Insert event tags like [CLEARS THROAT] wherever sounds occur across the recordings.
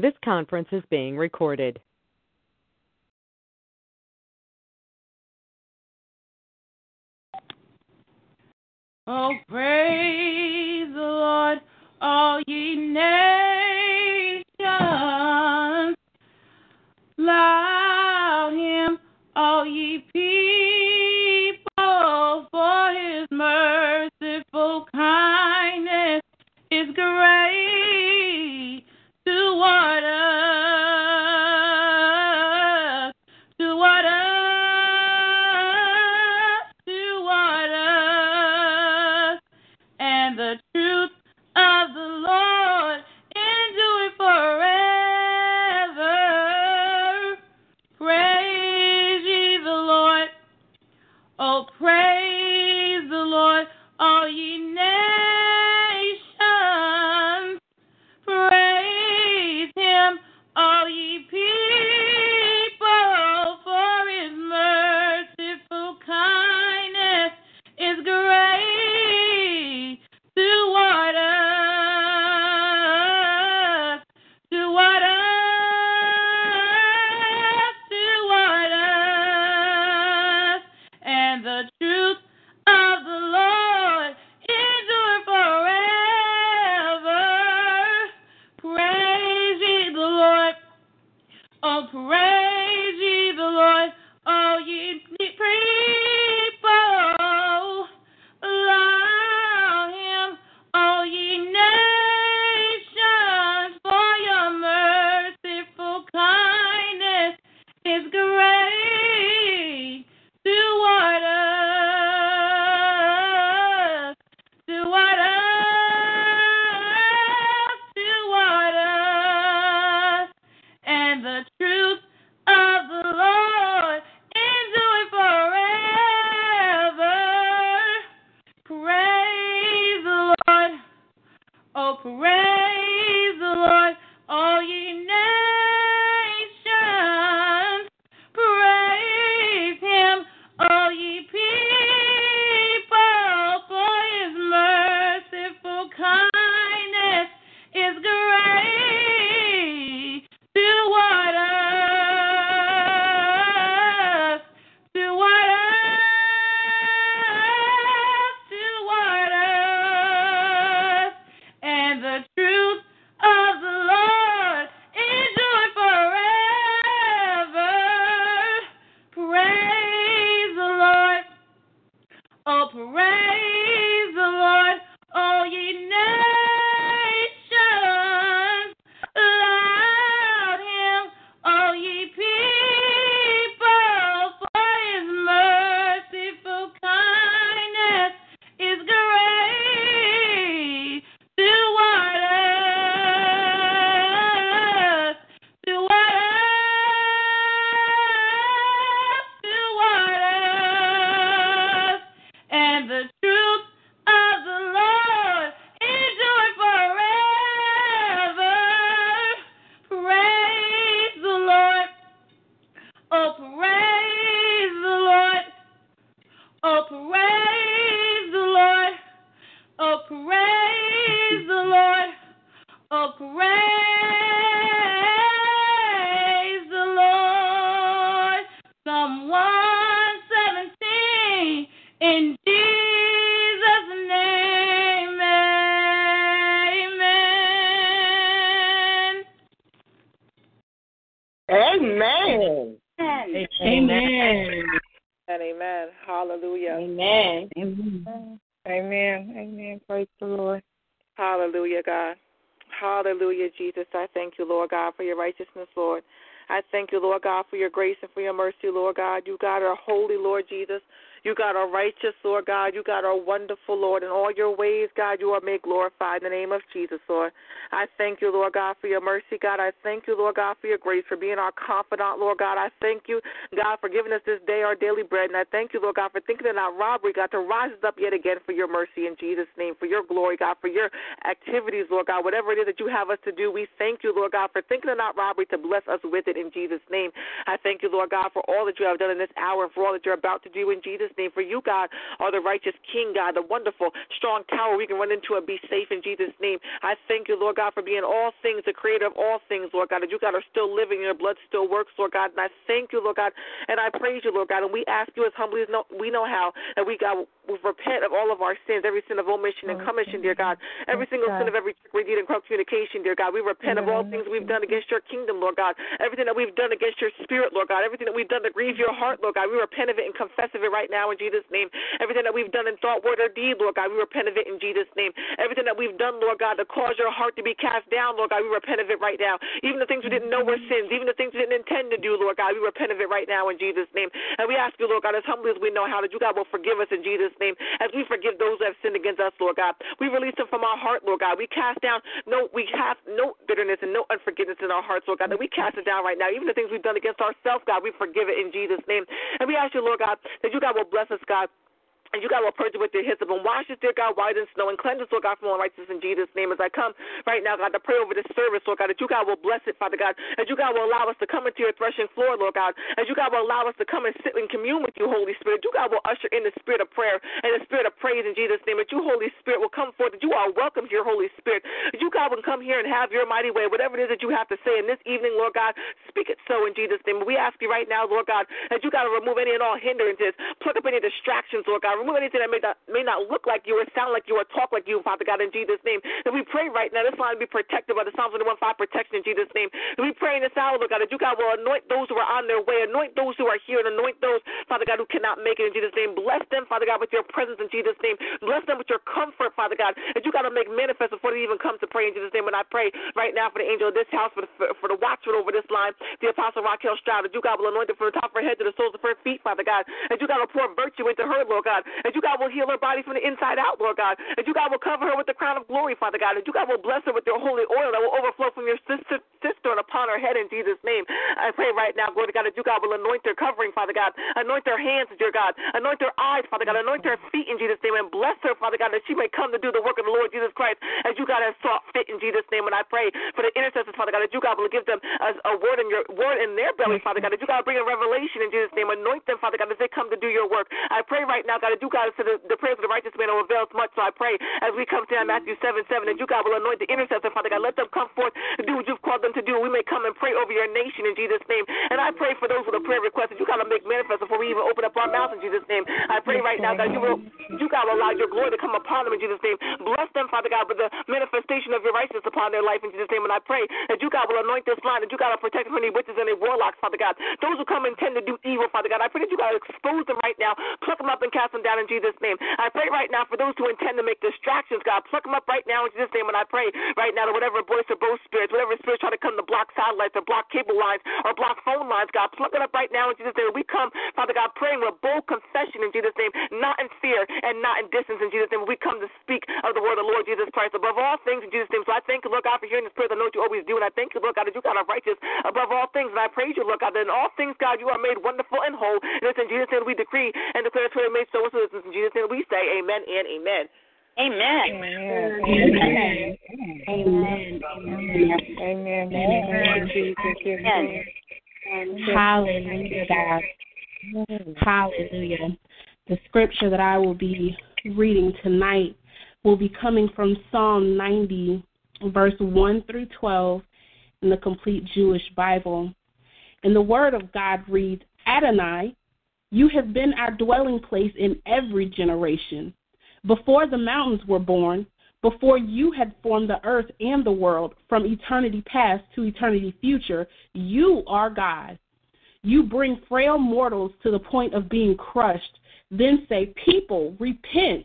This conference is being recorded. Oh, praise the Lord, all ye nations. Laud him, all ye people, for his merciful kindness is great toward God. Are wonderful, Lord. In all your ways, God, you are made glorified in the name of Jesus, Lord. I thank you, Lord God, for your mercy, God. I thank you, Lord God, for your grace, for being our confidant, Lord God. I thank you, God, for giving us this day our daily bread. And I thank you, Lord God, for thinking in our robbery, God, to rise up yet again for your mercy in Jesus' name, for your glory, God, for your activities, Lord God, whatever it is that you have us to do. We thank you, Lord God, for thinking in our robbery to bless us with it in Jesus' name. I thank you, Lord God, for all that you have done in this hour and for all that you're about to do in Jesus' name. For you, God, are the righteous King, God, the wonderful, strong tower we can run into and be safe in Jesus' name. I thank you, Lord God, for being all things, the creator of all things, Lord God, that you, God, are still living, your blood still works, Lord God. And I thank you, Lord God, and I praise you, Lord God. And we ask you as humbly as we know how that we, God, we repent of all of our sins, every sin of omission and commission, dear God, every single sin of every trick, deed, and corrupt communication, dear God. We repent of all things we've done against your kingdom, Lord God. Everything that we've done against your spirit, Lord God. Everything that we've done to grieve your heart, Lord God. We repent of it and confess of it right now in Jesus' name. Everything that we've done in thought, word, or deed, Lord God, we repent of it in Jesus' name. Everything that we've done, Lord God, to cause your heart to be cast down, Lord God, we repent of it right now. Even the things we didn't know were sins, even the things we didn't intend to do, Lord God, we repent of it right now in Jesus' name. And we ask you, Lord God, as humbly as we know how, that you, God, will forgive us in Jesus' name. As we forgive those that have sinned against us, Lord God, we release them from our heart, Lord God. We cast down no, we have no bitterness and no unforgiveness in our hearts, Lord God, that we cast it down right now. Even the things we've done against ourselves, God, we forgive it in Jesus' name. And we ask you, Lord God, that you, God, will bless us, God. And you, God, will purge it with your hyssop and wash us, dear God, whiter than snow, and cleanse us, Lord God, from all righteousness in Jesus' name. As I come right now, God, to pray over this service, Lord God, that you, God, will bless it, Father God. That you, God, will allow us to come into your threshing floor, Lord God. As you, God, will allow us to come and sit and commune with you, Holy Spirit. You, God, will usher in the spirit of prayer and the spirit of praise in Jesus' name. That you, Holy Spirit, will come forth. That you are welcome here, Holy Spirit. That you, God, will come here and have your mighty way. Whatever it is that you have to say in this evening, Lord God, speak it so in Jesus' name. We ask you right now, Lord God, that you, God, to remove any and all hindrances, pluck up any distractions, Lord God. Remove anything that may not may not look like you or sound like you or talk like you, Father God, in Jesus' name. And we pray right now, this line be protected by the Psalms 115 protection in Jesus' name. And we pray in this hour, Lord God, that you, God, will anoint those who are on their way, anoint those who are here, and anoint those, Father God, who cannot make it in Jesus' name. Bless them, Father God, with your presence in Jesus' name. Bless them with your comfort, Father God, that you got to make manifest before they even come to pray in Jesus' name. And I pray right now for the angel of this house, for the, for the watchman over this line, the Apostle Raquel Stroud, that you, God, will anoint from the top of her head to the soles of her feet, Father God. That you, God, will pour virtue into her, Lord God. That you, God, will heal her body from the inside out, Lord God. And you, God, will cover her with the crown of glory, Father God. And you, God, will bless her with your holy oil that will overflow from your sister, sister and upon her head in Jesus' name. I pray right now, glory to God, that you, God, will anoint her covering, Father God. Anoint her hands, dear God. Anoint her eyes, Father God. Anoint her feet in Jesus' name. And bless her, Father God, that she may come to do the work of the Lord Jesus Christ as you, God, has sought fit in Jesus' name. And I pray for the intercessors, Father God, that you, God, will give them a, a word in your word in their belly, Father God. That you, God, bring a revelation in Jesus' name. Anoint them, Father God, as they come to do your work. I pray right now, God, that you, God, to the, the prayers of the righteous man will avail much. So I pray as we come to Matthew 7 7, that you, God, will anoint the intercessor, Father God. Let them come forth and do what you've called them to do. We may come and pray over your nation in Jesus' name. And I pray for those with a prayer request that you, God, will make manifest before we even open up our mouths in Jesus' name. I pray right now, God, you will, you, God, will allow your glory to come upon them in Jesus' name. Bless them, Father God, with the manifestation of your righteousness upon their life in Jesus' name. And I pray that you, God, will anoint this line, that you, God, will protect them from any witches and any warlocks, Father God. Those who come intend to do evil, Father God. I pray that you, God, expose them right now, pluck them up and cast them down in Jesus' name. I pray right now for those who intend to make distractions, God. Pluck them up right now in Jesus' name. And I pray right now that whatever voice or both spirits, whatever spirits try to come to block satellites or block cable lines or block phone lines, God, pluck it up right now in Jesus' name. We come, Father God, praying with bold confession in Jesus' name, not in fear and not in distance in Jesus' name. We come to speak of the word of the Lord Jesus Christ above all things in Jesus' name. So I thank you, Lord God, for hearing this prayer. I know what you always do. And I thank you, Lord God, that you God are righteous above all things. And I praise you, Lord God, that in all things, God, you are made wonderful and whole. And it's in Jesus' name we decree and declare to made so. So in Jesus' name we say amen and amen. Amen. Amen. Amen. Amen. Amen. Amen. Jesus. Hallelujah, God. Hallelujah. The scripture that I will be reading tonight will be coming from Psalm 90, verse 1 through 12 in the complete Jewish Bible. And the Word of God reads Adonai, you have been our dwelling place in every generation. Before the mountains were born, before you had formed the earth and the world, from eternity past to eternity future, you are God. You bring frail mortals to the point of being crushed, then say, People, repent.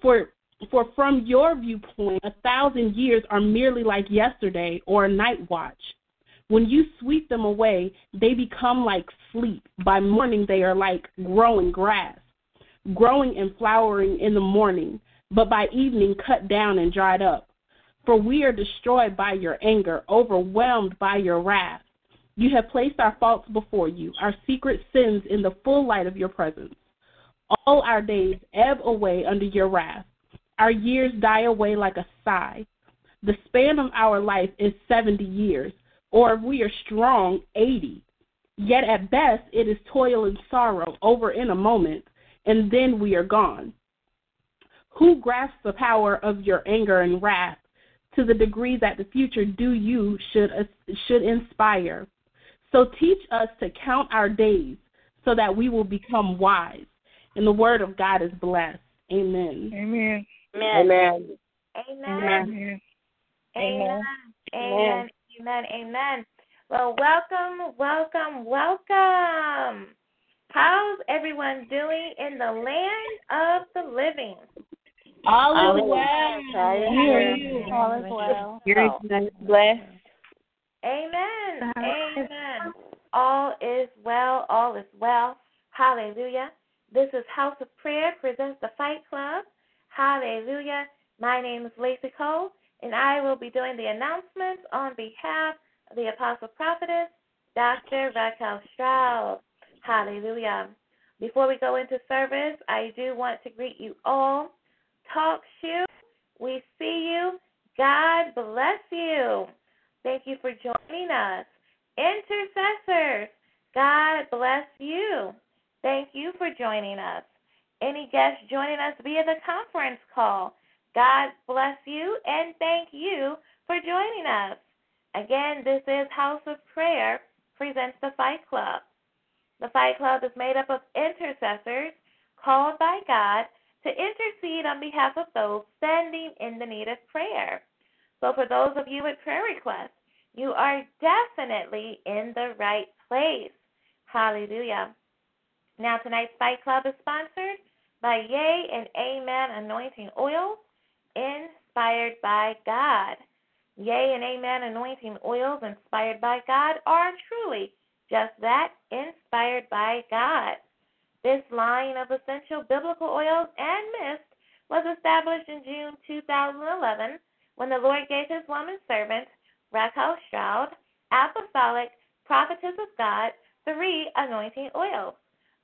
For, for from your viewpoint, a thousand years are merely like yesterday or a night watch. When you sweep them away, they become like sleep. By morning, they are like growing grass, growing and flowering in the morning, but by evening, cut down and dried up. For we are destroyed by your anger, overwhelmed by your wrath. You have placed our faults before you, our secret sins in the full light of your presence. All our days ebb away under your wrath. Our years die away like a sigh. The span of our life is 70 years or if we are strong, 80. Yet at best, it is toil and sorrow over in a moment, and then we are gone. Who grasps the power of your anger and wrath to the degree that the future do you should, should inspire? So teach us to count our days so that we will become wise. And the word of God is blessed. Amen. Amen. Amen. Amen. Amen. Amen. Amen. Amen. Amen. Well, welcome, welcome, welcome. How's everyone doing in the land of the living? All is well. All is well. You're blessed. Amen. Amen. All is well. All is well. Hallelujah. This is House of Prayer presents the Fight Club. Hallelujah. My name is Lacey Cole, and I will be doing the announcements on behalf of the Apostle Prophetess, Dr. Raquel Stroud. Hallelujah. Before we go into service, I do want to greet you all. Talk shoe, we see you. God bless you. Thank you for joining us. Intercessors, God bless you. Thank you for joining us. Any guests joining us via the conference call, God bless you and thank you for joining us. Again, this is House of Prayer presents the Fight Club. The Fight Club is made up of intercessors called by God to intercede on behalf of those standing in the need of prayer. So, for those of you with prayer requests, you are definitely in the right place. Hallelujah. Now, tonight's Fight Club is sponsored by Yea and Amen Anointing Oils, inspired by God. Yea and Amen Anointing Oils, inspired by God, are truly just that, inspired by God. This line of essential biblical oils and mist was established in June 2011 when the Lord gave his woman servant, Raquel Stroud, apostolic prophetess of God, three anointing oils.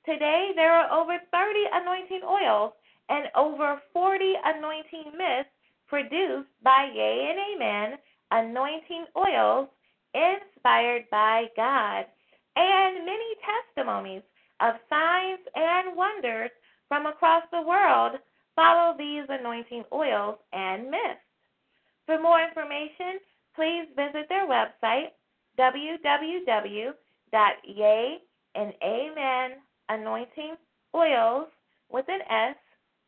Today, there are over 30 anointing oils and over 40 anointing mists produced by Yea and Amen anointing oils inspired by God, and many testimonies of signs and wonders from across the world follow these anointing oils and mists. For more information, please visit their website www.yeaandamenanointingoils with an S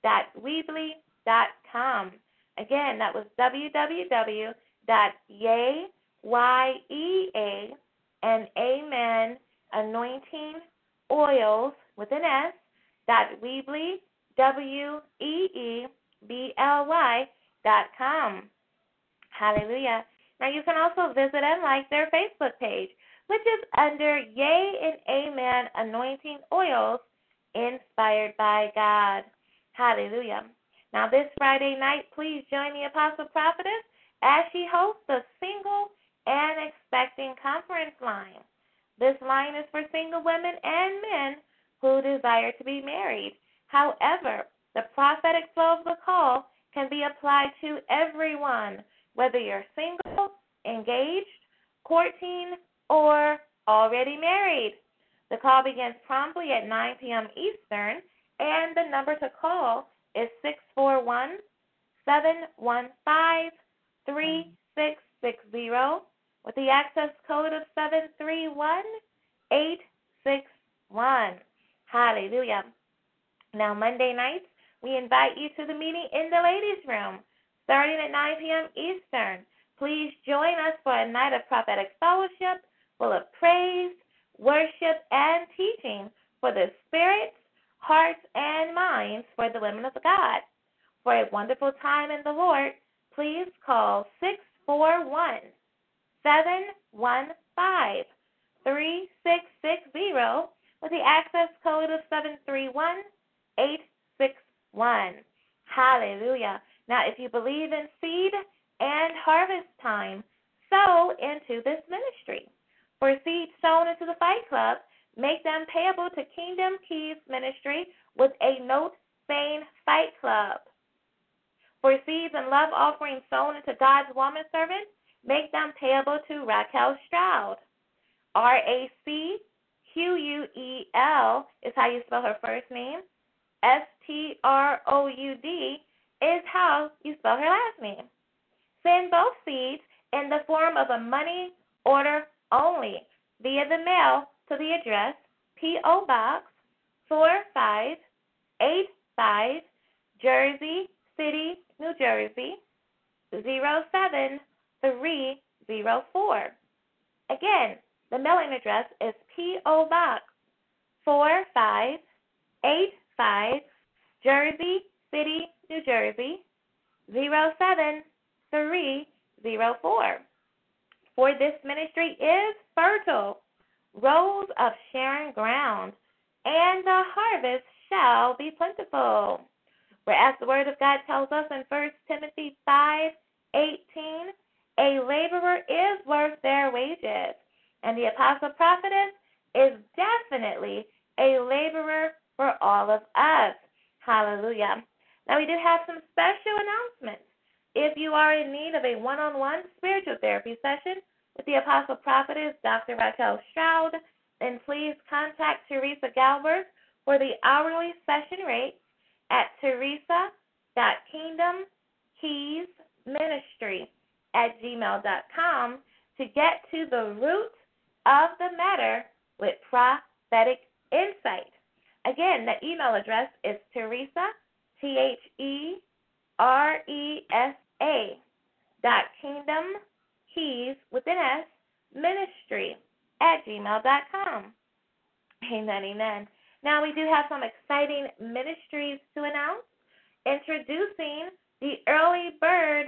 dot weebly dot com. Again, that was www dot yay y e a and amen anointing oils with an S dot weebly w e e b l y dot com. Hallelujah. Now you can also visit and like their Facebook page, which is under Yea and Amen Anointing Oils inspired by God. Hallelujah. Now this Friday night, please join the Apostle Prophetess as she hosts the Single and Expecting Conference Line. This line is for single women and men who desire to be married. However, the prophetic flow of the call can be applied to everyone, whether you're single, engaged, courting, or already married. The call begins promptly at 9 p.m. Eastern, and the number to call is 641 715 3660 with the access code of 731 861. Hallelujah. Now, Monday nights, we invite you to the meeting in the ladies' room starting at 9 p.m. Eastern. Please join us for a night of prophetic fellowship full of praise, worship, and teaching for the spirits, hearts, and minds for the women of God. For a wonderful time in the Lord, please call 641 715 3660 with the access code of 731 861. Hallelujah. Now, if you believe in seed and harvest time, sow into this ministry. For seeds sown into the Fight Club, make them payable to Kingdom Keys Ministry with a note saying Fight Club. For seeds and love offerings sown into God's woman servant, make them payable to Raquel Stroud. R A C Q U E L is how you spell her first name. S T R O U D is how you spell her last name. Send both seeds in the form of a money order only via the mail to the address P.O. Box 4585, Jersey City, New Jersey 07304. Again, the mailing address is P.O. Box 4585, Jersey City, New Jersey 07304. For this ministry is fertile, rows of sharing ground, and the harvest shall be plentiful. Whereas the word of God tells us in 1 Timothy 5:18, a laborer is worth their wages, and the apostle prophetess is definitely a laborer for all of us. Hallelujah. Now, we do have some special announcements. If you are in need of a one on one spiritual therapy session with the Apostle Prophetess Dr. Raquel Stroud, then please contact Theresa Galbert for the hourly session rate at theresa.kingdomkeysministry at gmail.com to get to the root of the matter with prophetic insight. Again, the email address is theresa, T H E R E S A dot kingdom keys with an S ministry at gmail.com. Amen, amen. Now we do have some exciting ministries to announce. Introducing the early bird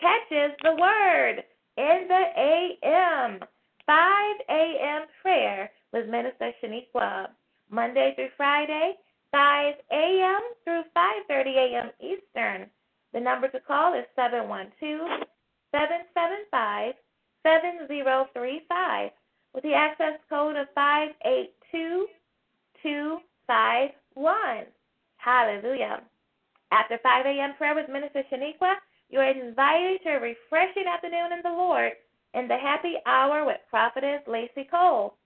catches the word in the AM. 5 a.m. prayer with Minister Shaniqua. Monday through Friday, 5 a.m. through 5:30 a.m. Eastern. The number to call is 712-775-7035 with the access code of 582251. Hallelujah. After 5 a.m. prayer with Minister Shaniqua, you are invited to a refreshing afternoon in the Lord in the happy hour with Prophetess Lacey Cole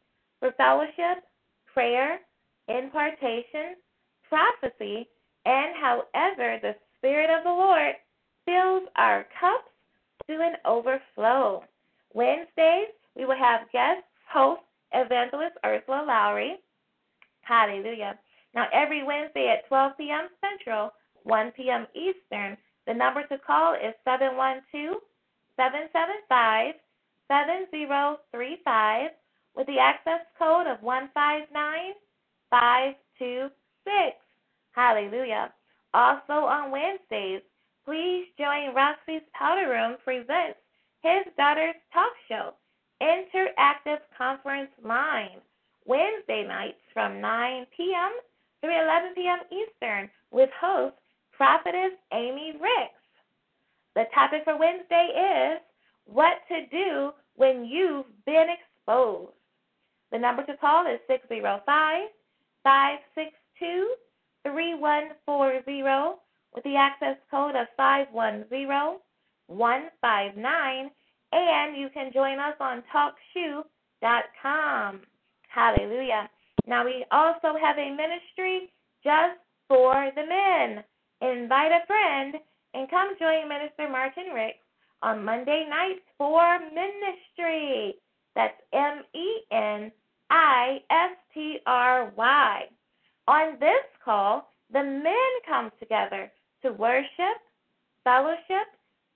for fellowship, prayer, impartation, prophecy, and however the Spirit of the Lord fills our cups to an overflow. Wednesdays, we will have guest host evangelist Ursula Lowry. Hallelujah. Now, every Wednesday at 12 p.m. Central, 1 p.m. Eastern, the number to call is 712 775 7035 with the access code of 159526. Hallelujah. Also on Wednesdays, please join Roxy's Powder Room presents his daughter's talk show, Interactive Conference Line, Wednesday nights from 9 p.m. through 11 p.m. Eastern with host Prophetess Amy Ricks. The topic for Wednesday is what to do when you've been exposed. The number to call is 605 562 3140 with the access code of 510159, and you can join us on TalkShoe.com. Hallelujah. Now, we also have a ministry just for the men. Invite a friend and come join Minister Martin Ricks on Monday nights for ministry. That's M E N I S T R Y. On this call, the men come together to worship, fellowship,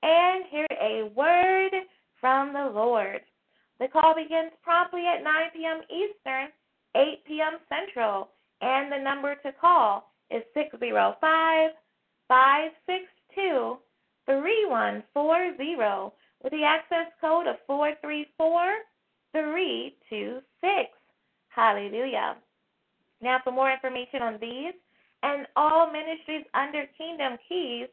and hear a word from the Lord. The call begins promptly at 9 p.m. Eastern, 8 p.m. Central, and the number to call is 605 562 3140 with the access code of 434 326. Hallelujah. Now, for more information on these and all ministries under Kingdom Keys,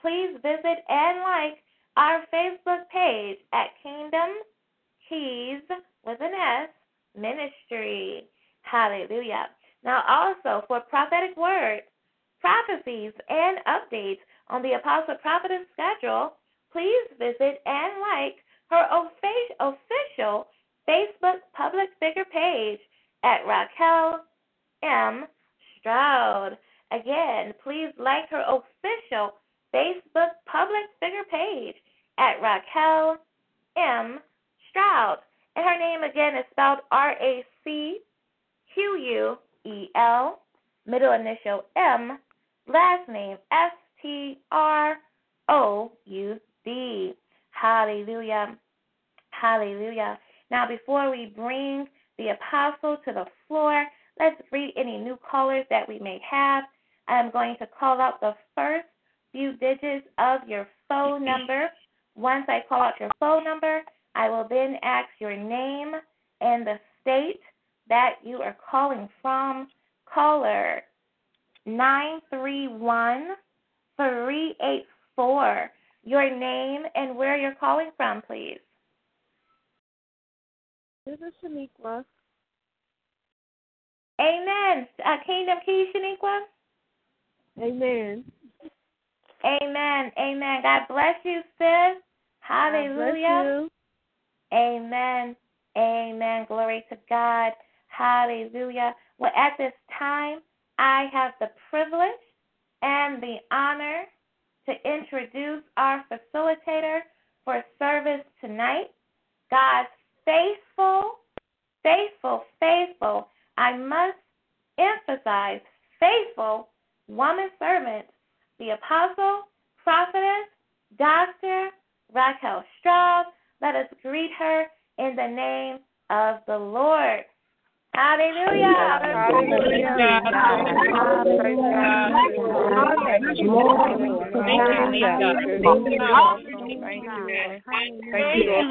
please visit and like our Facebook page at Kingdom Keys with an S Ministry. Hallelujah. Now, also for prophetic words, prophecies, and updates on the Apostle Prophetess schedule, please visit and like her official Facebook public figure page at Raquel M. Stroud. Again, please like her official Facebook public figure page at Raquel M. Stroud. And her name again is spelled R A C Q U E L, middle initial M, last name S T R O U D. Hallelujah. Hallelujah. Now, before we bring the apostle to the floor, let's read any new callers that we may have. I'm going to call out the first few digits of your phone number. Once I call out your phone number, I will then ask your name and the state that you are calling from. Caller 931 384. Your name and where you're calling from, please. This is Shaniqua. Amen. Uh, Kingdom Key, Shaniqua. Amen. Amen. Amen. God bless you, sis. Hallelujah. You. Amen. Amen. Glory to God. Hallelujah. Well, at this time, I have the privilege and the honor to introduce our facilitator for service tonight, God's faithful, faithful, faithful, I must emphasize faithful woman servant, the apostle, prophetess, Dr. Raquel Stroud. Let us greet her in the name of the Lord. Hallelujah. Hallelujah. Thank you, Thank you Lord. Thank you Lord.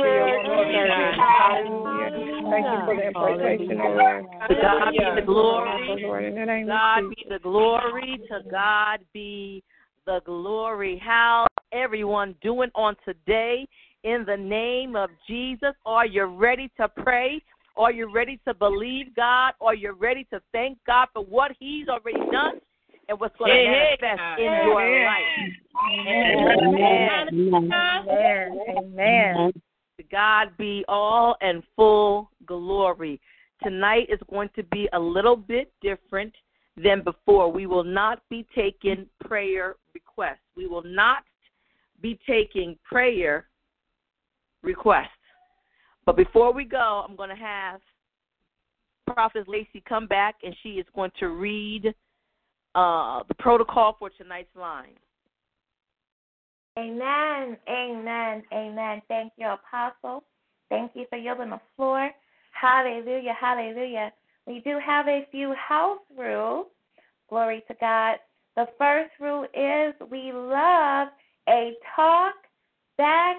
Thank you for the impartation, Lord. To God be the glory. God be the glory. To God be the glory. How everyone doing on today in the name of Jesus? Are you ready to pray? Are you ready to believe God? Are you ready to thank God for what He's already done and what's going to manifest in your life? Amen. Amen. Amen. To God be all and full glory. Tonight is going to be a little bit different than before. We will not be taking prayer requests. We will not be taking prayer requests. But before we go, I'm going to have Prophet Lacey come back and she is going to read uh, the protocol for tonight's line. Amen. Amen. Amen. Thank you, Apostle. Thank you for yielding the floor. Hallelujah. Hallelujah. We do have a few house rules. Glory to God. The first rule is we love a talk back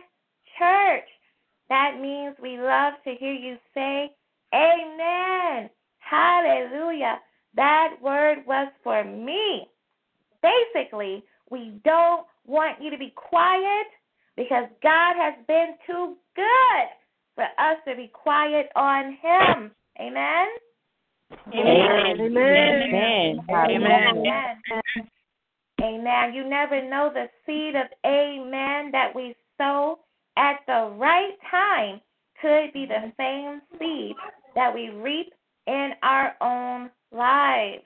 church. That means we love to hear you say, Amen. Hallelujah. That word was for me. Basically, we don't want you to be quiet because God has been too good for us to be quiet on Him. Amen. Amen. Amen. Amen. Amen. You never know the seed of amen that we sow at the right time could be the same seed that we reap in our own lives.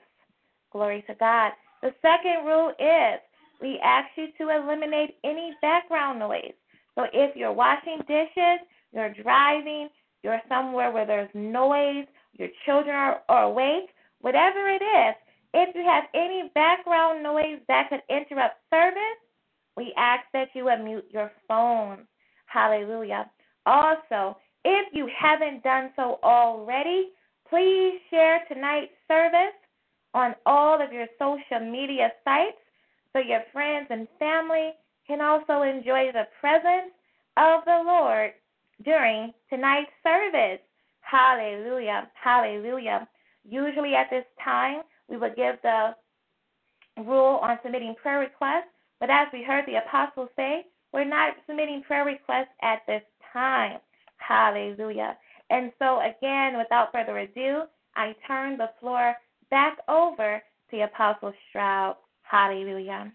Glory to God. The second rule is we ask you to eliminate any background noise. So if you're washing dishes, you're driving, you're somewhere where there's noise, your children are, are awake, whatever it is, if you have any background noise that could interrupt service, we ask that you unmute your phone. Hallelujah. Also, if you haven't done so already, please share tonight's service on all of your social media sites so your friends and family can also enjoy the presence of the Lord during tonight's service. Hallelujah. Hallelujah. Usually at this time, we would give the rule on submitting prayer requests, but as we heard the apostle say, we're not submitting prayer requests at this time. Hallelujah. And so, again, without further ado, I turn the floor back over to Apostle Stroud. Hallelujah.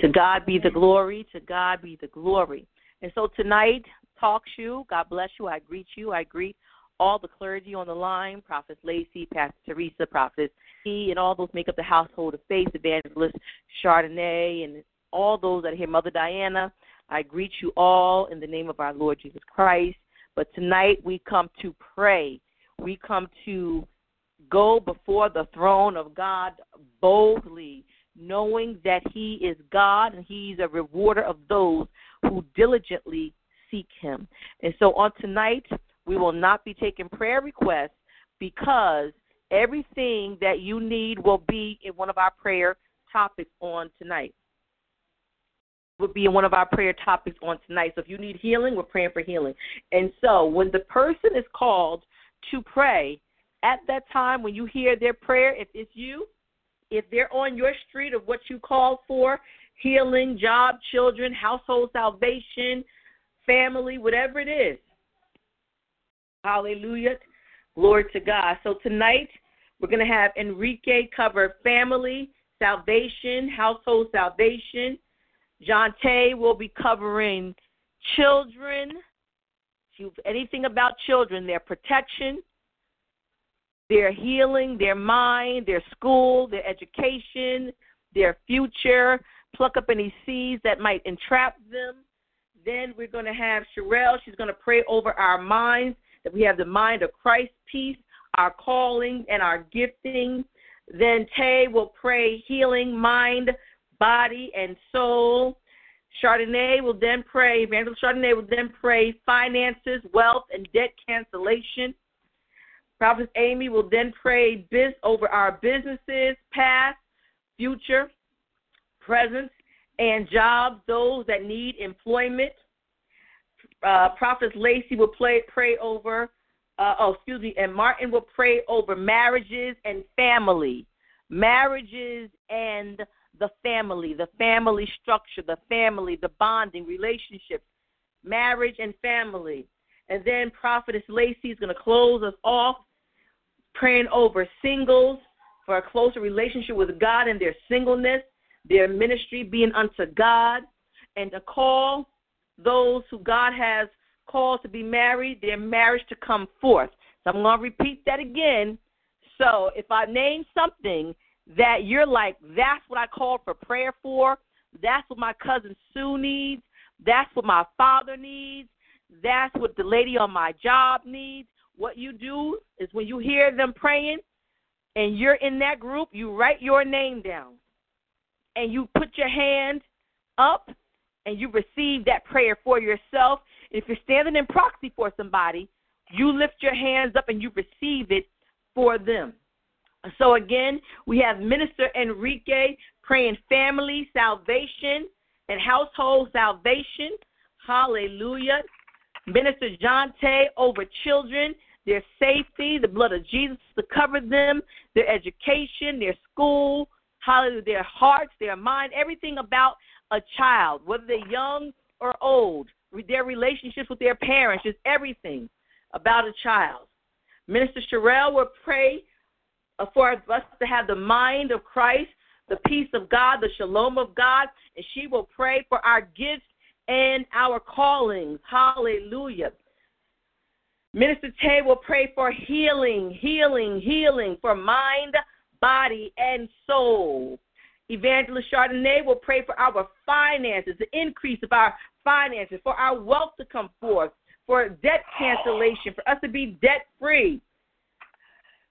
To God be the glory. To God be the glory. And so tonight, talk you. God bless you. I greet you. I greet all the clergy on the line, Prophet Lacey, Pastor Theresa, Prophet E, and all those make up the household of faith, Evangelist Chardonnay, and all those that hear Mother Diana. I greet you all in the name of our Lord Jesus Christ. But tonight we come to pray. We come to go before the throne of God boldly, knowing that He is God and He's a rewarder of those who diligently seek Him. And so on tonight, we will not be taking prayer requests because everything that you need will be in one of our prayer topics on tonight. Will be in one of our prayer topics on tonight. So if you need healing, we're praying for healing. And so when the person is called to pray, at that time when you hear their prayer, if it's you, if they're on your street of what you call for, healing, job, children, household salvation, family, whatever it is. Hallelujah. Glory to God. So tonight we're going to have Enrique cover family, salvation, household salvation. John Tay will be covering children, anything about children, their protection, their healing, their mind, their school, their education, their future, pluck up any seeds that might entrap them. Then we're going to have Sherelle. She's going to pray over our minds, that we have the mind of Christ, peace, our calling, and our gifting. Then Tay will pray healing, mind, body, and soul. Chardonnay will then pray, Evangelist Chardonnay will then pray finances, wealth, and debt cancellation. Prophet Amy will then pray biz over our businesses, past, future, present, and jobs, those that need employment. Uh, Prophet Lacey will play, pray over, uh, oh, excuse me, and Martin will pray over marriages and family. Marriages and the family, the family structure, the family, the bonding, relationships, marriage and family. And then Prophetess Lacey is going to close us off praying over singles for a closer relationship with God in their singleness, their ministry being unto God, and to call those who God has called to be married, their marriage to come forth. So I'm going to repeat that again. So if I name something that you're like, that's what I called for prayer for, that's what my cousin Sue needs, that's what my father needs, that's what the lady on my job needs, what you do is when you hear them praying and you're in that group, you write your name down and you put your hand up and you receive that prayer for yourself. If you're standing in proxy for somebody, you lift your hands up and you receive it for them. So again, we have Minister Enrique praying family salvation and household salvation. Hallelujah. Minister John Tay over children their safety, the blood of Jesus to cover them, their education, their school, hallelujah, their hearts, their mind, everything about a child, whether they're young or old, their relationships with their parents, just everything about a child. Minister Sherelle will pray Uh, for us to have the mind of Christ, the peace of God, the shalom of God, and she will pray for our gifts and our callings. Hallelujah. Minister Tay will pray for healing, healing, healing for mind, body, and soul. Evangelist Chardonnay will pray for our finances, the increase of our finances, for our wealth to come forth, for debt cancellation, for us to be debt free.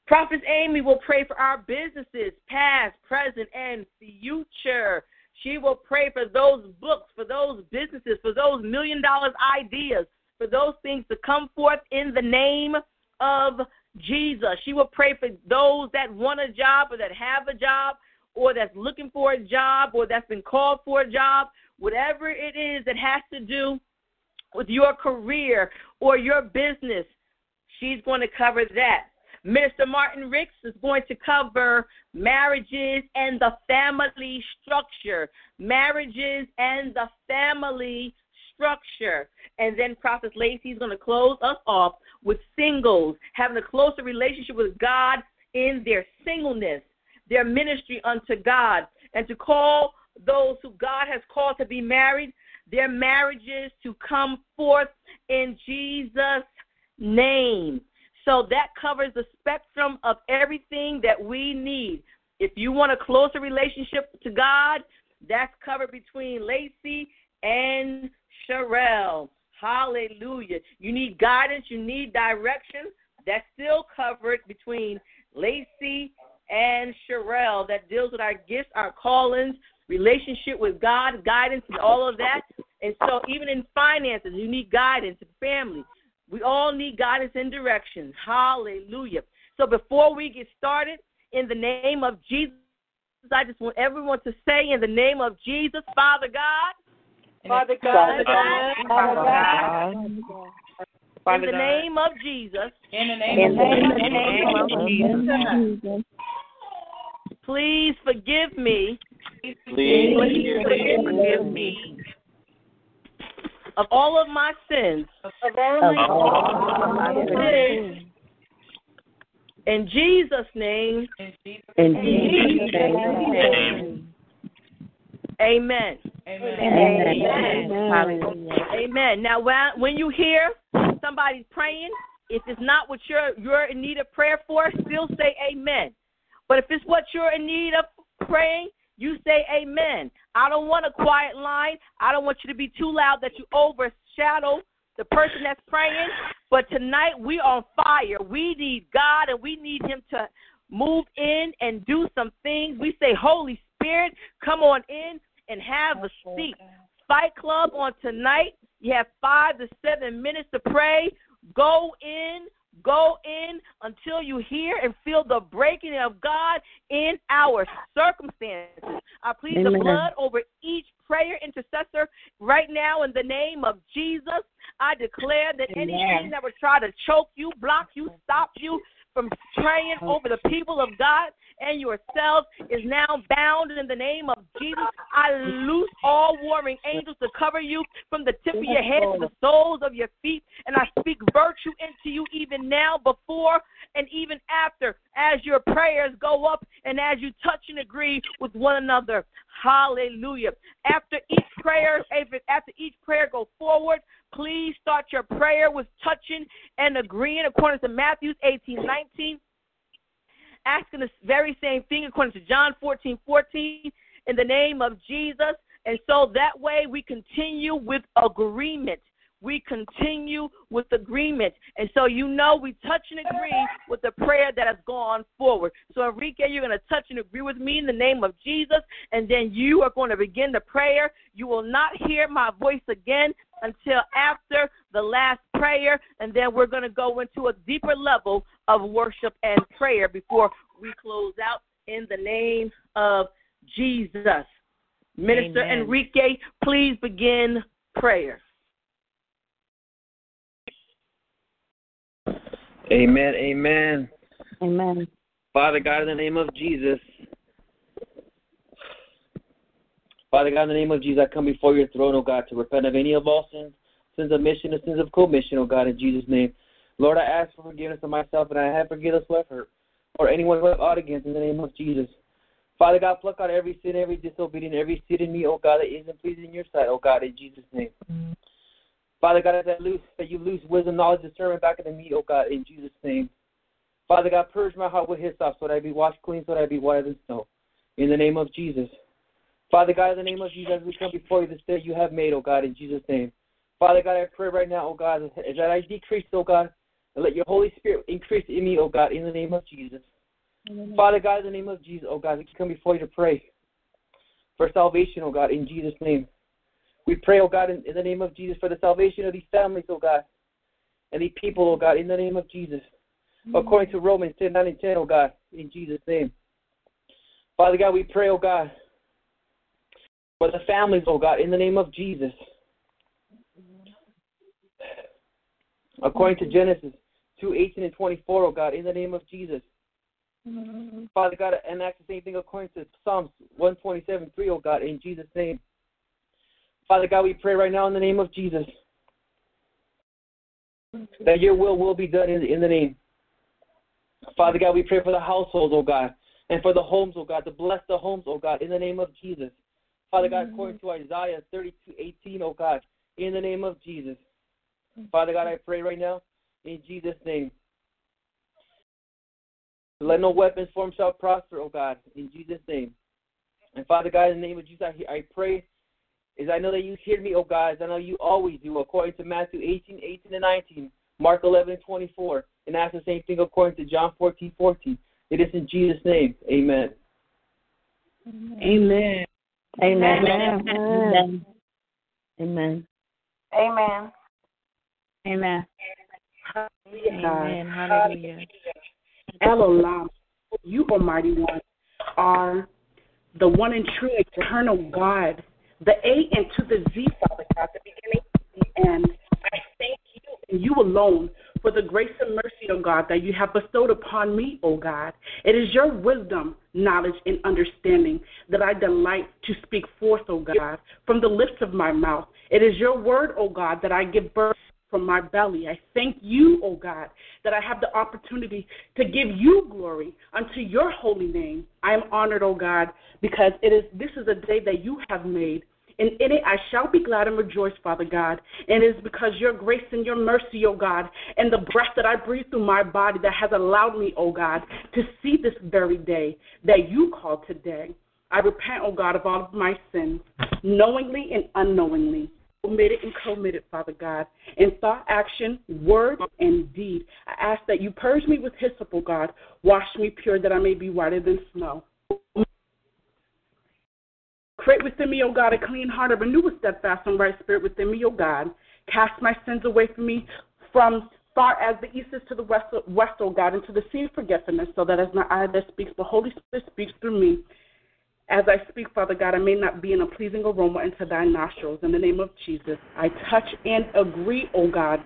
Prophet Amy will pray for our businesses, past, present, and future. She will pray for those books, for those businesses, for those million dollars ideas, for those things to come forth in the name of Jesus. She will pray for those that want a job or that have a job or that's looking for a job or that's been called for a job, whatever it is that has to do with your career or your business. She's going to cover that. Minister Martin Ricks is going to cover marriages and the family structure. Marriages and the family structure. And then Prophet Lacey is going to close us off with singles, having a closer relationship with God in their singleness, their ministry unto God, and to call those who God has called to be married, their marriages to come forth in Jesus' name. So that covers the spectrum of everything that we need. If you want a closer relationship to God, that's covered between Lacey and Sherelle. Hallelujah. You need guidance, you need direction. That's still covered between Lacey and Sherelle that deals with our gifts, our callings, relationship with God, guidance, and all of that. And so, even in finances, you need guidance family. We all need guidance and direction. Hallelujah. So before we get started, in the name of Jesus, I just want everyone to say, in the name of Jesus, Father God, Father God, Father God, in the name of Jesus, In the name of name of Jesus, please forgive me. Please forgive me of all of my sins. of all my sins. In Jesus' name, In Jesus' name. amen. Amen. Amen. Now, when when you hear somebody praying, if it's not what you're you're in need of prayer for, still say amen. But if it's what you're in need of praying, you say amen. I don't want a quiet line. I don't want you to be too loud that you overshadow the person that's praying. But tonight we are on fire. We need God and we need Him to move in and do some things. We say, Holy Spirit, come on in and have a seat. Fight Club on tonight. You have five to seven minutes to pray. Go in, go in until you hear and feel the breaking of God in our circumstances. I plead the blood over each prayer intercessor right now in the name of Jesus. I declare that Amen. anything that would try to choke you, block you, stop you from praying over the people of God and yourselves is now bound in the name of Jesus. I loose all warring angels to cover you from the tip of your head to the soles of your feet, and I speak virtue into you even now, before and even after, as your prayers go up and as you touch and agree with one another. Hallelujah. After each prayer, after each prayer, go forward. Please start your prayer with touching and agreeing according to Matthew 18, 19 asking the very same thing according to John 14 14 in the name of Jesus. And so that way we continue with agreement. We continue with agreement. And so you know we touch and agree with the prayer that has gone forward. So Enrique, you're going to touch and agree with me in the name of Jesus. And then you are going to begin the prayer. You will not hear my voice again until after the last prayer. And then we're going to go into a deeper level of worship and prayer before we close out in the name of Jesus. Minister Amen. Enrique, please begin prayer. Amen. Amen. Amen. Father God, in the name of Jesus. Father God, in the name of Jesus, I come before your throne, O God, to repent of any of all sins, sins of mission and sins of commission, O God, in Jesus' name. Lord, I ask for forgiveness of myself, and I have forgiven us who have hurt, or anyone who have ought against, in the name of Jesus. Father God, pluck out every sin, every disobedience, every sin in me, O God, that isn't pleasing in your sight, O God, in Jesus' name. Father God, I lose, that you lose wisdom, knowledge, discernment back into me, oh God, in Jesus' name. Father God, purge my heart with hyssop so that I be washed clean, so that I be whiter than snow. In the name of Jesus. Father God, in the name of Jesus, we come before you this day you have made, oh God, in Jesus' name. Father God, I pray right now, oh God, that I decrease, oh God, and let your Holy Spirit increase in me, oh God, in the name of Jesus. Father God, in the name of Jesus, oh God, we come before you to pray for salvation, oh God, in Jesus' name. We pray, oh God, in, in the name of Jesus, for the salvation of these families, oh God, and these people, oh God, in the name of Jesus. According to Romans 10, 9 and 10, oh God, in Jesus' name. Father God, we pray, oh God, for the families, oh God, in the name of Jesus. According to Genesis 2, 18 and 24, oh God, in the name of Jesus. Father God, and that's the same thing according to Psalms 127, 3, oh God, in Jesus' name. Father God, we pray right now in the name of Jesus that your will will be done in, in the name. Father God, we pray for the households, oh God, and for the homes, oh God, to bless the homes, oh God, in the name of Jesus. Father God, according to Isaiah 32, 18, oh God, in the name of Jesus. Father God, I pray right now in Jesus' name. Let no weapons form shall prosper, oh God, in Jesus' name. And Father God, in the name of Jesus, I, I pray is I know that you hear me, oh God, as I know you always do, according to Matthew 18, 18 and 19, Mark 11, 24, and that's the same thing according to John 14, 14. It is in Jesus' name. Amen. Amen. Amen. Amen. Amen. Amen. Amen. Amen. Hallelujah. El Olam, you, Almighty One, are the one and true eternal God, the A and to the Z, Father God, the beginning and the end. I thank you and you alone for the grace and mercy, O God, that you have bestowed upon me, O God. It is your wisdom, knowledge, and understanding that I delight to speak forth, O God, from the lips of my mouth. It is your word, O God, that I give birth from my belly. I thank you, O God, that I have the opportunity to give you glory unto your holy name. I am honored, O God, because it is this is a day that you have made. And in it I shall be glad and rejoice, Father God. And it is because your grace and your mercy, O God, and the breath that I breathe through my body that has allowed me, O God, to see this very day that you call today. I repent, O God, of all of my sins, knowingly and unknowingly omitted and committed, Father God, in thought, action, word, and deed. I ask that you purge me with hyssop, O God. Wash me pure that I may be whiter than snow. Create within me, O God, a clean heart, renew a steadfast and right spirit within me, O God. Cast my sins away from me from far as the east is to the west, west, O God, into the sea of forgetfulness, so that as my eye that speaks, the Holy Spirit speaks through me. As I speak, Father God, I may not be in a pleasing aroma into thy nostrils. In the name of Jesus, I touch and agree, O God,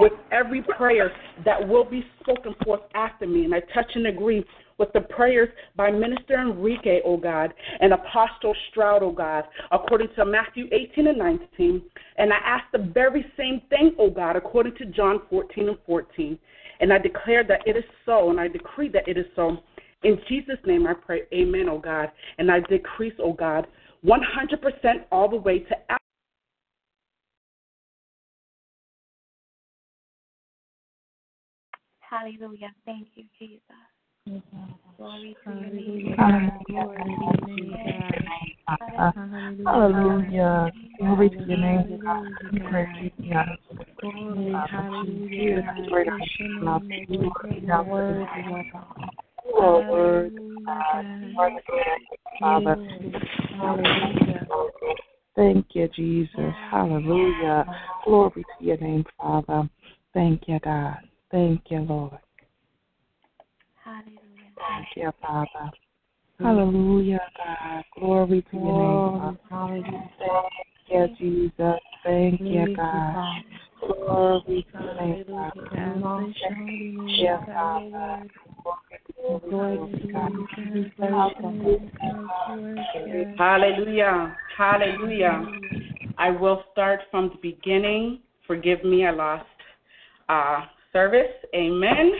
with every prayer that will be spoken forth after me. And I touch and agree with the prayers by Minister Enrique, O God, and Apostle Stroud, O God, according to Matthew 18 and 19. And I ask the very same thing, O God, according to John 14 and 14. And I declare that it is so, and I decree that it is so. In Jesus' name I pray, Amen, O God. And I decrease, O God, 100% all the way to Hallelujah. Thank you, Jesus. Glory to your name. Hallelujah. Glory to your name, God. We praise you, God. Hallelujah. You are worthy, Father. Thank you, Jesus. Hallelujah. Glory to your name, Father. Thank you, God. Thank you, Lord. Thank you, Father. Hallelujah, God. Glory to your name, Father. Thank you, Jesus. Thank you, God. Hallelujah. Hallelujah. I will start from the beginning. Forgive me, I lost uh, service. Amen.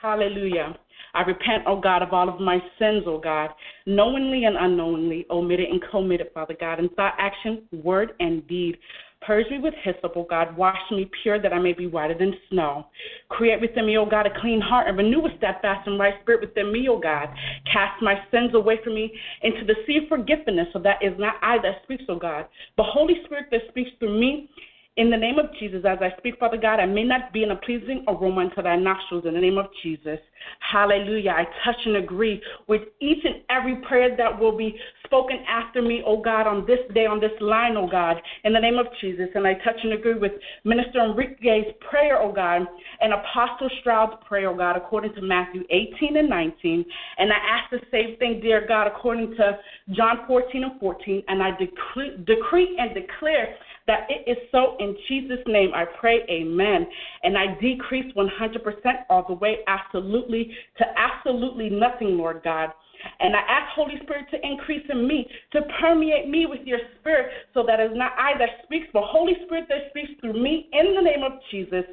Hallelujah. I repent, O God, of all of my sins, O God, knowingly and unknowingly, omitted and committed, Father God, in thought, action, word, and deed. Purge me with hyssop, O God. Wash me pure that I may be whiter than snow. Create within me, O God, a clean heart and renew a steadfast and right spirit within me, O God. Cast my sins away from me into the sea of forgiveness, so that is not I that speaks, O God, but Holy Spirit that speaks through me in the name of Jesus, as I speak, Father God, I may not be in a pleasing aroma unto thy nostrils in the name of Jesus. Hallelujah. I touch and agree with each and every prayer that will be spoken after me, oh God, on this day, on this line, oh God, in the name of Jesus. And I touch and agree with Minister Enrique's prayer, oh God, and Apostle Stroud's prayer, oh God, according to Matthew 18 and 19. And I ask the same thing, dear God, according to John 14 and 14. And I decree, decree and declare that it is so in Jesus' name. I pray, amen. And I decrease 100% all the way absolutely to absolutely nothing, Lord God. And I ask Holy Spirit to increase in me, to permeate me with your spirit, so that it's not I that speaks, but Holy Spirit that speaks through me in the name of Jesus.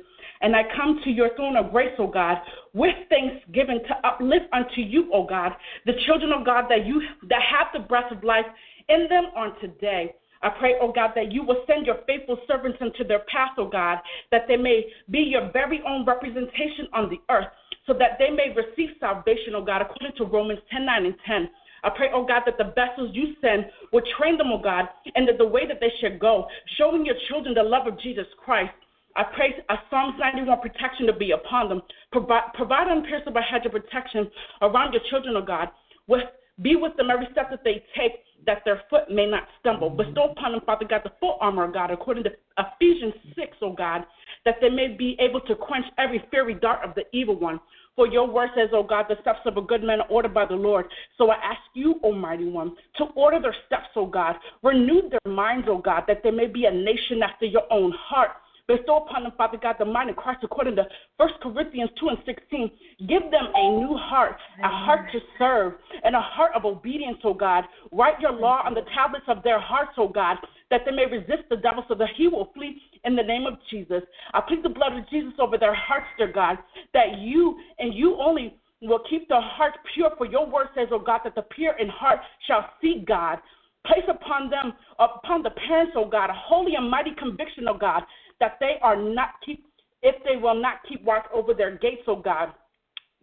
And I come to your throne of grace, O God, with thanksgiving to uplift unto you, O God, the children of God that you that have the breath of life in them on today. I pray, oh God, that you will send your faithful servants into their path, oh God, that they may be your very own representation on the earth, so that they may receive salvation, oh God, according to Romans 10 9 and 10. I pray, oh God, that the vessels you send will train them, oh God, and that the way that they should go, showing your children the love of Jesus Christ. I pray a Psalms 91 protection to be upon them. Provide, provide unpierceable hedge of protection around your children, oh God. With, be with them every step that they take that their foot may not stumble. Bestow upon them, Father God, the full armor of God, according to Ephesians 6, O God, that they may be able to quench every fiery dart of the evil one. For your word says, O God, the steps of a good man are ordered by the Lord. So I ask you, Almighty One, to order their steps, O God. Renew their minds, O God, that they may be a nation after your own heart. Bestow upon them, Father God, the mind of Christ according to 1 Corinthians 2 and 16. Give them a new heart, a heart to serve, and a heart of obedience, O God. Write your law on the tablets of their hearts, O God, that they may resist the devil so that he will flee in the name of Jesus. I plead the blood of Jesus over their hearts, dear God, that you and you only will keep their hearts pure. For your word says, O God, that the pure in heart shall see God. Place upon them, upon the parents, O God, a holy and mighty conviction, O God, that they are not keep if they will not keep watch over their gates, O God,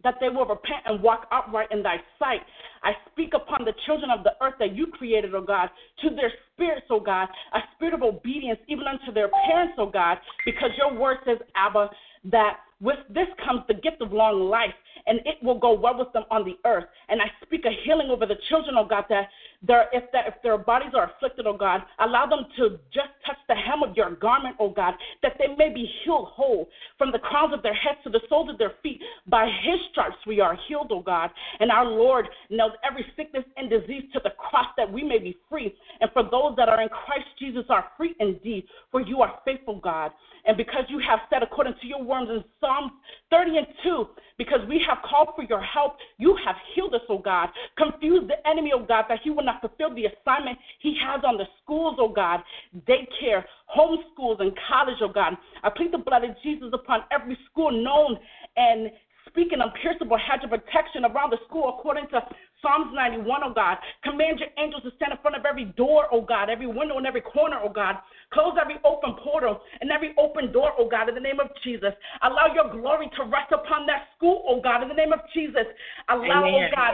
that they will repent and walk upright in thy sight. I speak upon the children of the earth that you created, O God, to their spirits, O God, a spirit of obedience even unto their parents, O God, because your word says, Abba, that with this comes the gift of long life, and it will go well with them on the earth. And I speak a healing over the children, O God, that their if that if their bodies are afflicted, oh God, allow them to just touch the hem of your garment, oh God, that they may be healed whole from the crowns of their heads to the soles of their feet. By his stripes we are healed, oh God. And our Lord nailed every sickness and disease to the cross that we may be free. And for those that are in Christ Jesus are free indeed, for you are faithful, God. And because you have said, according to your words in Psalm 30 and 2, because we have called for your help, you have healed us, oh God. Confuse the enemy, oh God, that he will not fulfill the assignment he has on the schools, oh God, daycare, homeschools, and college, oh God. I plead the blood of Jesus upon every school known and speaking unpierceable hedge of protection around the school according to Psalms 91, oh God. Command your angels to stand in front of every door, oh God, every window and every corner, oh God. Close every open portal and every open door, oh God, in the name of Jesus. Allow your glory to rest upon that school, oh God, in the name of Jesus. Allow, oh Amen. oh God,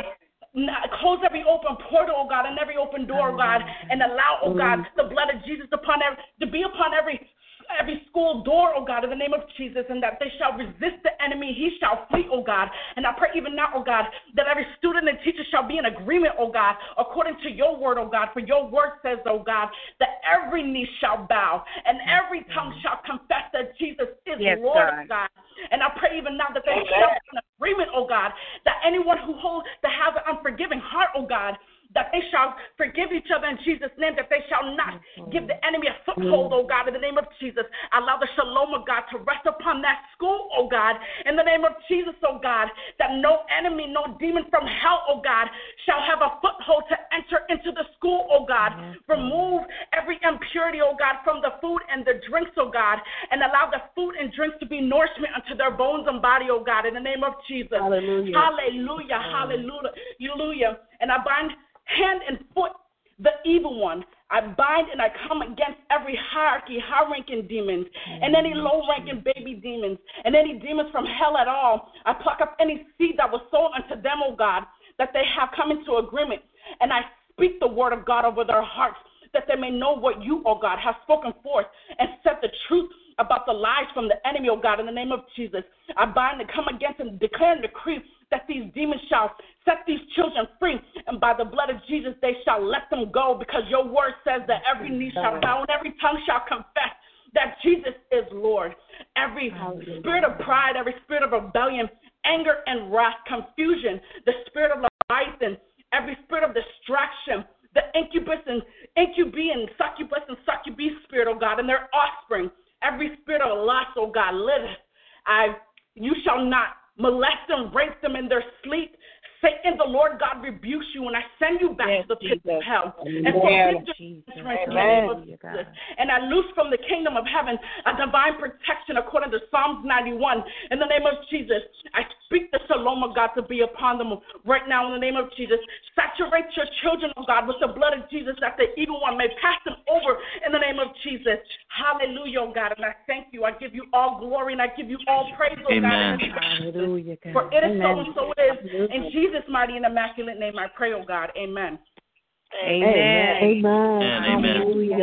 close every open portal, oh God, and every open door, oh God, and allow, oh God, mm. the blood of Jesus upon every, to be upon every every school door, oh God, in the name of Jesus, and that they shall resist the enemy, he shall flee, oh God. And I pray even now, oh God, that every student and teacher shall be in agreement, oh God, according to your word, oh God. For your word says, oh God, that every knee shall bow and every tongue shall confess that Jesus is yes, Lord, God. God. And I pray even now that they shall be in agreement, oh God, that anyone who holds that has an unforgiving heart, oh God, that they shall forgive each other in Jesus' name, that they shall not give the enemy a foothold, oh God, in the name of Jesus. Allow the shalom of God to rest upon that school, oh God, in the name of Jesus, oh God, that no enemy, no demon from hell, oh God, shall have a foothold to enter into the school, oh God. Remove every impurity, oh God, from the food and the drinks, oh God, and allow the food and drinks to be nourishment unto their bones and body, oh God, in the name of Jesus. Hallelujah. Hallelujah. Hallelujah. Hallelujah. And I bind hand and foot the evil one. I bind and I come against every hierarchy, high ranking demons, and any low ranking baby demons, and any demons from hell at all. I pluck up any seed that was sown unto them, O God, that they have come into agreement. And I speak the word of God over their hearts, that they may know what you, O God, have spoken forth and set the truth about the lies from the enemy, O God, in the name of Jesus. I bind and come against and declare and decree that these demons shall set these children free, and by the blood of Jesus they shall let them go, because your word says that every knee shall bow and every tongue shall confess that Jesus is Lord. Every spirit of pride, every spirit of rebellion, anger and wrath, confusion, the spirit of Leviathan, every spirit of distraction, the incubus and incubi and succubus and succubi spirit, oh God, and their offspring, every spirit of lust, oh God, liveth. I you shall not molest them, rape them in their sleep. Satan, the Lord God rebukes you, and I send you back Yes, to the pit of hell. Amen. And forbid your Jesus. entrance in the Amen. name of Jesus. And I loose from the kingdom of heaven a divine protection according to Psalms 91. In the name of Jesus, I shalom of God to be upon them right now in the name of Jesus. Saturate your children, oh God, with the blood of Jesus that the evil one may pass them over in the name of Jesus. Hallelujah, oh God. And I thank you. I give you all glory and I give you all praise, oh Amen. God. Hallelujah, God. For it is so Amen. and so it is. In Jesus' mighty and immaculate name, I pray, oh God. Amen. Amen. Amen. amen. Hallelujah.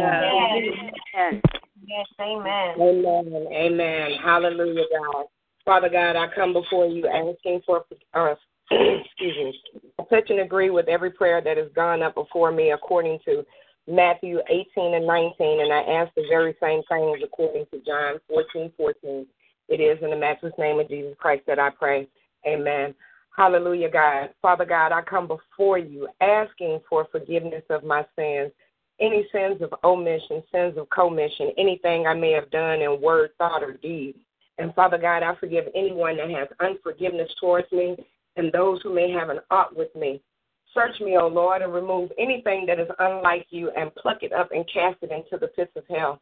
Yes. Yes. Amen. Amen. Amen. Hallelujah, God. Father God, I come before you asking for, uh, [CLEARS THROAT] excuse me, I touch and agree with every prayer that has gone up before me according to Matthew 18 and 19, and I ask the very same things according to John 14, 14. It is in the matchless name of Jesus Christ that I pray. Amen. Hallelujah, God. Father God, I come before you asking for forgiveness of my sins, any sins of omission, sins of commission, anything I may have done in word, thought, or deed. And Father God, I forgive anyone that has unforgiveness towards me and those who may have an ought with me. Search me, O Lord, and remove anything that is unlike you and pluck it up and cast it into the pits of hell.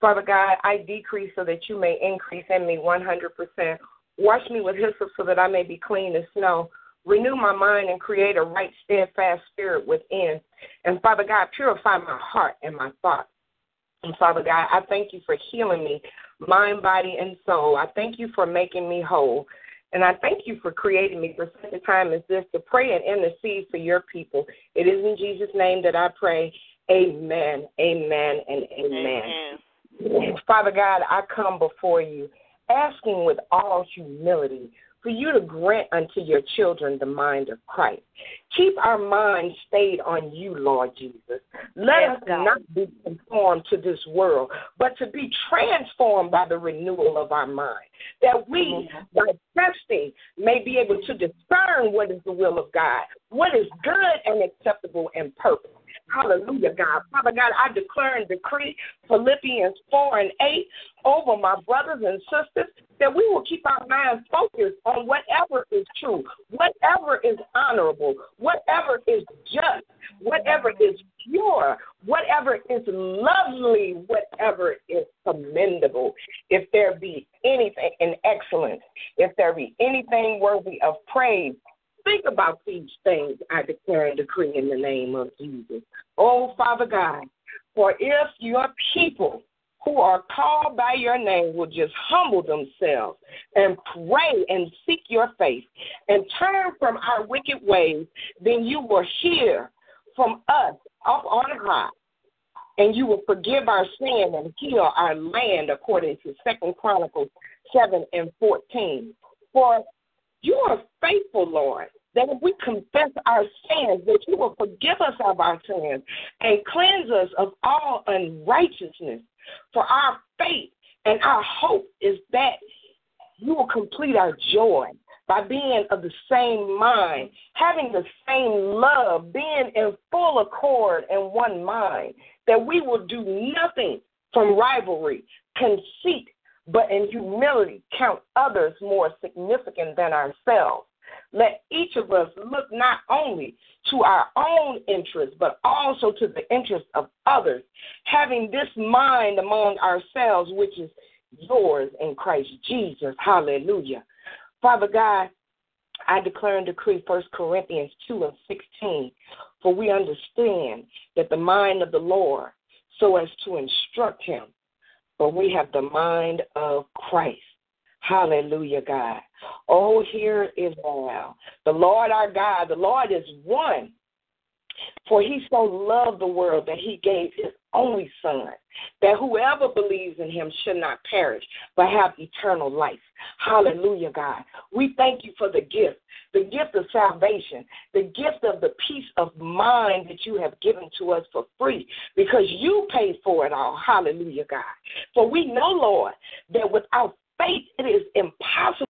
Father God, I decrease so that you may increase in me 100%. Wash me with hyssop so that I may be clean as snow. Renew my mind and create a right, steadfast spirit within. And Father God, purify my heart and my thoughts. And Father God, I thank you for healing me, mind, body, and soul. I thank you for making me whole. And I thank you for creating me for such a time as this to pray and intercede for your people. It is in Jesus' name that I pray. Amen, amen, and amen. Father God, I come before you asking with all humility for you to grant unto your children the mind of Christ. Keep our minds stayed on you, Lord Jesus. Let Yes, us God. not be conformed to this world, but to be transformed by the renewal of our mind, that we, mm-hmm. by testing, may be able to discern what is the will of God, what is good and acceptable and perfect. Hallelujah, God. Father God, I declare and decree Philippians 4 and 8 over my brothers and sisters that we will keep our minds focused on whatever is true, whatever is honorable, whatever is just, whatever is pure, whatever is lovely, whatever is commendable. If there be anything in excellence, if there be anything worthy of praise, Think about these things I declare and decree in the name of Jesus. Oh, Father God, for if your people who are called by your name will just humble themselves and pray and seek your face and turn from our wicked ways, then you will hear from us up on high. And you will forgive our sin and heal our land according to Second Chronicles seven and fourteen. For you are faithful, Lord, that if we confess our sins, that you will forgive us of our sins and cleanse us of all unrighteousness. For our faith and our hope is that you will complete our joy by being of the same mind, having the same love, being in full accord and one mind, that we will do nothing from rivalry, conceit, but in humility count others more significant than ourselves. Let each of us look not only to our own interests, but also to the interests of others, having this mind among ourselves, which is yours in Christ Jesus. Hallelujah. Father God, I declare and decree 1 Corinthians 2 and 16. For we understand that the mind of the Lord, so as to instruct him, but we have the mind of Christ. Hallelujah, God. Oh, hear Israel. The Lord our God, the Lord is one. For he so loved the world that he gave his only Son, that whoever believes in him should not perish, but have eternal life. Hallelujah, God. We thank you for the gift, the gift of salvation, the gift of the peace of mind that you have given to us for free, because you paid for it all. Hallelujah, God. For we know, Lord, that without faith it is impossible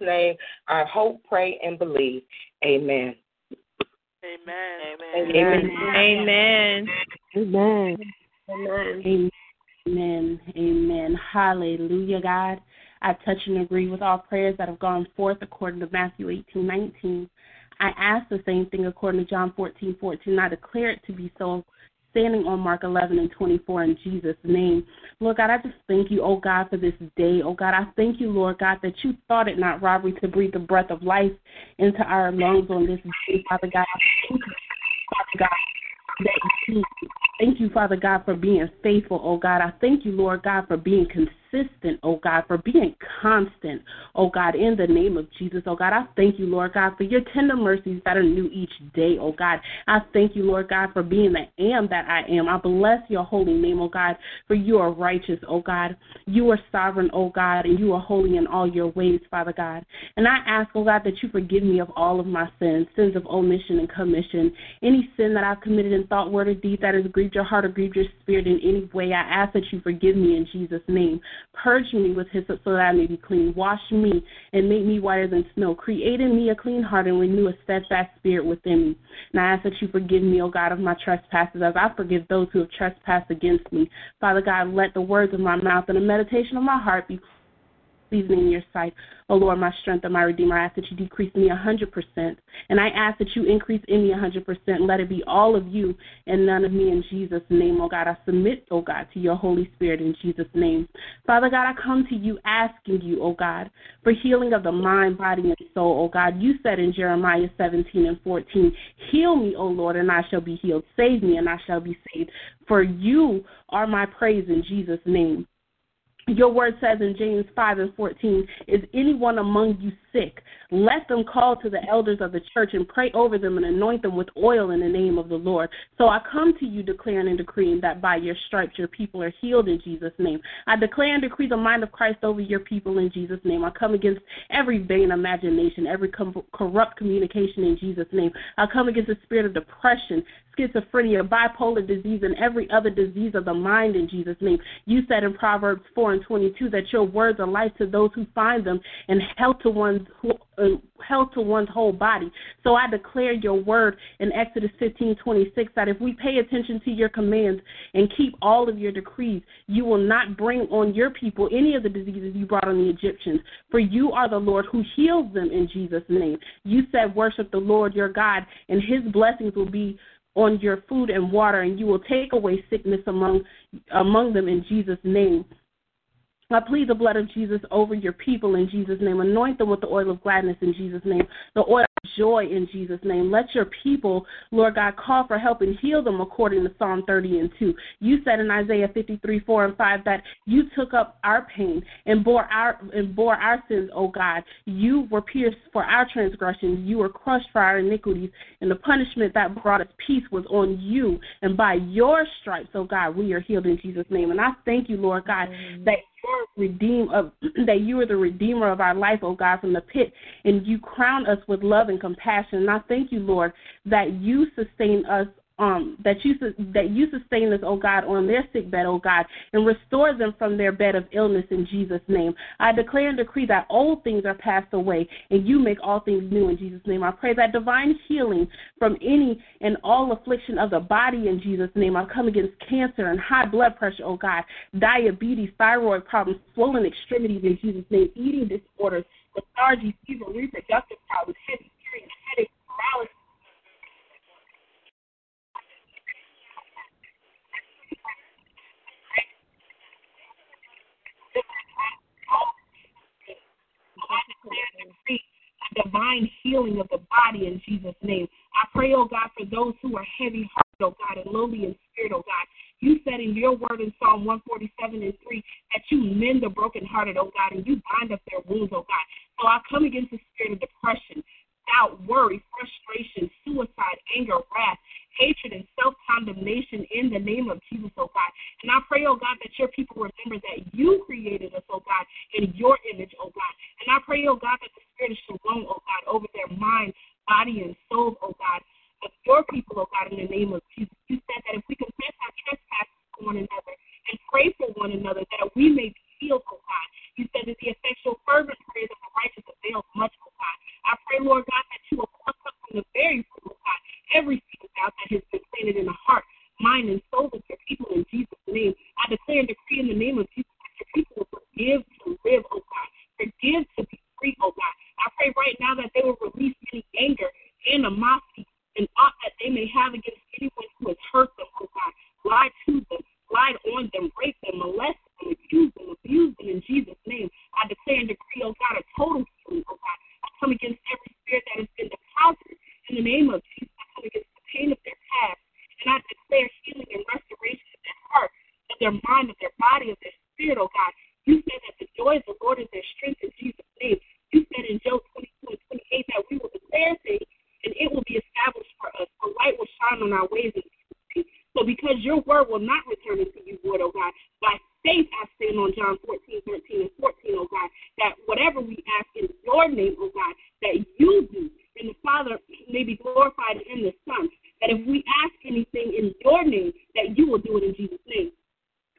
name, I hope, pray, and believe. Amen. Amen. Amen. Amen. Amen. Amen. Amen. Amen. Hallelujah, God. I touch and agree with all prayers that have gone forth according to Matthew 18, 19. I ask the same thing according to John 14, 14. I declare it to be so standing on Mark 11 and 24 in Jesus' name. Lord God, I just thank you, oh God, for this day. Oh God, I thank you, Lord God, that you thought it not robbery to breathe the breath of life into our lungs on this day, Father God. Thank you, Father God, Thank you, Father God, for being faithful, oh God. I thank you, Lord God, for being consistent, oh God, for being constant, oh God, in the name of Jesus, oh God. I thank you, Lord God, for your tender mercies that are new each day, oh God. I thank you, Lord God, for being the am that I am. I bless your holy name, oh God, for you are righteous, oh God. You are sovereign, oh God, and you are holy in all your ways, Father God. And I ask, oh God, that you forgive me of all of my sins, sins of omission and commission, any sin that I've committed in thought, word, or deed that has grieved your heart or grieved your spirit in any way. I ask that you forgive me in Jesus' name. Purge me with hyssop so that I may be clean. Wash me and make me whiter than snow. Create in me a clean heart and renew a steadfast spirit within me. And I ask that you forgive me, O God, of my trespasses as I forgive those who have trespassed against me. Father God, let the words of my mouth and the meditation of my heart be pleasing in your sight. O Lord, my strength and my redeemer, I ask that you decrease me a hundred percent. And I ask that you increase in me a hundred percent. Let it be all of you and none of me in Jesus' name, oh God. I submit, oh God, to your Holy Spirit in Jesus' name. Father God, I come to you asking you, oh God, for healing of the mind, body, and soul, oh God. You said in Jeremiah 17 and 14, Heal me, O Lord, and I shall be healed. Save me, and I shall be saved. For you are my praise in Jesus' name. Your word says in James 5 and 14, Is anyone among you sick? Let them call to the elders of the church and pray over them and anoint them with oil in the name of the Lord. So I come to you declaring and decreeing that by your stripes your people are healed in Jesus' name. I declare and decree the mind of Christ over your people in Jesus' name. I come against every vain imagination, every com- corrupt communication in Jesus' name. I come against the spirit of depression, schizophrenia, bipolar disease, and every other disease of the mind in Jesus' name. You said in Proverbs 4 and 22 that your words are life to those who find them and health to one's uh, to one's whole body. So I declare your word in Exodus 15:26 that if we pay attention to your commands and keep all of your decrees, you will not bring on your people any of the diseases you brought on the Egyptians. For you are the Lord who heals them in Jesus' name. You said, "Worship the Lord your God, and His blessings will be." on your food and water, and you will take away sickness among among them in Jesus' name. I plead the blood of Jesus over your people in Jesus' name. Anoint them with the oil of gladness in Jesus' name, the oil of joy in Jesus' name. Let your people, Lord God, call for help and heal them according to Psalm 30 and 2. You said in Isaiah 53, 4 and 5 that you took up our pain and bore our and bore our sins, O God. You were pierced for our transgressions. You were crushed for our iniquities. And the punishment that brought us peace was on you. And by your stripes, O God, we are healed in Jesus' name. And I thank you, Lord God, that redeem of [CLEARS THROAT] that you are the redeemer of our life, oh God, from the pit, and you crown us with love and compassion. And I thank you, Lord, that you sustain us um, that you that you sustain us, oh God, on their sick bed, oh God, and restore them from their bed of illness in Jesus' name. I declare and decree that old things are passed away, and you make all things new in Jesus' name. I pray that divine healing from any and all affliction of the body in Jesus' name. I come against cancer and high blood pressure, oh God, diabetes, thyroid problems, swollen extremities in Jesus' name, eating disorders, lethargy, fever, reproductive problems, heavy period, headache, paralysis a divine healing of the body in Jesus' name. I pray, oh God, for those who are heavy hearted, oh God, and lowly in spirit, oh God. You said in your word in Psalm 147 and 3 that you mend the brokenhearted, oh God, and you bind up their wounds, oh God. So I come against the spirit of depression, doubt, worry, frustration, suicide, anger, wrath, hatred, and self condemnation in the name of Jesus, oh God. And I pray, oh God, that your people remember that you created us, oh God, in your image, oh God. And I pray, oh God, that the spirit of shalom, oh God, over their mind, body, and soul, oh God, of your people, oh God, in the name of Jesus. You said that if we confess our trespasses to one another and pray for one another, that we may be healed, oh God. You said that the effectual fervent prayers of the righteous oh I pray, Lord God, that you will pluck up from the very soul, God, every single doubt that has been planted in the heart, mind, and soul of your people in Jesus' name. I declare and decree in the name of Jesus that your people will forgive to live, oh God, forgive to be free, oh God. I pray right now that they will release any anger, animosity, and aught that they may have against anyone who has hurt them, oh God, lied to them, lied on them, raped them, molested them, accused them, abused them in Jesus' name. I declare and decree, oh God, a total healing, oh God. Come against every spirit that has been deposited in the name of Jesus. I come against the pain of their past, and I declare healing and restoration of their heart, of their mind, of their body, of their spirit, oh God. You said that the joy of the Lord is their strength in Jesus' name. You said in Job 22 and 28 that we will declare things and it will be established for us. The light will shine on our ways name. So because your word will not return unto you void, oh God, by faith I stand on John 14, 13, and 14, oh God, that whatever we ask in your name, oh God, that you do, and the Father may be glorified in the Son. That if we ask anything in your name, that you will do it in Jesus' name.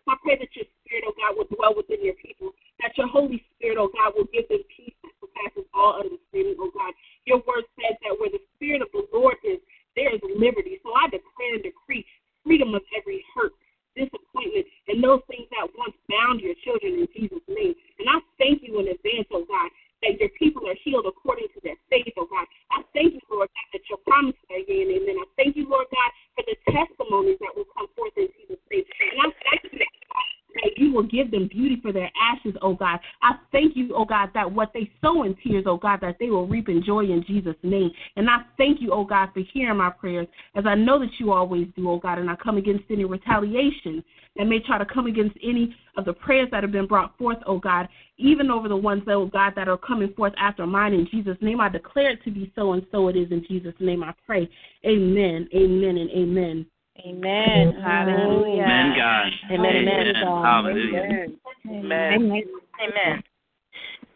I pray that your spirit, oh God, will dwell within your people. That your Holy Spirit, oh God, will give them peace that surpasses all understanding, oh God. Your word says that where the Spirit of the Lord is, there is liberty. So I declare and decree freedom of every hurt, disappointment, and those things that once bound your children in Jesus' name. And I thank you in advance, oh God, that your people are healed according to their faith, oh God. I thank you, Lord God, that your promises are yea and amen. I thank you, Lord God, for the testimonies that will come forth in Jesus' name. And I thank you that you will give them beauty for their ashes, oh God. I thank you, oh God, that what they sow in tears, oh God, that they will reap in joy in Jesus' name. And I thank you, oh God, for hearing my prayers, as I know that you always do, oh God, and I come against any retaliation that may try to come against any of the prayers that have been brought forth, oh God, even over the ones, oh God, that are coming forth after mine in Jesus' name. I declare it to be so, and so it is in Jesus' name. I pray. Amen, amen, and amen. Amen. Hallelujah. Amen, God. Amen. Amen. Hallelujah. Amen. Amen.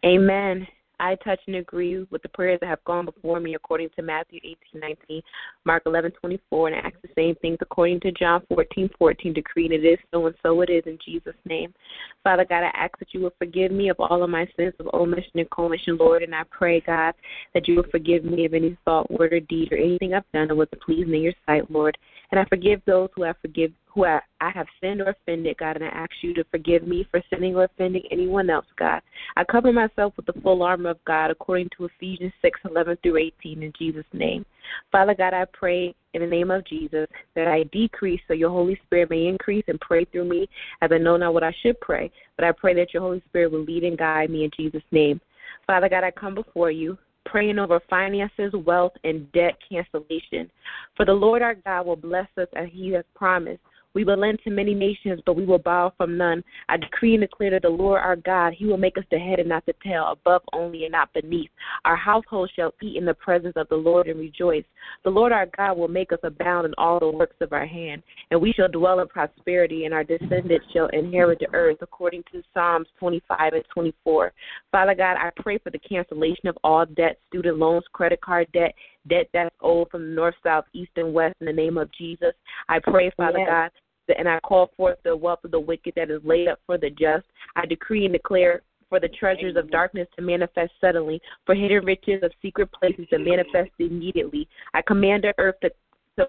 Amen. I touch and agree with the prayers that have gone before me according to Matthew 18, 19, Mark 11, 24, and I ask the same things according to John 14, 14, decree, and it is so and so it is in Jesus' name. Father God, I ask that you will forgive me of all of my sins of omission and commission, Lord, and I pray, God, that you will forgive me of any thought, word, or deed, or anything I've done that wasn't pleasing in your sight, Lord. And I forgive those who have forgive who I, I have sinned or offended, God, and I ask you to forgive me for sinning or offending anyone else, God. I cover myself with the full armor of God according to Ephesians six eleven through 18 in Jesus' name. Father God, I pray in the name of Jesus that I decrease so your Holy Spirit may increase and pray through me as I know not what I should pray, but I pray that your Holy Spirit will lead and guide me in Jesus' name. Father God, I come before you praying over finances, wealth, and debt cancellation. For the Lord our God will bless us as he has promised. We will lend to many nations, but we will borrow from none. I decree and declare that the Lord our God, He will make us the head and not the tail, above only and not beneath. Our household shall eat in the presence of the Lord and rejoice. The Lord our God will make us abound in all the works of our hand, and we shall dwell in prosperity, and our descendants shall inherit the earth, according to Psalms 25 and 24. Father God, I pray for the cancellation of all debt, student loans, credit card debt, debt that's owed from the north, south, east, and west in the name of Jesus. I pray, Father Yes. God, and I call forth the wealth of the wicked that is laid up for the just. I decree and declare for the treasures of darkness to manifest suddenly, for hidden riches of secret places to manifest immediately. I command the earth to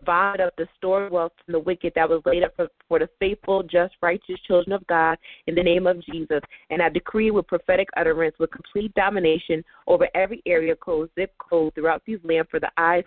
vomit up the stored wealth from the wicked that was laid up for, for the faithful, just, righteous children of God in the name of Jesus. And I decree with prophetic utterance, with complete domination over every area code, zip code throughout these lands for the eyes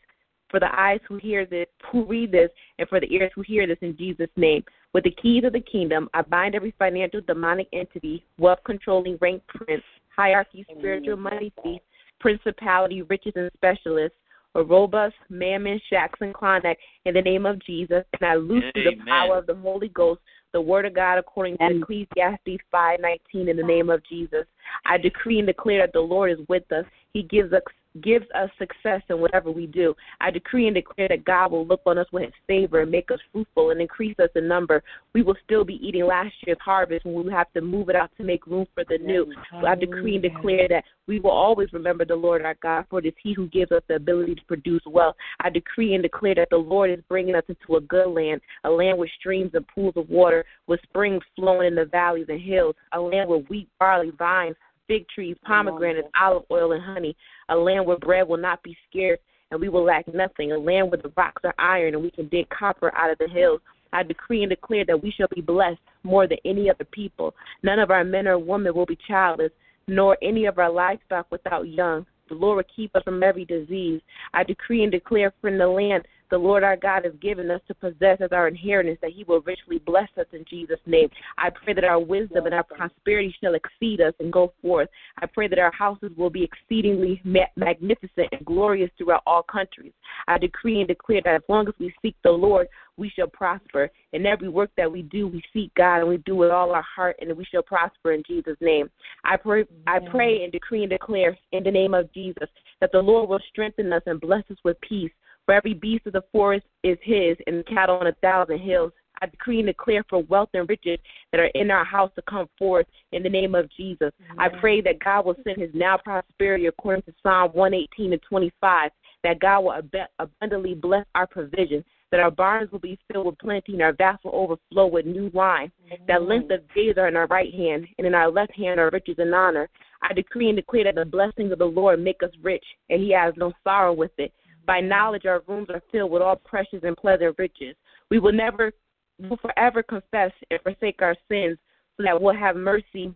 for the eyes who hear this, who read this, and for the ears who hear this in Jesus' name. With the keys of the kingdom, I bind every financial demonic entity, wealth controlling rank prince, hierarchy, spiritual money thief, principality, riches, and specialists, or robust mammon, shacks, and Klondike in the name of Jesus. And I loose through the power of the Holy Ghost the word of God according to Ecclesiastes five nineteen in the name of Jesus. I decree and declare that the Lord is with us. He gives us gives us success in whatever we do. I decree and declare that God will look on us with his favor and make us fruitful and increase us in number. We will still be eating last year's harvest when we have to move it out to make room for the new. So I decree and declare that we will always remember the Lord our God, for it is he who gives us the ability to produce wealth. I decree and declare that the Lord is bringing us into a good land, a land with streams and pools of water, with springs flowing in the valleys and hills, a land with wheat, barley, vines, fig trees, pomegranates, olive oil, and honey, a land where bread will not be scarce and we will lack nothing, a land where the rocks are iron and we can dig copper out of the hills, I decree and declare that we shall be blessed more than any other people. None of our men or women will be childless, nor any of our livestock without young. The Lord will keep us from every disease. I decree and declare from the land the Lord our God has given us to possess as our inheritance, that He will richly bless us in Jesus' name. I pray that our wisdom and our prosperity shall exceed us and go forth. I pray that our houses will be exceedingly magnificent and glorious throughout all countries. I decree and declare that as long as we seek the Lord, we shall prosper. In every work that we do, we seek God and we do with all our heart, and we shall prosper in Jesus' name. I pray, I pray and decree and declare in the name of Jesus that the Lord will strengthen us and bless us with peace. For every beast of the forest is his, and cattle on a thousand hills. I decree and declare for wealth and riches that are in our house to come forth in the name of Jesus. I pray that God will send his now prosperity according to Psalm 118 and 25, that God will ab- abundantly bless our provision, that our barns will be filled with plenty and our vats will overflow with new wine, that length of days are in our right hand, and in our left hand are riches and honor. I decree and declare that the blessings of the Lord make us rich, and he has no sorrow with it. By knowledge, our rooms are filled with all precious and pleasant riches. We will never, will forever confess and forsake our sins, so that we'll have mercy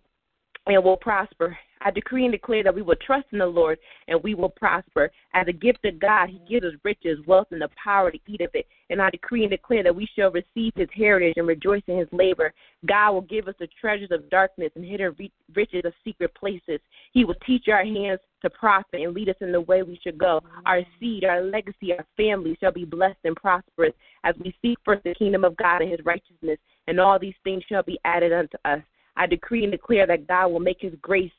and will prosper. I decree and declare that we will trust in the Lord and we will prosper. As a gift of God, He gives us riches, wealth, and the power to eat of it. And I decree and declare that we shall receive His heritage and rejoice in His labor. God will give us the treasures of darkness and hidden riches of secret places. He will teach our hands to profit and lead us in the way we should go. Our seed, our legacy, our family shall be blessed and prosperous as we seek first the kingdom of God and His righteousness, and all these things shall be added unto us. I decree and declare that God will make His grace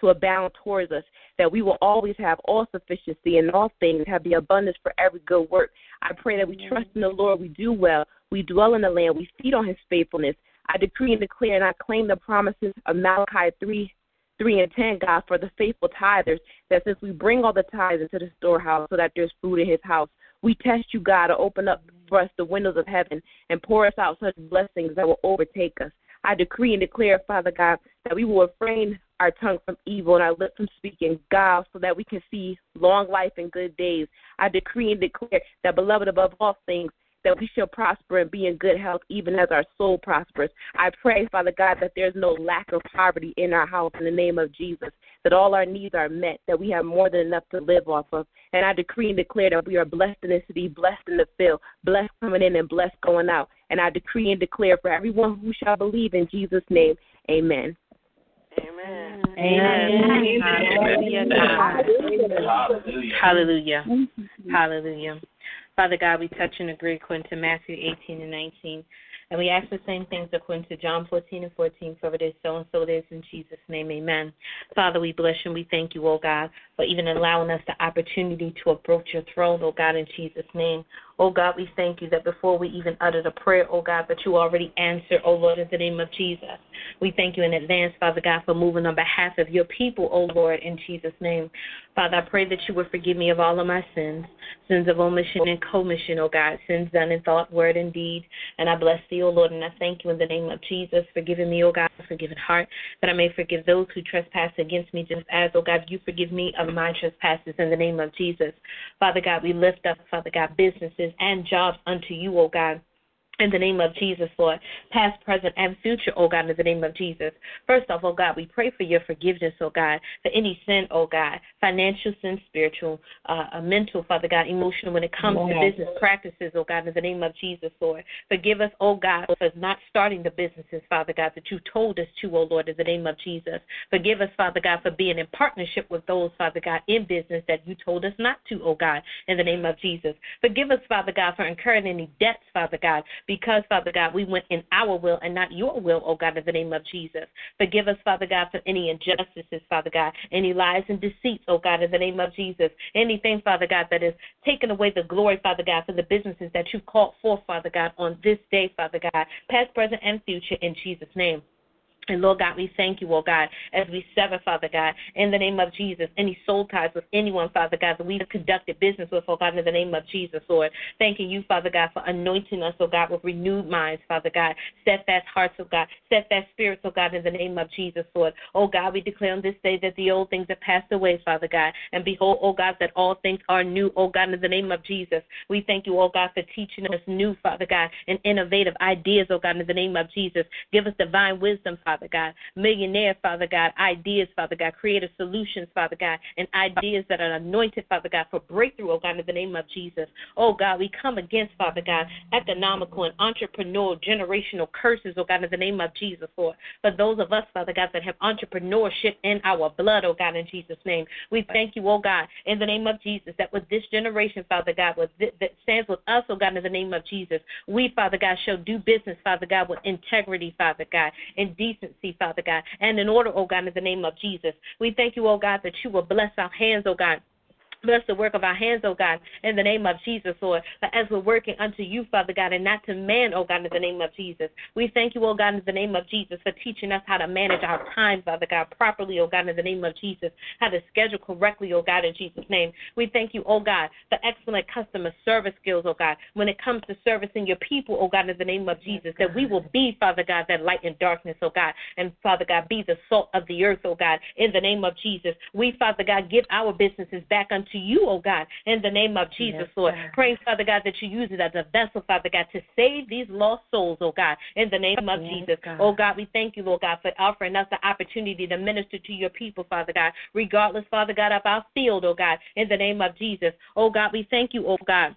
to abound towards us, that we will always have all sufficiency in all things, have the abundance for every good work. I pray that we trust in the Lord, we do well, we dwell in the land, we feed on his faithfulness. I decree and declare and I claim the promises of Malachi 3 3 and 10, God, for the faithful tithers, that since we bring all the tithes into the storehouse so that there's food in his house, we test you, God, to open up for us the windows of heaven and pour us out such blessings that will overtake us. I decree and declare, Father God, that we will refrain our tongue from evil and our lips from speaking God so that we can see long life and good days. I decree and declare that, beloved, above all things, that we shall prosper and be in good health even as our soul prospers. I pray, Father God, that there's no lack of poverty in our house in the name of Jesus, that all our needs are met, that we have more than enough to live off of. And I decree and declare that we are blessed in the city, blessed in the field, blessed coming in and blessed going out. And I decree and declare for everyone who shall believe in Jesus' name, amen. Amen. Amen. Hallelujah. Hallelujah. Hallelujah. Father God, we touch and agree according to Matthew 18 and 19. And we ask the same things according to John 14 and 14. For it is so and so it is in Jesus' name. Amen. Father, we bless you and we thank you, oh God, for even allowing us the opportunity to approach your throne, oh God, in Jesus' name. Oh God, we thank you that before we even uttered a prayer, oh God, that you already answered, oh Lord, in the name of Jesus. We thank you in advance, Father God, for moving on behalf of your people, oh Lord, in Jesus' name. Father, I pray that you would forgive me of all of my sins, sins of omission and commission, oh God, sins done in thought, word, and deed. And I bless thee, oh Lord, and I thank you in the name of Jesus for giving me, oh God, a forgiven heart, that I may forgive those who trespass against me, just as, oh God, you forgive me of my trespasses in the name of Jesus. Father God, we lift up, Father God, businesses and jobs unto you, O God. In the name of Jesus, Lord, past, present, and future, oh God, in the name of Jesus. First off, oh God, we pray for your forgiveness, oh God, for any sin, oh God, financial sin, spiritual, uh, mental, Father God, emotional, when it comes yes. to business practices, oh God, in the name of Jesus, Lord. Forgive us, oh God, for not starting the businesses, Father God, that you told us to, oh Lord, in the name of Jesus. Forgive us, Father God, for being in partnership with those, Father God, in business that you told us not to, oh God, in the name of Jesus. Forgive us, Father God, for incurring any debts, Father God because, Father God, we went in our will and not your will, oh God, in the name of Jesus. Forgive us, Father God, for any injustices, Father God, any lies and deceits, oh God, in the name of Jesus. Anything, Father God, that is taking away the glory, Father God, for the businesses that you've called forth, Father God, on this day, Father God, past, present, and future, in Jesus' name. And Lord God, we thank you, oh God, as we sever, Father God, in the name of Jesus, any soul ties with anyone, Father God, that we've conducted business with, oh God, in the name of Jesus, Lord. Thanking you, Father God, for anointing us, oh God, with renewed minds, Father God, steadfast hearts, oh God, steadfast spirits, oh God, in the name of Jesus, Lord. Oh God, we declare on this day that the old things have passed away, Father God, and behold, oh God, that all things are new, oh God, in the name of Jesus. We thank you, oh God, for teaching us new, Father God, and innovative ideas, oh God, in the name of Jesus. Give us divine wisdom, Father. Father God, millionaire, Father God, ideas, Father God, creative solutions, Father God, and ideas that are anointed, Father God, for breakthrough, oh God, in the name of Jesus. Oh God, we come against, Father God, economical and entrepreneurial generational curses, oh God, in the name of Jesus, Lord. For those of us, Father God, that have entrepreneurship in our blood, oh God, in Jesus' name, we thank you, oh God, in the name of Jesus, that with this generation, Father God, with th- that stands with us, oh God, in the name of Jesus, we, Father God, shall do business, Father God, with integrity, Father God, in decency, Father God, and in order, oh God, in the name of Jesus. We thank you, oh God, that you will bless our hands, oh God Bless the work of our hands, oh God, in the name of Jesus, Lord. As we're working unto you, Father God, and not to man, oh God, in the name of Jesus. We thank you, oh God, in the name of Jesus, for teaching us how to manage our time, Father God, properly, oh God, in the name of Jesus. How to schedule correctly, oh God, in Jesus' name. We thank you, oh God, for excellent customer service skills, oh God, when it comes to servicing your people, oh God, in the name of Jesus. That we will be, Father God, that light in darkness, oh God, and Father God, be the salt of the earth, oh God, in the name of Jesus. We, Father God, give our businesses back unto to you, oh God, in the name of Jesus, yes, Lord. God. Praying, Father God, that you use it as a vessel, Father God, to save these lost souls, oh God, in the name of yes, Jesus. God. Oh God, we thank you, Lord God, for offering us the opportunity to minister to your people, Father God, regardless, Father God, of our field, oh God, in the name of Jesus. Oh God, we thank you, oh God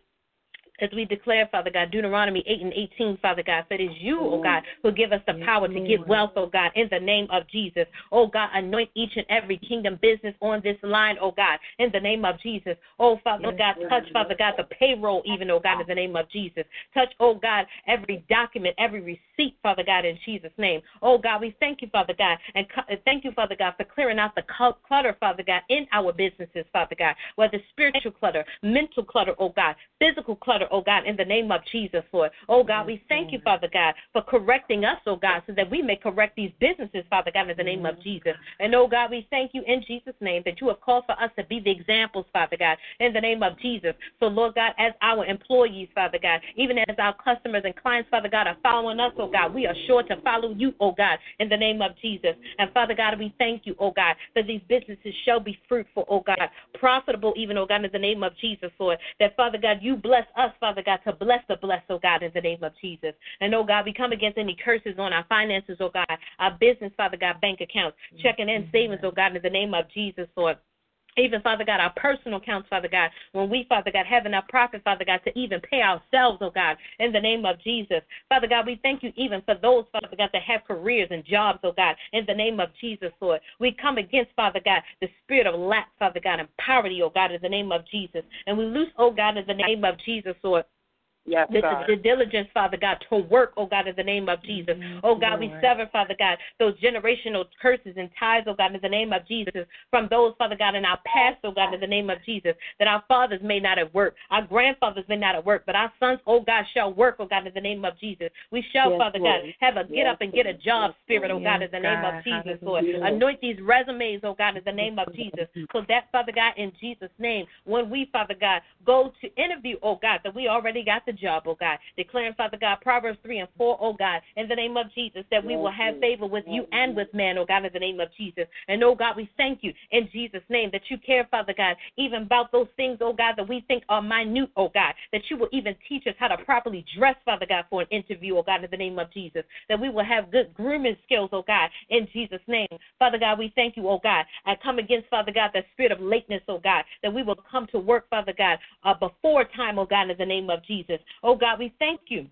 as we declare, Father God, Deuteronomy 8 and 18, Father God, that is you, oh God, who give us the power to get wealth, oh God, in the name of Jesus. Oh God, anoint each and every kingdom business on this line, oh God, in the name of Jesus. Oh Father God, touch, Father God, the payroll, even, oh God, in the name of Jesus. Touch, oh God, every document, every receipt, Father God, in Jesus' name. Oh God, we thank you, Father God, and thank you, Father God, for clearing out the clutter, Father God, in our businesses, Father God, whether spiritual clutter, mental clutter, oh God, physical clutter, oh God, in the name of Jesus, Lord. Oh God, we thank you, Father God, for correcting us, oh God, so that we may correct these businesses, Father God, in the name of Jesus. And oh God, we thank you in Jesus' name that you have called for us to be the examples, Father God, in the name of Jesus. So, Lord God, as our employees, Father God, even as our customers and clients, Father God, are following us, oh God, we are sure to follow you, oh God, in the name of Jesus. And Father God, we thank you, oh God, that these businesses shall be fruitful, oh God, profitable, even, oh God, in the name of Jesus, Lord. That, Father God, you bless us, Father God, to bless the blessed, oh God, in the name of Jesus. And, oh God, we come against any curses on our finances, oh God, our business, Father God, bank accounts, mm. checking and mm-hmm. savings, oh God, in the name of Jesus, Lord even Father God, our personal accounts, Father God, when we, Father God, have enough profit, Father God, to even pay ourselves, oh God, in the name of Jesus. Father God, we thank you even for those, Father God, that have careers and jobs, oh God, in the name of Jesus, Lord. We come against, Father God, the spirit of lack, Father God, and poverty, oh God, in the name of Jesus. And we loose, oh God, in the name of Jesus, Lord. Yes, the, the, diligence, Father God, to work, oh God, in the name of Jesus. Mm-hmm. Oh God, we sever, Father God, those generational curses and ties, oh God, in the name of Jesus, from those, Father God, in our past, oh God, in the name of Jesus, that our fathers may not have worked, our grandfathers may not have worked, but our sons, oh God, shall work, oh God, in the name of Jesus. We shall, yes, Father Lord. God, have a get yes, up and get a job spirit, oh God, in the name of Jesus, Lord. Anoint these resumes, oh God, in the name of Jesus, so that, Father God, in Jesus' name, when we, Father God, go to interview, oh God, that we already got the the job, oh God. Declaring, Father God, Proverbs 3 and 4, oh God, in the name of Jesus, that we will have favor with you and with man, oh God, in the name of Jesus. And oh God, we thank you in Jesus' name that you care, Father God, even about those things, oh God, that we think are minute, oh God, that you will even teach us how to properly dress, Father God, for an interview, oh God, in the name of Jesus. That we will have good grooming skills, oh God, in Jesus' name. Father God, we thank you, oh God. I come against, Father God, that spirit of lateness, oh God, that we will come to work, Father God, uh, before time, oh God, in the name of Jesus. Oh God, we thank you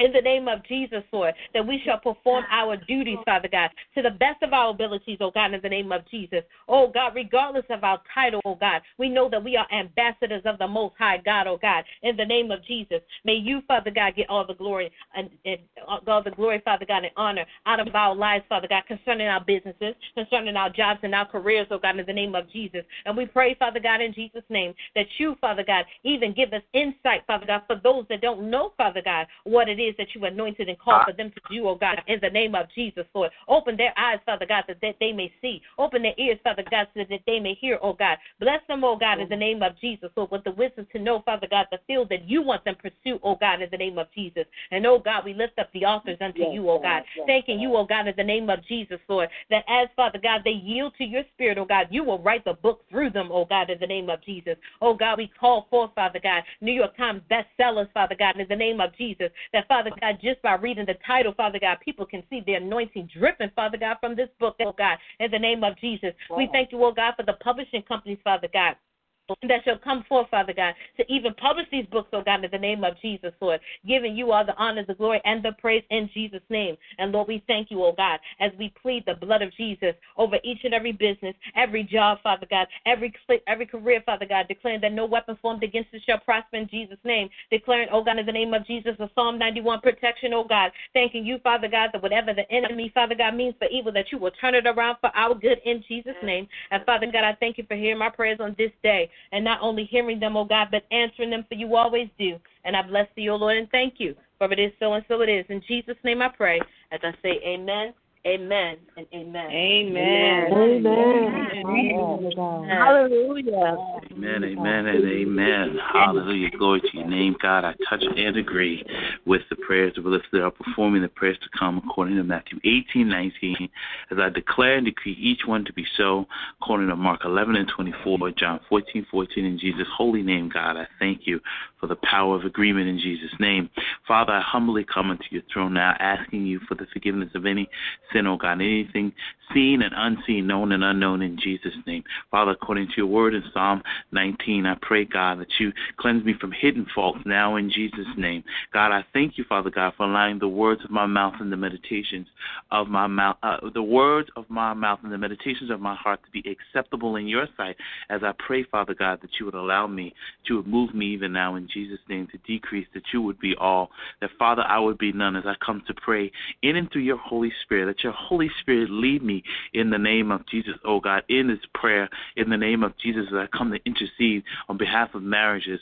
in the name of Jesus, Lord, that we shall perform our duties, Father God, to the best of our abilities, oh God, in the name of Jesus. Oh God, regardless of our title, oh God, we know that we are ambassadors of the Most High God, oh God, in the name of Jesus. May you, Father God, get all the glory and, and all the glory, Father God, and honor out of our lives, Father God, concerning our businesses, concerning our jobs and our careers, oh God, in the name of Jesus. And we pray, Father God, in Jesus' name, that you, Father God, even give us insight, Father God, for those that don't know, Father God, what it is is that you anointed and called for them to do, oh God, in the name of Jesus, Lord. Open their eyes, Father God, that, that they may see. Open their ears, Father God, so that they may hear, oh God. Bless them, oh God, in the name of Jesus, Lord, with the wisdom to know, Father God, the field that you want them to pursue, oh God, in the name of Jesus. And oh God, we lift up the authors unto you, oh God, thanking you, oh God, in the name of Jesus, Lord, that as Father God, they yield to your spirit, oh God, you will write the book through them, oh God, in the name of Jesus. Oh God, we call forth, Father God, New York Times bestsellers, Father God, in the name of Jesus, that Father God, just by reading the title, Father God, people can see the anointing dripping, Father God, from this book, oh God, in the name of Jesus. We thank you, oh God, for the publishing companies, Father God that shall come forth, Father God, to even publish these books, oh God, in the name of Jesus, Lord, giving you all the honor, the glory, and the praise in Jesus' name. And Lord, we thank you, oh God, as we plead the blood of Jesus over each and every business, every job, Father God, every every career, Father God, declaring that no weapon formed against us shall prosper in Jesus' name. Declaring, oh God, in the name of Jesus, the Psalm 91 protection, oh God. Thanking you, Father God, that whatever the enemy, Father God, means for evil, that you will turn it around for our good in Jesus' name. And Father God, I thank you for hearing my prayers on this day and not only hearing them, oh God, but answering them, for you always do. And I bless thee, O Lord, and thank you, for it is so and so it is. In Jesus' name I pray, as I say amen, amen, and amen. Amen. Amen. Hallelujah. Amen, amen, and amen. Hallelujah. Glory to your name, God. I touch and agree with the prayers that were lifted up, performing the prayers to come according to Matthew 18, 19, as I declare and decree each one to be so, according to Mark 11 and 24, John 14, 14, in Jesus' holy name, God. I thank you for the power of agreement in Jesus' name. Father, I humbly come unto your throne now, asking you for the forgiveness of any sin, oh God, anything seen and unseen, known and unknown in Jesus' name. Father, according to your word in Psalm 19, I pray, God, that you cleanse me from hidden faults now in Jesus' name. God, I thank you, Father God, for allowing the words of my mouth and the meditations of my mouth, uh, the words of my mouth and the meditations of my heart to be acceptable in your sight as I pray, Father God, that you would allow me, that you would move me even now in Jesus' name to decrease, that you would be all, that Father, I would be none as I come to pray in and through your Holy Spirit, that your Holy Spirit lead me in the name of Jesus, oh God, in this prayer, in the name of Jesus, as I come to intercede on behalf of marriages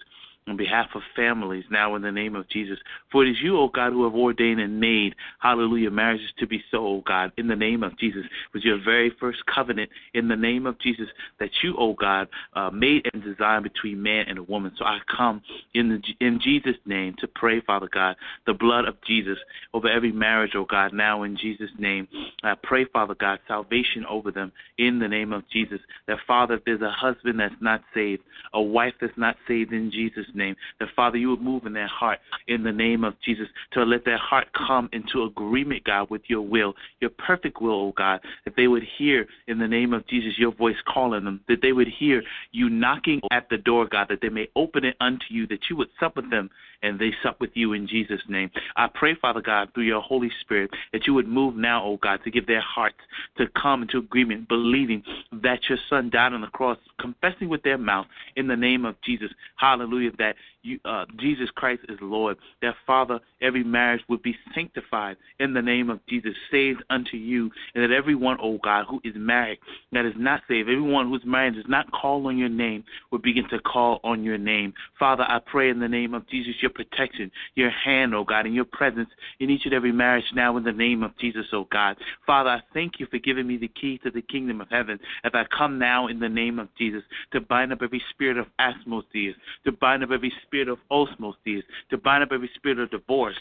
on behalf of families now in the name of Jesus. For it is you, O God, who have ordained and made, hallelujah, marriages to be so, O God, in the name of Jesus. was your very first covenant in the name of Jesus that you, O God, uh, made and designed between man and a woman. So I come in the in Jesus' name to pray, Father God, the blood of Jesus over every marriage, O God, now in Jesus' name. I pray, Father God, salvation over them in the name of Jesus. That Father, if there's a husband that's not saved, a wife that's not saved in Jesus' name, that Father, you would move in their heart in the name of Jesus to let their heart come into agreement, God, with your will, your perfect will, oh God, that they would hear in the name of Jesus your voice calling them, that they would hear you knocking at the door, God, that they may open it unto you, that you would sup with them and they sup with you in Jesus' name. I pray, Father God, through your Holy Spirit, that you would move now, oh God, to give their hearts to come into agreement, believing that your Son died on the cross, confessing with their mouth in the name of Jesus, hallelujah, that you, uh, Jesus Christ is Lord. That Father, every marriage would be sanctified in the name of Jesus, saved unto you, and that everyone, oh God, who is married that is not saved, everyone who's married does not call on your name, would begin to call on your name. Father, I pray in the name of Jesus, your protection, your hand, oh God, and your presence in each and every marriage now in the name of Jesus, oh God. Father, I thank you for giving me the key to the kingdom of heaven as I come now in the name of Jesus to bind up every spirit of asmodeus, to bind up every spirit of osmosis, to bind up every spirit of divorce,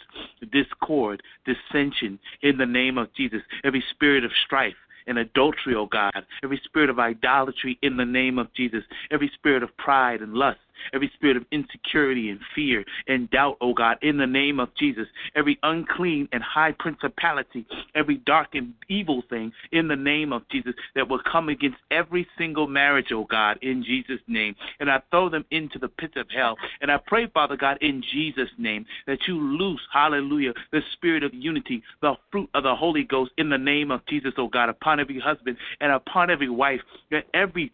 discord, dissension in the name of Jesus, every spirit of strife and adultery, O oh God, every spirit of idolatry in the name of Jesus, every spirit of pride and lust every spirit of insecurity and fear and doubt, oh God, in the name of Jesus, every unclean and high principality, every dark and evil thing in the name of Jesus that will come against every single marriage, oh God, in Jesus' name. And I throw them into the pits of hell. And I pray, Father God, in Jesus' name, that you loose, hallelujah, the spirit of unity, the fruit of the Holy Ghost in the name of Jesus, oh God, upon every husband and upon every wife, that every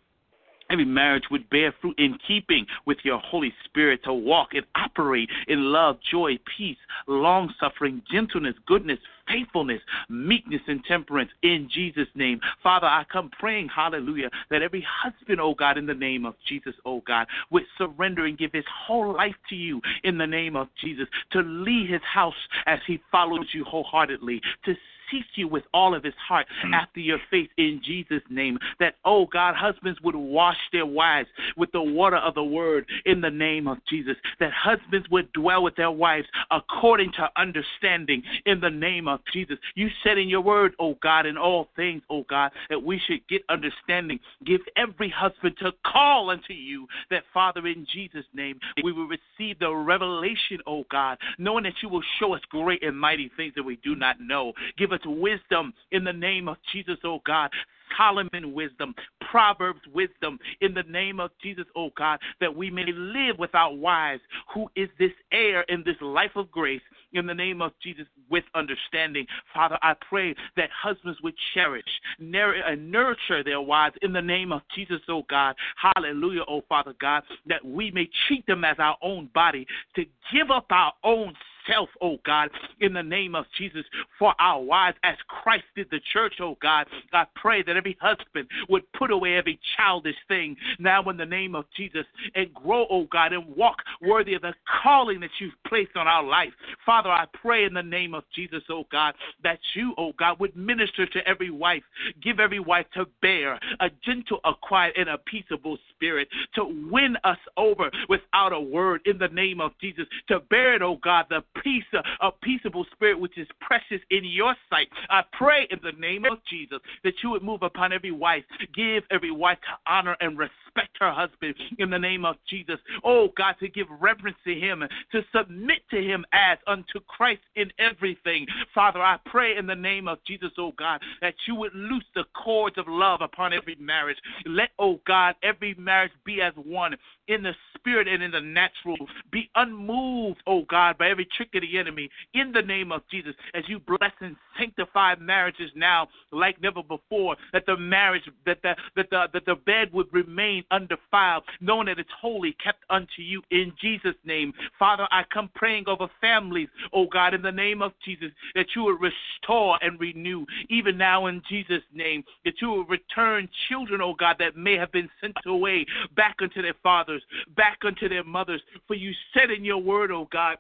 Every marriage would bear fruit in keeping with your Holy Spirit to walk and operate in love, joy, peace, long suffering, gentleness, goodness, faithfulness, meekness, and temperance in Jesus' name. Father, I come praying, hallelujah, that every husband, oh God, in the name of Jesus, oh God, would surrender and give his whole life to you in the name of Jesus, to lead his house as he follows you wholeheartedly, to seek you with all of his heart hmm. after your face in Jesus' name. That, oh God, husbands would wash their wives with the water of the word in the name of Jesus. That husbands would dwell with their wives according to understanding in the name of Jesus. You said in your word, oh God, in all things, oh God, that we should get understanding. Give every husband to call unto you that, Father, in Jesus' name, we will receive the revelation, oh God, knowing that you will show us great and mighty things that we do not know. Give us wisdom in the name of Jesus, oh God. Solomon wisdom, Proverbs wisdom, in the name of Jesus, oh God, that we may live without wives, who is this heir in this life of grace, in the name of Jesus, with understanding. Father, I pray that husbands would cherish and uh, nurture their wives in the name of Jesus, oh God. Hallelujah, oh Father God, that we may treat them as our own body, to give up our own self, oh God, in the name of Jesus, for our wives as Christ did the church, oh God. I pray that every husband would put away every childish thing now in the name of Jesus and grow, oh God, and walk worthy of the calling that you've placed on our life. Father, I pray in the name of Jesus, oh God, that you, oh God, would minister to every wife, give every wife to bear a gentle, a quiet, and a peaceable spirit, to win us over without a word in the name of Jesus, to bear it, oh God, the peace, a peaceable spirit which is precious in your sight. I pray in the name of Jesus that you would move upon every wife, give every wife to honor and respect her husband in the name of Jesus. Oh God, to give reverence to him, to submit to him as unto Christ in everything. Father, I pray in the name of Jesus, oh God, that you would loose the cords of love upon every marriage. Let, oh God, every marriage be as one in the spirit and in the natural. Be unmoved, oh God, by every trick of the enemy in the name of Jesus as you bless and sanctify marriages now like never before. That the marriage, that the that the that the bed would remain undefiled, knowing that it's holy, kept unto you in Jesus' name. Father, I come praying over families, oh God, in the name of Jesus, that you would restore and renew, even now in Jesus' name, that you will return children, oh God, that may have been sent away back unto their fathers, back unto their mothers. For you said in your word, oh God,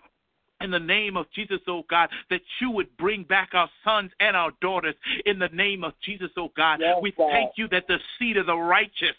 in the name of Jesus, oh God, that you would bring back our sons and our daughters in the name of Jesus, oh God. Yes, we God. thank you that the seed of the righteous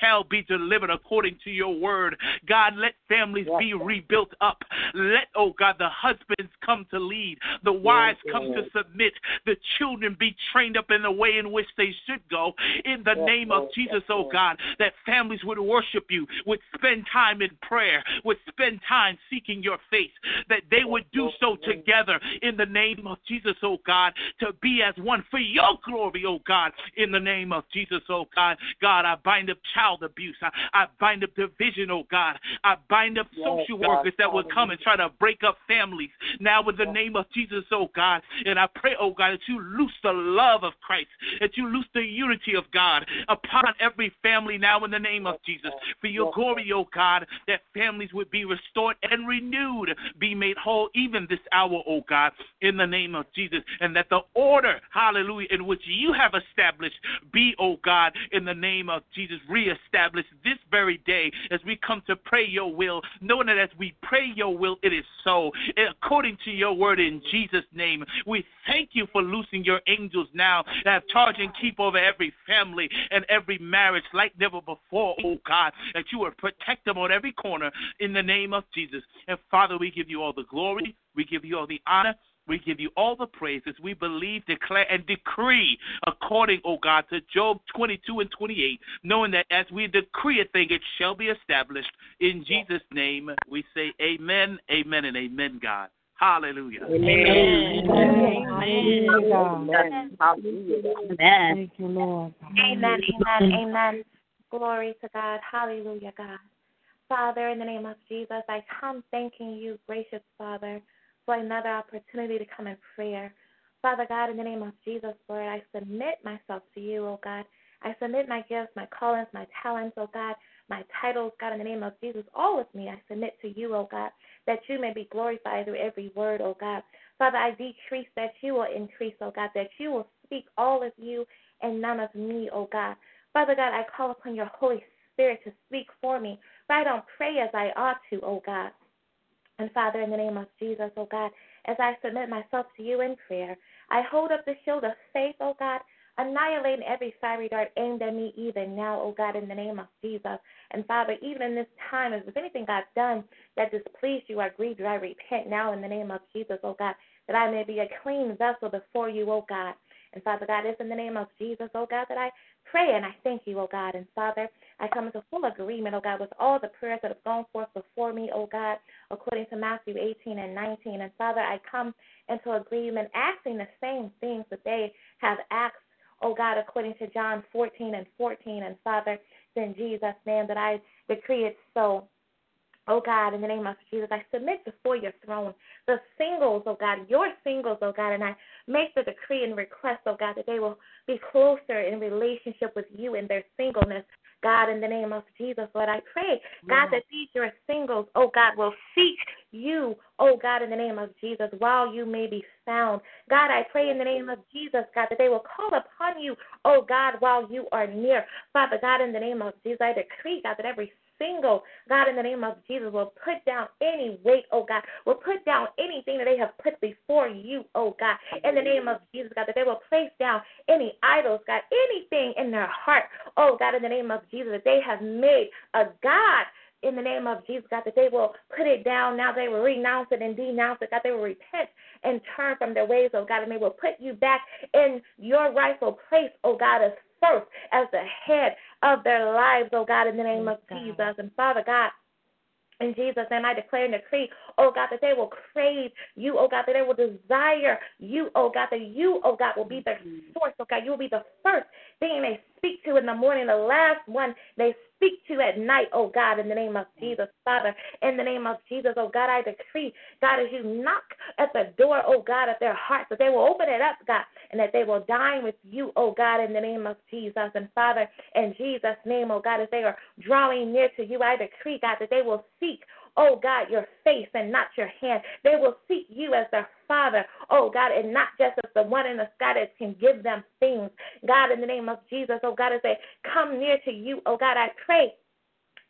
shall be delivered according to your word. God, let families Yes, be God. rebuilt up. Let, oh God, the husbands come to lead, the wives Yes, come to submit, the children be trained up in the way in which they should go. In the name of Jesus, oh God, that families would worship you, would spend time in prayer, would spend time seeking your face, that they would do so together in the name of Jesus, oh God, to be as one for your glory, oh God, in the name of Jesus, oh God. God, I bind up child abuse. I, I bind up division, oh God. I bind up social God. workers that would come and try to break up families. Now, in the name of Jesus, oh God, and I pray, oh God, that you loose the love of Christ, that you loose the unity of God upon every family now in the name of Jesus. For your glory, oh God, that families would be restored and renewed, be made whole even this hour, oh God, in the name of Jesus. And that the order, hallelujah, in which you have established be, oh God, in the name of Jesus, reestablished this very day as we come to pray your will, knowing that as we pray your will, it is so. According to your word in Jesus' name, we thank you for loosing your angels now that have charge and keep over every family and every marriage like never before, oh God, that you would protect them on every corner in the name of Jesus. And Father, we give you all the glory, we give you all the honor. We give you all the praises. We believe, declare, and decree according, oh God, to Job 22 and 28, knowing that as we decree a thing, it shall be established. In Jesus' name, we say amen, amen, and amen, God. Hallelujah. Amen. Amen. Hallelujah. Thank you, Lord. Amen, amen, amen. Glory to God. Hallelujah, God. Father, in the name of Jesus, I come thanking you, gracious Father, for another opportunity to come in prayer. Father God, in the name of Jesus, Lord, I submit myself to you, oh God. I submit my gifts, my callings, my talents, oh God, my titles, God, in the name of Jesus, all with me, I submit to you, oh God, that you may be glorified through every word, O God. Father, I decrease that you will increase, O God, that you will speak all of you and none of me, O God. Father God, I call upon your Holy Spirit to speak for me. I don't pray as I ought to, oh God. And Father, in the name of Jesus, oh God, as I submit myself to you in prayer, I hold up the shield of faith, oh God, annihilating every fiery dart aimed at me even now, oh God, in the name of Jesus. And Father, even in this time, if there's anything I've done that displeased you or grieved you, I repent now in the name of Jesus, oh God, that I may be a clean vessel before you, oh God. And Father God, it's in the name of Jesus, oh God, that I pray and I thank you, oh God. And Father, I come into full agreement, oh God, with all the prayers that have gone forth before me, oh God, according to Matthew 18 and 19. And Father, I come into agreement asking the same things that they have asked, oh God, according to John 14 and 14. And Father, in Jesus' name, that I decree it so. Oh God, in the name of Jesus, I submit before your throne the singles, oh God, your singles, oh God, and I make the decree and request, oh God, that they will be closer in relationship with you in their singleness. God, in the name of Jesus, Lord, I pray, God, that these your singles, oh God, will seek you, oh God, in the name of Jesus, while you may be found. God, I pray in the name of Jesus, God, that they will call upon you, oh God, while you are near. Father God, in the name of Jesus, I decree, God, that every single, God, in the name of Jesus, will put down any weight, oh God, will put down anything that they have put before you, oh God, in the name of Jesus, God, that they will place down any idols, God, anything in their heart, oh God, in the name of Jesus, that they have made a God in the name of Jesus, God, that they will put it down. Now they will renounce it and denounce it. God, they will repent and turn from their ways, oh God, and they will put you back in your rightful place, oh God, as first, as the head of their lives, oh God, in the name of Jesus. And Father God, in Jesus' name, I declare and decree, oh God, that they will crave you, oh God, that they will desire you, oh God, that you, oh God, will be their mm-hmm. source, oh God. You will be the first thing they speak to in the morning, the last one they speak to at night, oh God, in the name of mm. Jesus, Father, in the name of Jesus, oh God, I decree, God, as you knock at the door, oh God, of their hearts, that they will open it up, God, and that they will dine with you, oh God, in the name of Jesus. And Father, in Jesus' name, oh God, as they are drawing near to you, I decree, God, that they will seek, oh God, your face and not your hand. They will seek you as their Father, oh God, and not just as the one in the sky that can give them things. God, in the name of Jesus, oh God, as they come near to you, oh God, I pray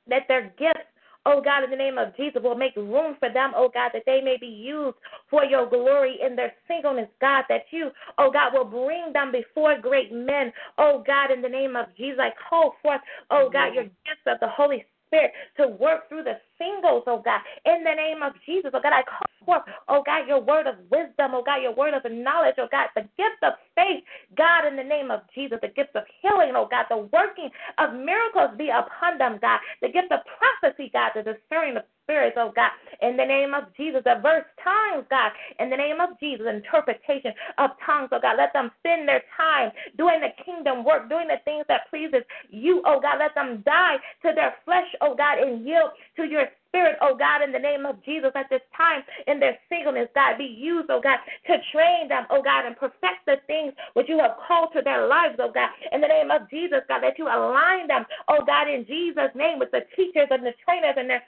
that their gifts Oh God, in the name of Jesus, will make room for them, oh God, that they may be used for your glory in their singleness, God, that you, oh God, will bring them before great men, oh God, in the name of Jesus. I call forth, oh God, your gifts of the Holy Spirit to work through the singles, oh God, in the name of Jesus, oh God, I call forth, oh God, your word of wisdom, oh God, your word of knowledge, oh God, the gift of faith, God, in the name of Jesus, the gift of healing, oh God, the working of miracles be upon them, God, the gift of prophecy, God, the discerning of spirits, oh God, in the name of Jesus, diverse tongues, God, in the name of Jesus, interpretation of tongues, oh God, let them spend their time doing the kingdom work, doing the things that pleases you, oh God, let them die to their flesh, oh God, and yield to your Spirit, oh God, in the name of Jesus, at this time in their singleness, God, be used, oh God, to train them, oh God, and perfect the things which you have called to their lives, oh God, in the name of Jesus, God, that you align them, oh God, in Jesus' name with the teachers and the trainers and their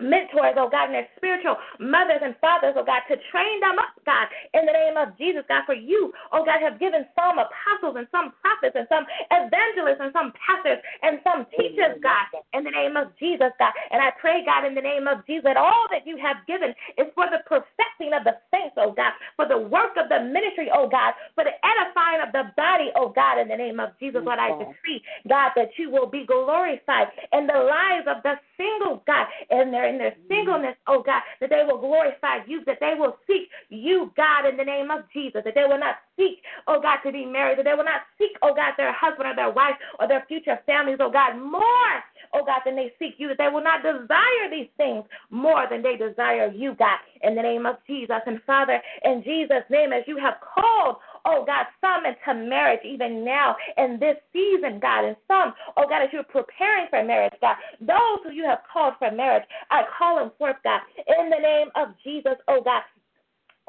mentors, oh God, and their spiritual mothers and fathers, oh God, to train them up, God, in the name of Jesus, God, for you, oh God, have given some apostles and some prophets and some evangelists and some pastors and some teachers, God, in the name of Jesus, God. And I pray, God, in the name of Jesus, that all that you have given is for the perfecting of the saints, oh God, for the work of the ministry, oh God, for the edifying of the body, oh God, in the name of Jesus, Lord, I decree, God, that you will be glorified in the lives of the single, God, and their in their mm-hmm. singleness, oh God, that they will glorify you, that they will seek you, God, in the name of Jesus, that they will not seek, oh God, to be married, that they will not seek, oh God, their husband or their wife or their future families, oh God, more, oh God, than they seek you, that they will not desire these things more than they desire you, God, in the name of Jesus. And Father, in Jesus' name, as you have called, oh God, some into marriage even now in this season, God, and some, oh God, as you're preparing for marriage, God, those who you have called for marriage, I call them forth, God, in the name of Jesus, oh God.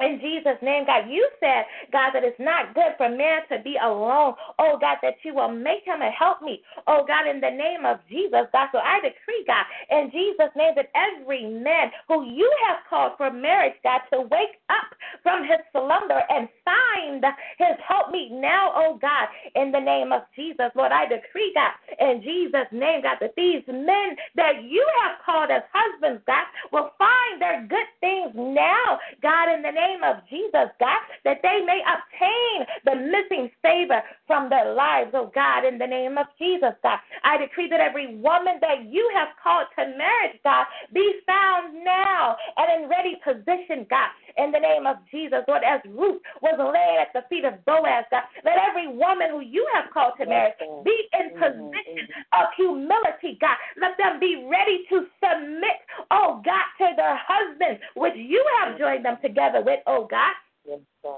In Jesus' name, God, you said, God, that it's not good for man to be alone. Oh, God, that you will make him a help me. Oh, God, in the name of Jesus, God. So I decree, God, in Jesus' name, that every man who you have called for marriage, God, to wake up from his slumber and find his help me now, oh, God, in the name of Jesus. Lord, I decree, God, in Jesus' name, God, that these men that you have called as husbands, God, will find their good things now, God, in the name name of Jesus, God, that they may obtain the missing favor from their lives, oh God, in the name of Jesus, God. I decree that every woman that you have called to marriage, God, be found now and in ready position, God, in the name of Jesus. Lord, as Ruth was laid at the feet of Boaz, God, let every woman who you have called to marriage be in position of humility, God. Let them be ready to submit, oh God, to their husband, which you have joined them together with, oh God.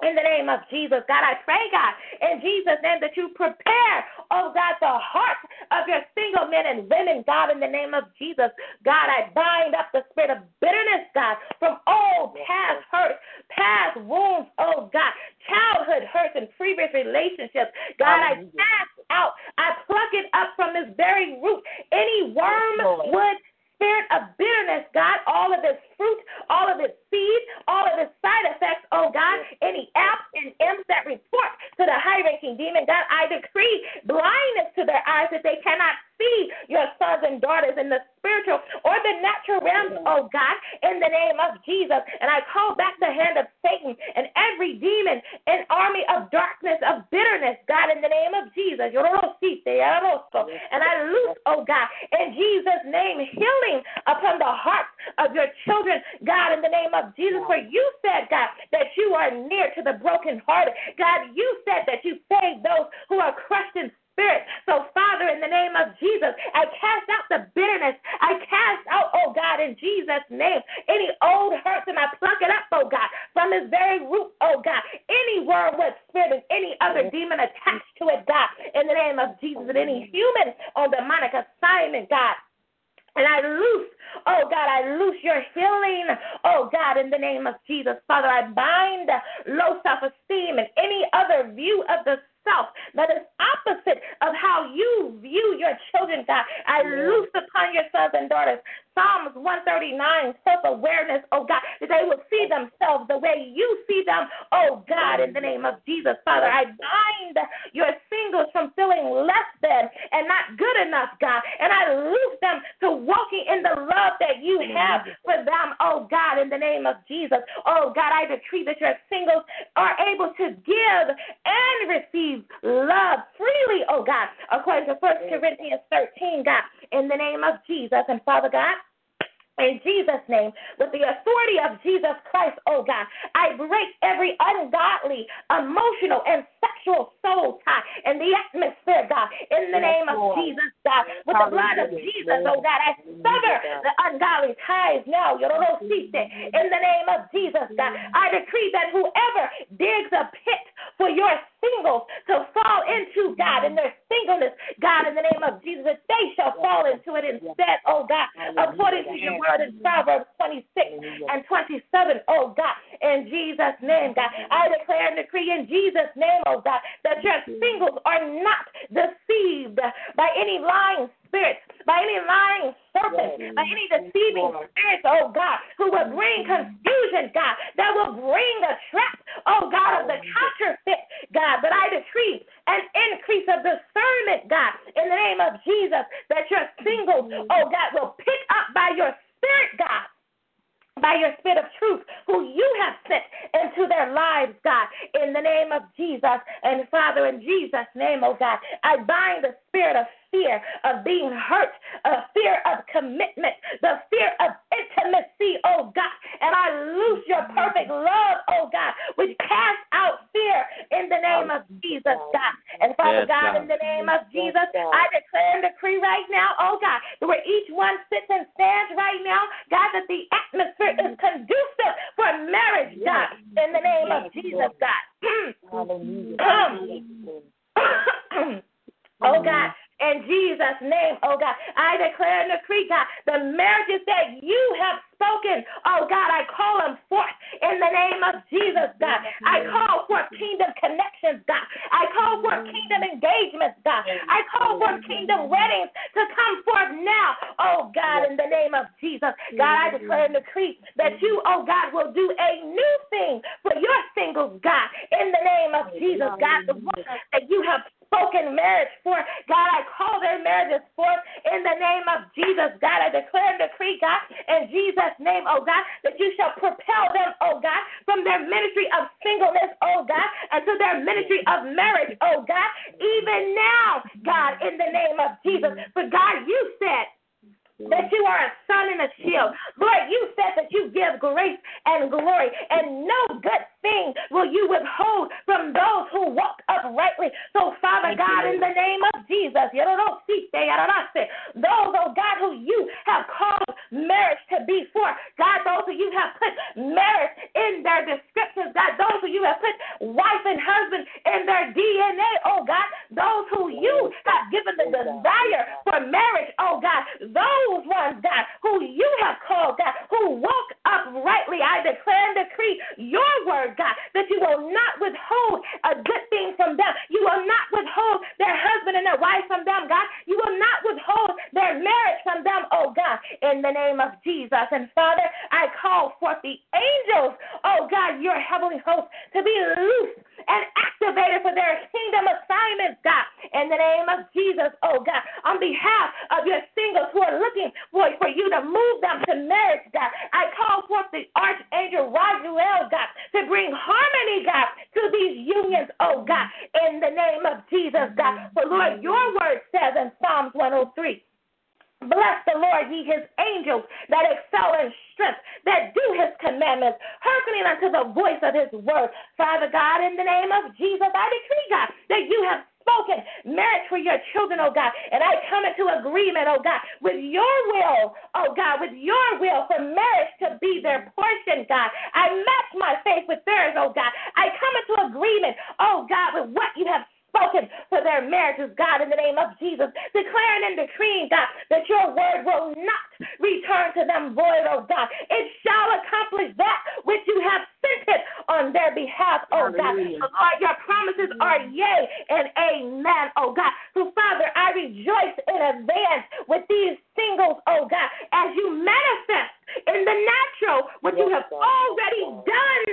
In the name of Jesus, God, I pray, God, in Jesus' name, that you prepare, oh God, the hearts of your single men and women, God, in the name of Jesus. God, I bind up the spirit of bitterness, God, from all past hurts, past wounds, oh God, childhood hurts and previous relationships. God, I cast out, I pluck it up from this very root. Any wormwood spirit of bitterness, God, all of its fruit, all of its seed, all of its side effects, oh God, any apps and imps that report to the high ranking demon, God, I decree blindness to their eyes that they cannot see your sons and daughters in the spiritual or the natural realms, oh God, in the name of Jesus. And I call back the hand of Satan and every demon and army of darkness, of bitterness, God, in the name of Jesus. And I loose, oh God, in Jesus' name, healing upon the hearts of your children, God, in the name of Jesus. For you said, God, that you are near to the brokenhearted. God, you said that you save those who are crushed in spirit. So, Father, in the name of Jesus, I cast out the bitterness. I cast out, oh God, in Jesus' name, any old hurts and I pluck it up, oh God, from its very root, oh God. Any wormwood spirit and any other demon attached to it, God, in the name of Jesus, and any human on demonic assignment, God. And I loose, oh God, I loose your healing, oh God, in the name of Jesus. Father, I bind low self esteem and any other view of the self that is opposite of how you view your children, God. I loose upon your sons and daughters Psalms 139, self awareness, oh God, that they will see themselves the way you see them, oh God, in the name of Jesus. Father, I bind your singles from feeling less than and not good enough, God, and I loose them to walking in the love that you have for them, oh God, in the name of Jesus. Oh God, I decree that your singles are able to give and receive love freely, oh God, according to 1 Corinthians 13, God, in the name of Jesus. And Father God, in Jesus' name, with the authority of Jesus Christ, oh God, I break every ungodly, emotional, and sexual soul tie in the atmosphere, God, in the name of Jesus, God, with the blood of Jesus, oh God, I sever the ungodly ties now, in the name of Jesus, God. I decree that whoever digs a pit for your singles to fall into, God, in their singleness, God, in the name of Jesus, that they shall fall into it instead, oh God, according to your word in Proverbs 26 and 27, oh God, in Jesus' name, God. I declare and decree in Jesus' name, oh God, that your singles are not deceived by any lying spirits, by any lying serpents, by any deceiving spirits, oh God, who will bring confusion, God, that will bring the trap, oh God, of the counterfeit, God. But I decree an increase of discernment, God, in the name of Jesus, that your singles, oh God, will pick up by your spirit, God by your spirit of truth, who you have sent into their lives, God, in the name of Jesus. And Father, in Jesus' name, oh God, I bind the spirit of fear of being hurt, a fear of commitment, the fear of intimacy, oh God. And I loose your perfect love, oh God, which cast out fear in the name of Jesus, God. And Father yes, God, God, in the name of Jesus, I declare and decree right now, oh God, that where each one sits and stands right now, God, that the atmosphere is conducive for marriage, God, in the name of Jesus, God. [CLEARS THROAT] [CLEARS THROAT] [CLEARS THROAT] oh God, in Jesus' name, oh God. I declare and decree, God, the marriages that you have spoken, oh God, I call them forth in the name of Jesus, God. I call for kingdom connections, God. I call for kingdom engagements, God. I call for kingdom weddings to come forth now, oh God, in the name of Jesus. God, I declare and decree that you, oh God, will do a new thing for your singles, God, in the name of Jesus, God. The one that you have spoken marriage for. God, I call their marriages forth in the name of Jesus. God, I declare and decree, God, in Jesus' name, oh God, that you shall propel them, oh God, from their ministry of singleness, oh God, unto their ministry of marriage, oh God, even now, God, in the name of Jesus. For God, you said, that you are a sun and a shield. Lord, you said that you give grace and glory, and no good thing will you withhold from those who walk uprightly. So, Father Thank God, you. in the name of Jesus, you don't see those, oh God, who you have called marriage to be for, God, those who you have put marriage in their descriptions, God, those who you have put wife and husband in their DNA, oh God, those who you have given the desire for marriage, oh God, those ones, God, who you have called, God, who walk uprightly, I declare and decree your word God, that you will not withhold a good thing from them. You will not withhold their husband and their wife from them, God. You will not withhold their marriage from them, oh God, in the name of Jesus. And Father, I call forth the angels, oh God, your heavenly host, to be loose and activated for their kingdom assignments, God, in the name of Jesus, oh God, on behalf of your singles who are looking for, for you to move them to marriage, God. I call forth the archangel Raphael, God, to bring harmony, God, to these unions, oh God, in the name of Jesus, God. For Lord, your word says in Psalms 103. Bless the Lord, ye his angels that excel in strength, that do his commandments, hearkening unto the voice of his word. Father God, in the name of Jesus, I decree, God, that you have spoken marriage for your children, oh God. And I come into agreement, oh God, with your will, oh God, with your will for marriage to be their portion, God. I match my faith with theirs, oh God. I come into agreement, oh God, with what you have spoken for their marriages, God, in the name of Jesus. Declaring and decreeing, God, that your word will not return to them void, oh God. It shall accomplish that which you have sent it on their behalf, oh God. So, Lord, your promises are yea and amen, oh God. So, Father, I rejoice in advance with these singles, oh God, as you manifest in the natural what you have already done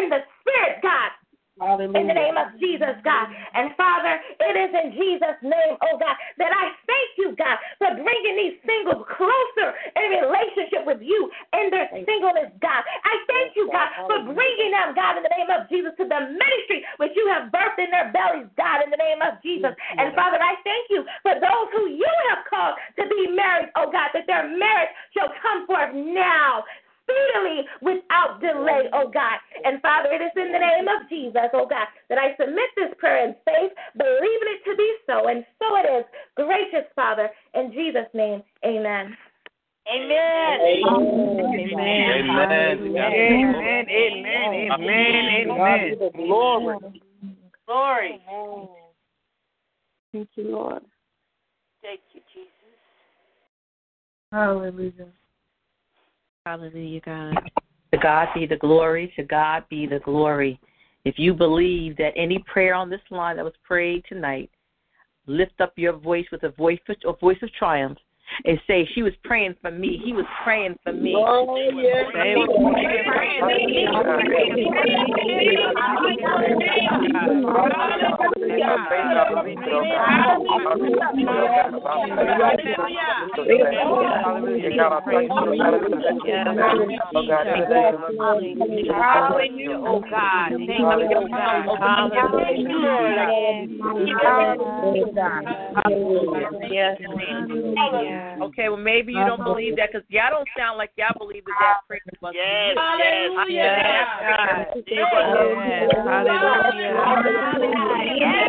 in the spirit, God. Hallelujah. In the name of Jesus, God. And Father, it is in Jesus' name, oh God, that I thank you, God, for bringing these singles closer in relationship with you in their thank singleness, God. I thank you, God, for bringing them, God, in the name of Jesus, to the ministry which you have birthed in their bellies, God, in the name of Jesus. And Father, I thank you for those who you have called to be married, oh God, that their marriage shall come forth now speedily without delay, oh God. And Father, it is in the name of Jesus, oh God, that I submit this prayer in faith, believing it to be so. And so it is. Gracious Father, in Jesus' name, amen. Amen. Amen. Amen. Amen. Amen. Amen. Amen. Glory. Glory. Thank you, Lord. Thank you, Jesus. Hallelujah. Hallelujah, God. To God be the glory. To God be the glory. If you believe that any prayer on this line that was prayed tonight, lift up your voice with a voice of, a voice of triumph and say, She was praying for me. He was praying for me. Oh, yes. Hallelujah, oh God. Thank you, oh God. Hallelujah. Yes. Okay, well maybe you don't believe that because y'all don't sound like y'all believe that that prayer was. Yes, yes, yes. God. Yes. Hallelujah.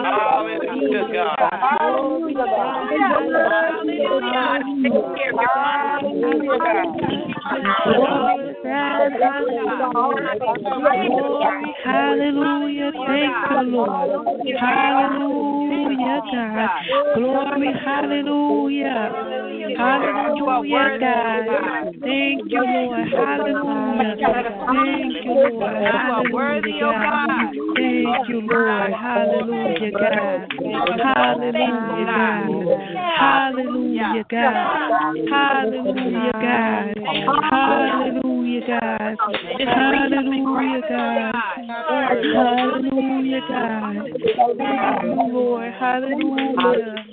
Hallelujah. Your Hallelujah. Thank you, Lord. Hallelujah, God. Glory. Hallelujah. Hallelujah, God. Thank you, Lord. Hallelujah. Thank you, Lord. Hallelujah, Thank you, Lord. Hallelujah, God. Hallelujah, God. Hallelujah, God. Hallelujah, God. Hallelujah, God. Hallelujah, God. Hallelujah, God. Thank you, Lord. Hallelujah.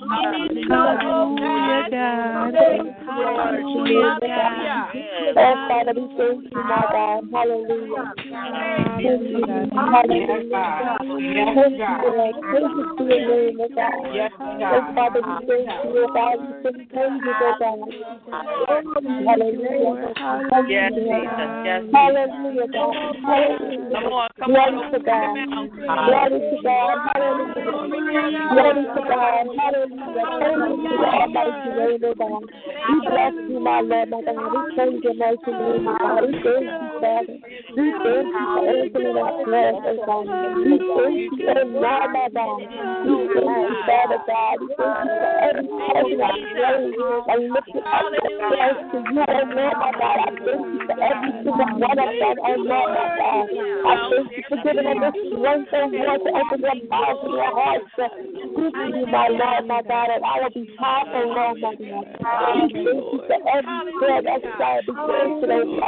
Hallelujah, God. Hallelujah, God. Father, we thank you, my God. Hallelujah. Thank you, God. Hallelujah. Thank you, Lord. Thank you God. Yes, Father, we thank you, God. We praises, oh God. Hallelujah. Yes, Jesus. Yes, Hallelujah, God. Hallelujah. Come on, come Glory on. to God. Glory to God. Hallelujah. Glory to God. Hallelujah. Thank you almighty oh God. We bless you, my Lord, my God. We praise your mighty God. We thank you, Father. We thank you for opening our prayers, oh God. We thank you, Lord, my God. We thank you, Father God. We thank you every person that prays and lifting up to you, oh Lord, my God. I thank you for every single one of them, oh Lord, my God. I thank you for giving them the strength, oh Lord, to open their mouths and their hearts to speak to you, my Lord, my God, and I will be powerful, Lord, my God. We thank you for every prayer that's trying to be answered,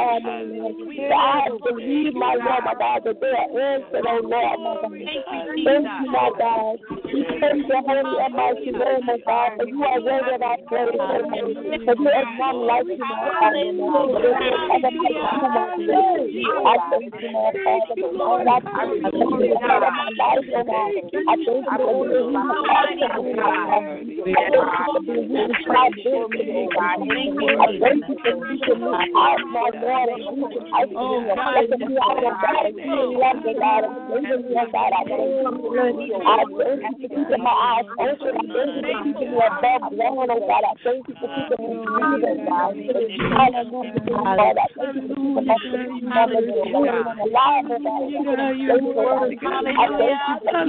God. So I believe, my Lord, my God, that they are answered, oh Lord, my God. Thank you, my God. We praise your holy and mighty name, oh God, for you are worthy of our praise, oh God. For you, my God. Like you, my God. I thank you, my Father, for you God of my life, oh God. I thank you for being who you are to me, my God. I thank you for being who you to be to me, God. I thank you for teaching me out, my Lord, and teaching out to and letting me out of God, and oh God, God. I thank you. Thank you for keeping my eyes open. I thank you for keeping me above ground, oh God. I thank you for keeping me breathing, God. Hallelujah, God. I thank you for keeping my faith alive, oh God. I thank you for I thank you for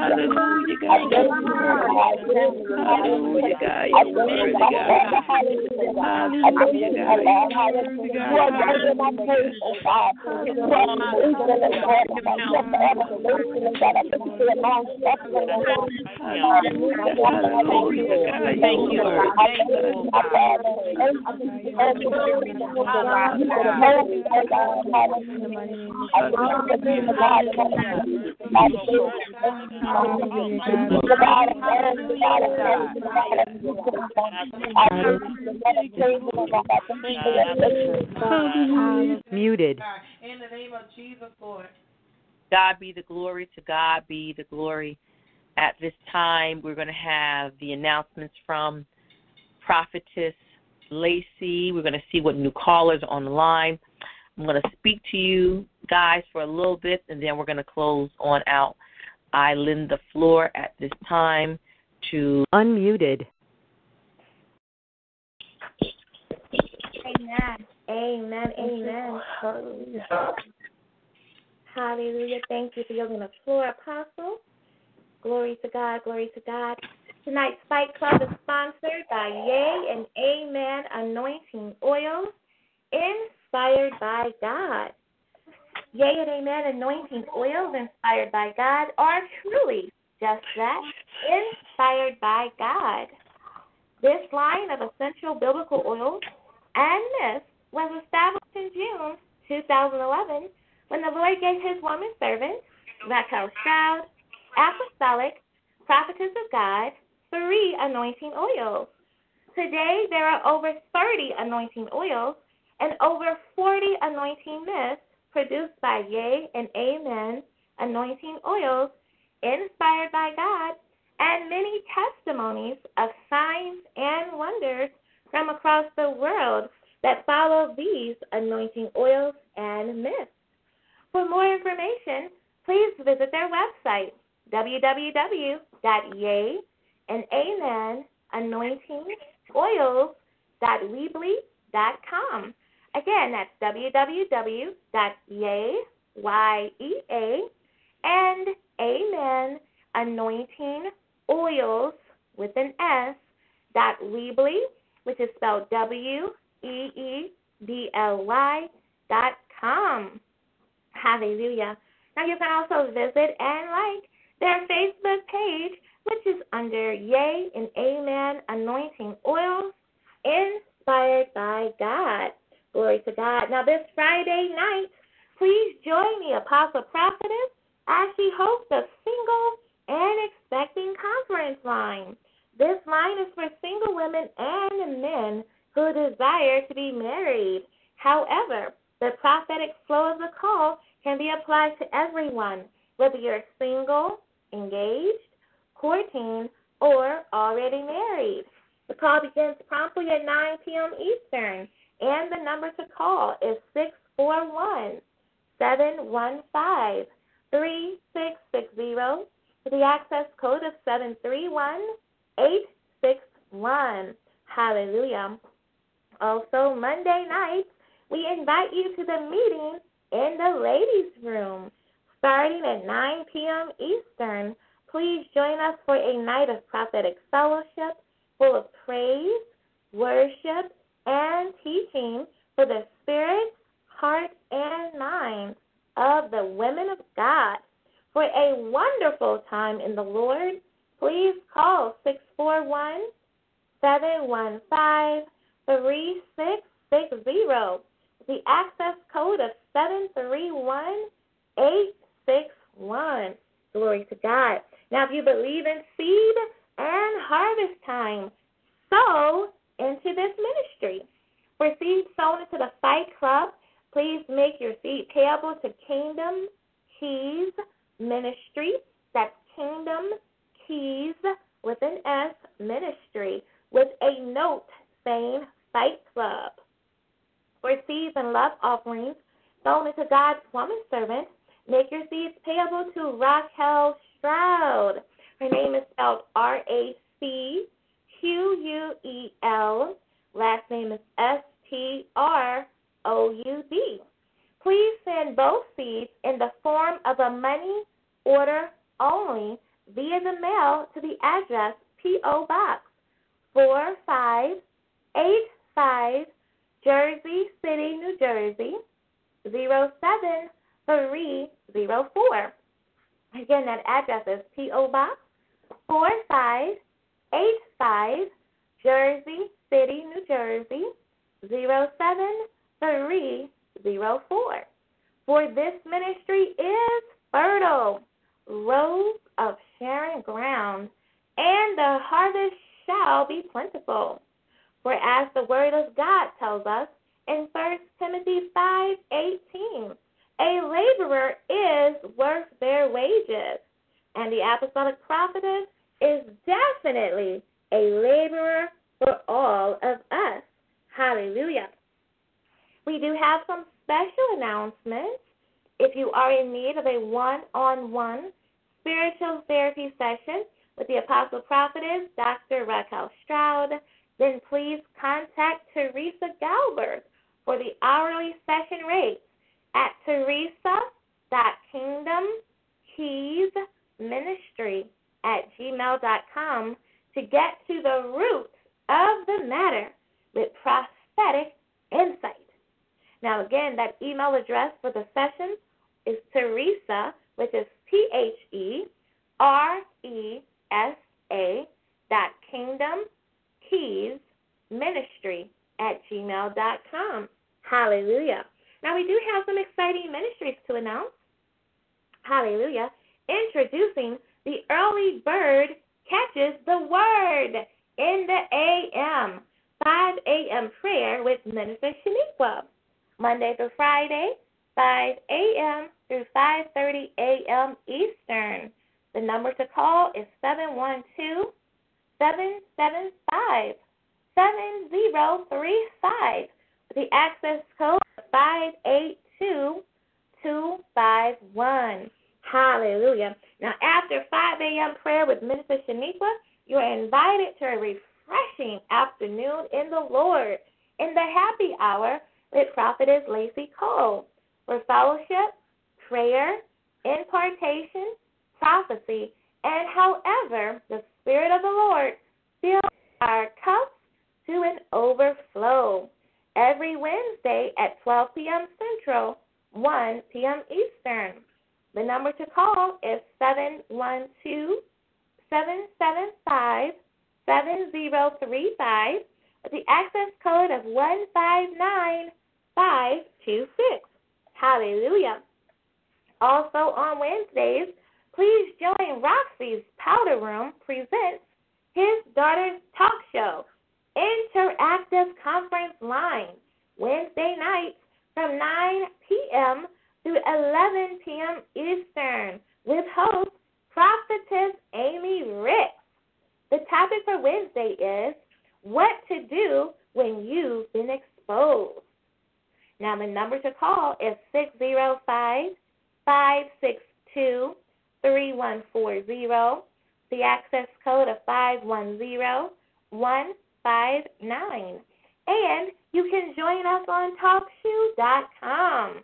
Hallelujah, God. Hallelujah. Hallelujah, God. I thank you, my Father, hallelujah, God. You, hallelujah. You are worthy of my praise, oh God. You are faithful, oh God. You are forever faithful, God. I thank you for your long suffering, God. Hallelujah, hallelujah. Thank you, Lord. Thank you, my Father. Thank you, thank you, God. You are holy, God. I thank you for being the God of. I thank you, the God of the God of the God of all. I thank you for what is changing, God. I thank you for your faithfulness. Muted. In the name of Jesus, Lord. God be the glory. To God be the glory. At this time, we're going to have the announcements from Prophetess Lacey. We're going to see what new callers are on the line. I'm going to speak to you guys for a little bit, and then we're going to close on out. I lend the floor at this time to Unmuted. Amen. Amen. Amen. Hallelujah. Hallelujah. Thank you for yielding the floor, Apostle. Glory to God. Glory to God. Tonight's Fight Club is sponsored by Yea and Amen Anointing Oil, inspired by God. Yea and Amen Anointing Oils, inspired by God, are truly just that, inspired by God. This line of essential biblical oils and myths was established in June 2011 when the Lord gave his woman servant, Raquel Stroud, apostolic, prophetess of God, three anointing oils. Today, there are over 30 anointing oils and over 40 anointing myths produced by Yea and Amen anointing oils inspired by God, and many testimonies of signs and wonders from across the world that follow these anointing oils and myths. For more information, please visit their website, www.yea and amen anointing oils.weebly.com. Again, that's www.yea, Y-E-A, and amen anointing oils with an S dot Weebly, which is spelled W E E B L Y dot com. Hallelujah. Now you can also visit and like their Facebook page, which is under Yea and Amen Anointing Oil, inspired by God. Glory to God. Now this Friday night, please join the Apostle Prophetess as she hosts a single and expecting conference line. This line is for single women and men who desire to be married. However, the prophetic flow of the call can be applied to everyone, whether you're single, engaged, courting, or already married. The call begins promptly at 9 p.m. Eastern, and the number to call is 641 715 3660 with the access code of 731861. Hallelujah. Also, Monday nights, we invite you to the meeting in the ladies' room starting at 9 p.m. Eastern. Please join us for a night of prophetic fellowship full of praise, worship, and teaching for the spirit, heart, and mind of the women of God. For a wonderful time in the Lord, please call 641 715 3660 the access code of 731861. Glory to God. Now, if you believe in seed and harvest time, sow into this ministry. For seed sown into the Fight Club, please make your seed payable to Kingdom Keys Ministry. That's Kingdom Keys with an S Ministry with a note saying Fight Club. For seeds and love offerings sown into God's woman servant, make your seeds payable to Raquel Stroud. Her name is spelled R A C Q U E L. Last name is S T R O U D. Please send both seeds in the form of a money order only via the mail to the address P.O. Box 4585 Jersey City, New Jersey 07304. Again, that address is P.O. Box 4585 Jersey City, New Jersey 07304. For this ministry is fertile, rows of sharing ground, and the harvest shall be plentiful. For as the word of God tells us in 1 Timothy 5:18, a laborer is worth their wages, and the apostolic prophetess is definitely a laborer for all of us. Hallelujah. We do have some special announcements. If you are in need of a one on one spiritual therapy session with the Apostle Prophetess, Dr. Raquel Stroud, then please contact Theresa Galbert for the hourly session rate at theresa.kingdomkeysministry at gmail.com to get to the root of the matter with prophetic insight. Now, again, that email address for the session is Theresa, which is T H E R E S A dot kingdom keys ministry at gmail.com. Hallelujah. Now, we do have some exciting ministries to announce. Hallelujah. Introducing the early bird catches the word in the AM, 5 a.m. prayer with Minister Shaniqua. Monday through Friday, 5 a.m. through 5.30 a.m. Eastern. The number to call is 712 775 7035. The access code is 582251. Hallelujah. Now, after 5 a.m. prayer with Minister Shaniqua, you are invited to a refreshing afternoon in the Lord in the happy hour with Prophetess Lacey Cole for fellowship, prayer, impartation, prophecy, and however the Spirit of the Lord fills our cups to an overflow. Every Wednesday at 12 p.m. Central, 1 p.m. Eastern. The number to call is 712 775 7035 with the access code of 159526. Hallelujah. Also on Wednesdays, please join Roxy's Powder Room presents his daughter's talk show, Interactive Conference Line, Wednesday nights from 9 p.m. to 11 p.m. Eastern with host Prophetess Amy Ricks. The topic for Wednesday is what to do when you've been exposed. Now, the number to call is 605 562 3140. The access code of 510 159. And you can join us on TalkShoe.com.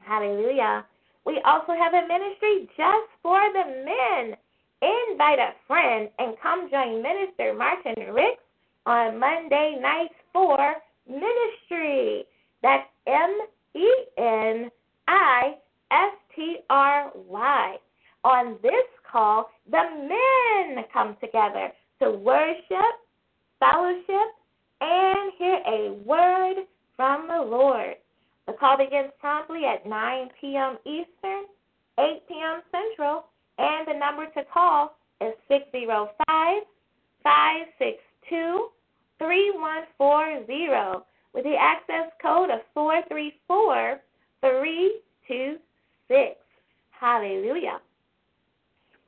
Hallelujah. We also have a ministry just for the men. Invite a friend and come join Minister Martin Ricks on Monday nights for ministry. That's M E N I S T R Y. On this call, the men come together to worship, fellowship, and hear a word from the Lord. The call begins promptly at 9 p.m. Eastern, 8 p.m. Central, and the number to call is 605 562 3140 with the access code of 434 326. Hallelujah.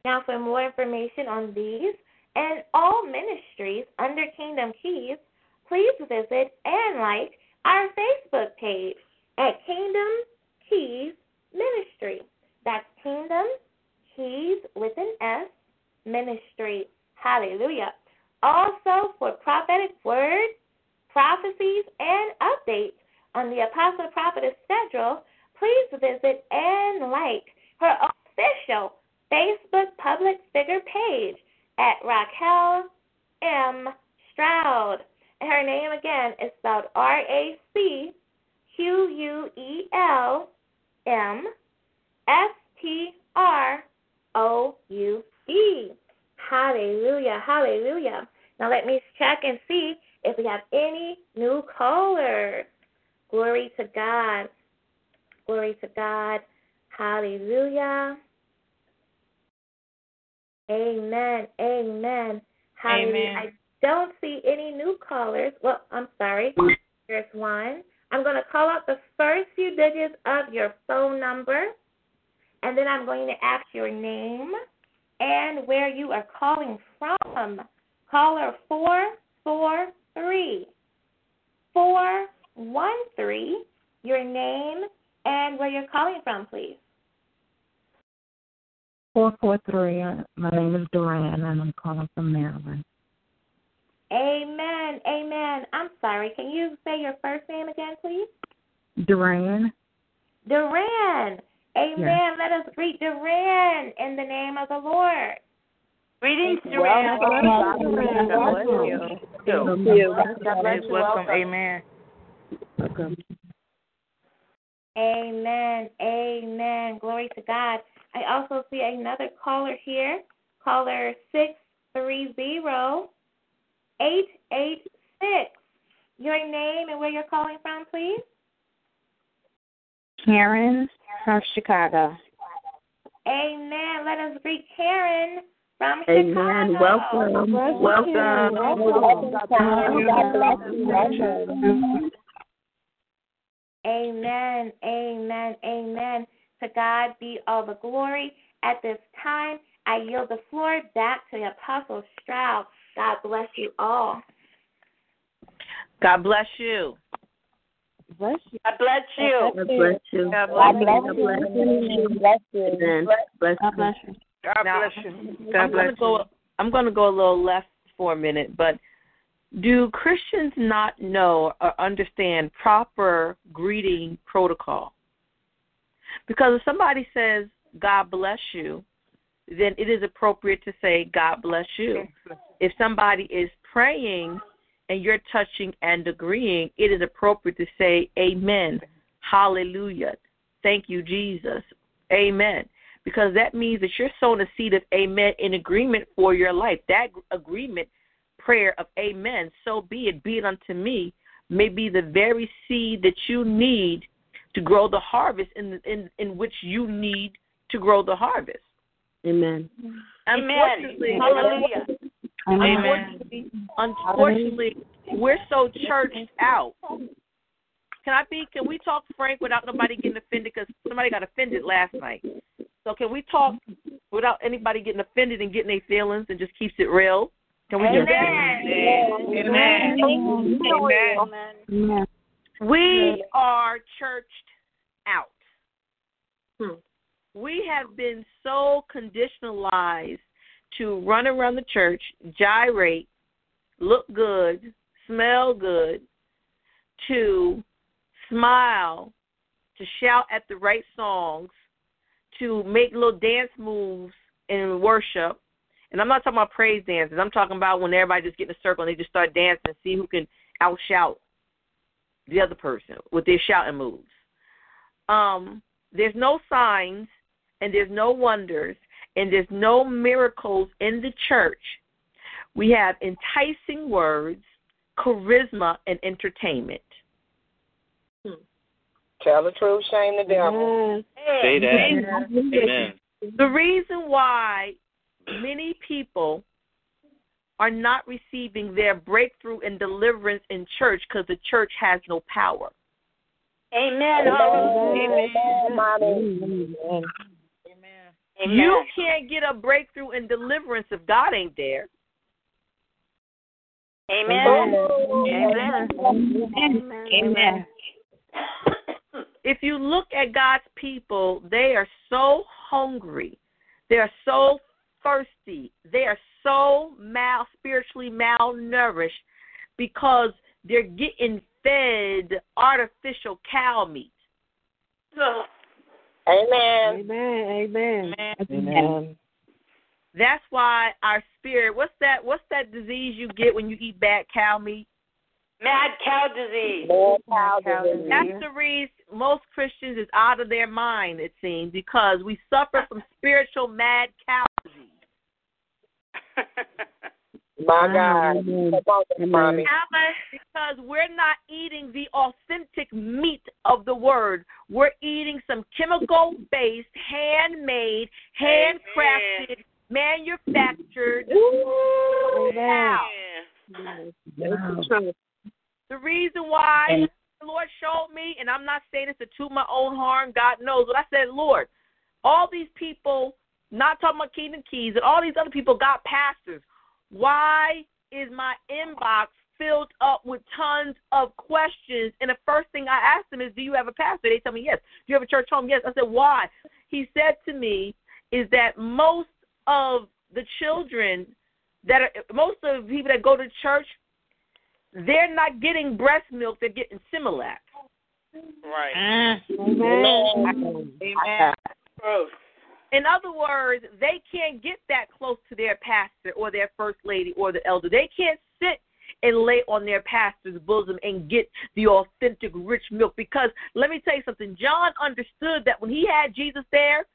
Now, for more information on these and all ministries under Kingdom Keys, please visit and like our Facebook page at Kingdom Keys Ministry. That's Kingdom Keys with an S Ministry. Hallelujah. Also, for prophetic words, prophecies, and updates on the Apostle Prophetess schedule, please visit and like her official Facebook public figure page at Raquel M. Stroud. And her name again is spelled R A C Q U E L M S T R O U E. Hallelujah, hallelujah. Now let me check and see if we have any new callers. Glory to God. Glory to God. Hallelujah. Amen. Amen. Hallelujah. Amen. I don't see any new callers. Well, I'm sorry. There's one. I'm going to call out the first few digits of your phone number, and then I'm going to ask your name and where you are calling from. Caller 443 413, your name and where you're calling from, please. 443. uh, My name is Duran, and I'm calling from Maryland. Amen. Amen. I'm sorry. Can you say your first name again, please? Duran? Duran. Amen. Yes. Let us greet Duran in the name of the Lord. Greetings, Duran. Duran. God God bless you. bless Thank you. you. God bless. Welcome. Amen. Amen. Amen. Glory to God. I also see another caller here. Caller 630 886. Your name and where you're calling from, please? Karen from Chicago. Amen. Let us greet Karen from Chicago. Amen. Chicago. Welcome. Welcome. Amen. Amen. Amen. To God be all the glory. At this time, I yield the floor back to the Apostle Stroud. God bless you all. God bless you. Bless you. God bless you. God bless you. God God bless bless you. you. Bless you. Amen. Bless God bless you. God bless you. I'm gonna go. I'm gonna go a little left for a minute, but do Christians not know or understand proper greeting protocol? Because if somebody says God bless you, then it is appropriate to say God bless you. If somebody is praying and you're touching and agreeing, it is appropriate to say Amen. Hallelujah. Thank you, Jesus. Amen. Because that means that you're sowing a seed of amen in agreement for your life. That agreement prayer of amen, so be it, be it unto me, may be the very seed that you need to grow the harvest in in, in which you need to grow the harvest. Amen. Unfortunately, Hallelujah. Unfortunately, unfortunately, we're so churched out. Can I be? Can we talk frank without nobody getting offended? Because somebody got offended last night. So can we talk without anybody getting offended and getting their feelings and just keeps it real? Can we do that? Amen. Amen. Amen. We are churched out. Hmm. We have been so conditionalized to run around the church, gyrate, look good, smell good, to smile, to shout at the right songs, to make little dance moves in worship. And I'm not talking about praise dances. I'm talking about when everybody just get in a circle and they just start dancing and see who can outshout the other person with their shouting moves. Um, there's no signs and there's no wonders and there's no miracles in the church. We have enticing words, charisma, and entertainment. Tell the truth, shame the devil. Say that. Amen. The reason why many people are not receiving their breakthrough and deliverance in church because the church has no power. Amen. Amen. You can't get a breakthrough and deliverance if God ain't there. Amen. Amen. Amen. If you look at God's people, they are so hungry. They are so thirsty. They are so mal spiritually malnourished because they're getting fed artificial cow meat. Amen. Amen. Amen. Amen. That's why our spirit. What's that? What's that disease you get when you eat bad cow meat? Mad cow disease. That's the reason most Christians is out of their mind. It seems because we suffer from spiritual mad cow disease. My God. Amen. Because we're not eating the authentic meat of the word. We're eating some chemical based, handmade, handcrafted, manufactured cow. The reason why the Lord showed me, and I'm not saying this to toot my own harm, God knows, but I said, Lord, all these people, not talking about Kingdom Keys, and all these other people got pastors. Why is my inbox filled up with tons of questions? And the first thing I asked them is, Do you have a pastor? They tell me yes. Do you have a church home? Yes. I said, Why? He said to me, Is that most of the children that are most of the people that go to church, they're not getting breast milk, they're getting Similac. Right. Mm-hmm. Amen. Amen. Gross. In other words, they can't get that close to their pastor or their first lady or the elder. They can't sit and lay on their pastor's bosom and get the authentic rich milk. Because let me tell you something, John understood that when he had Jesus there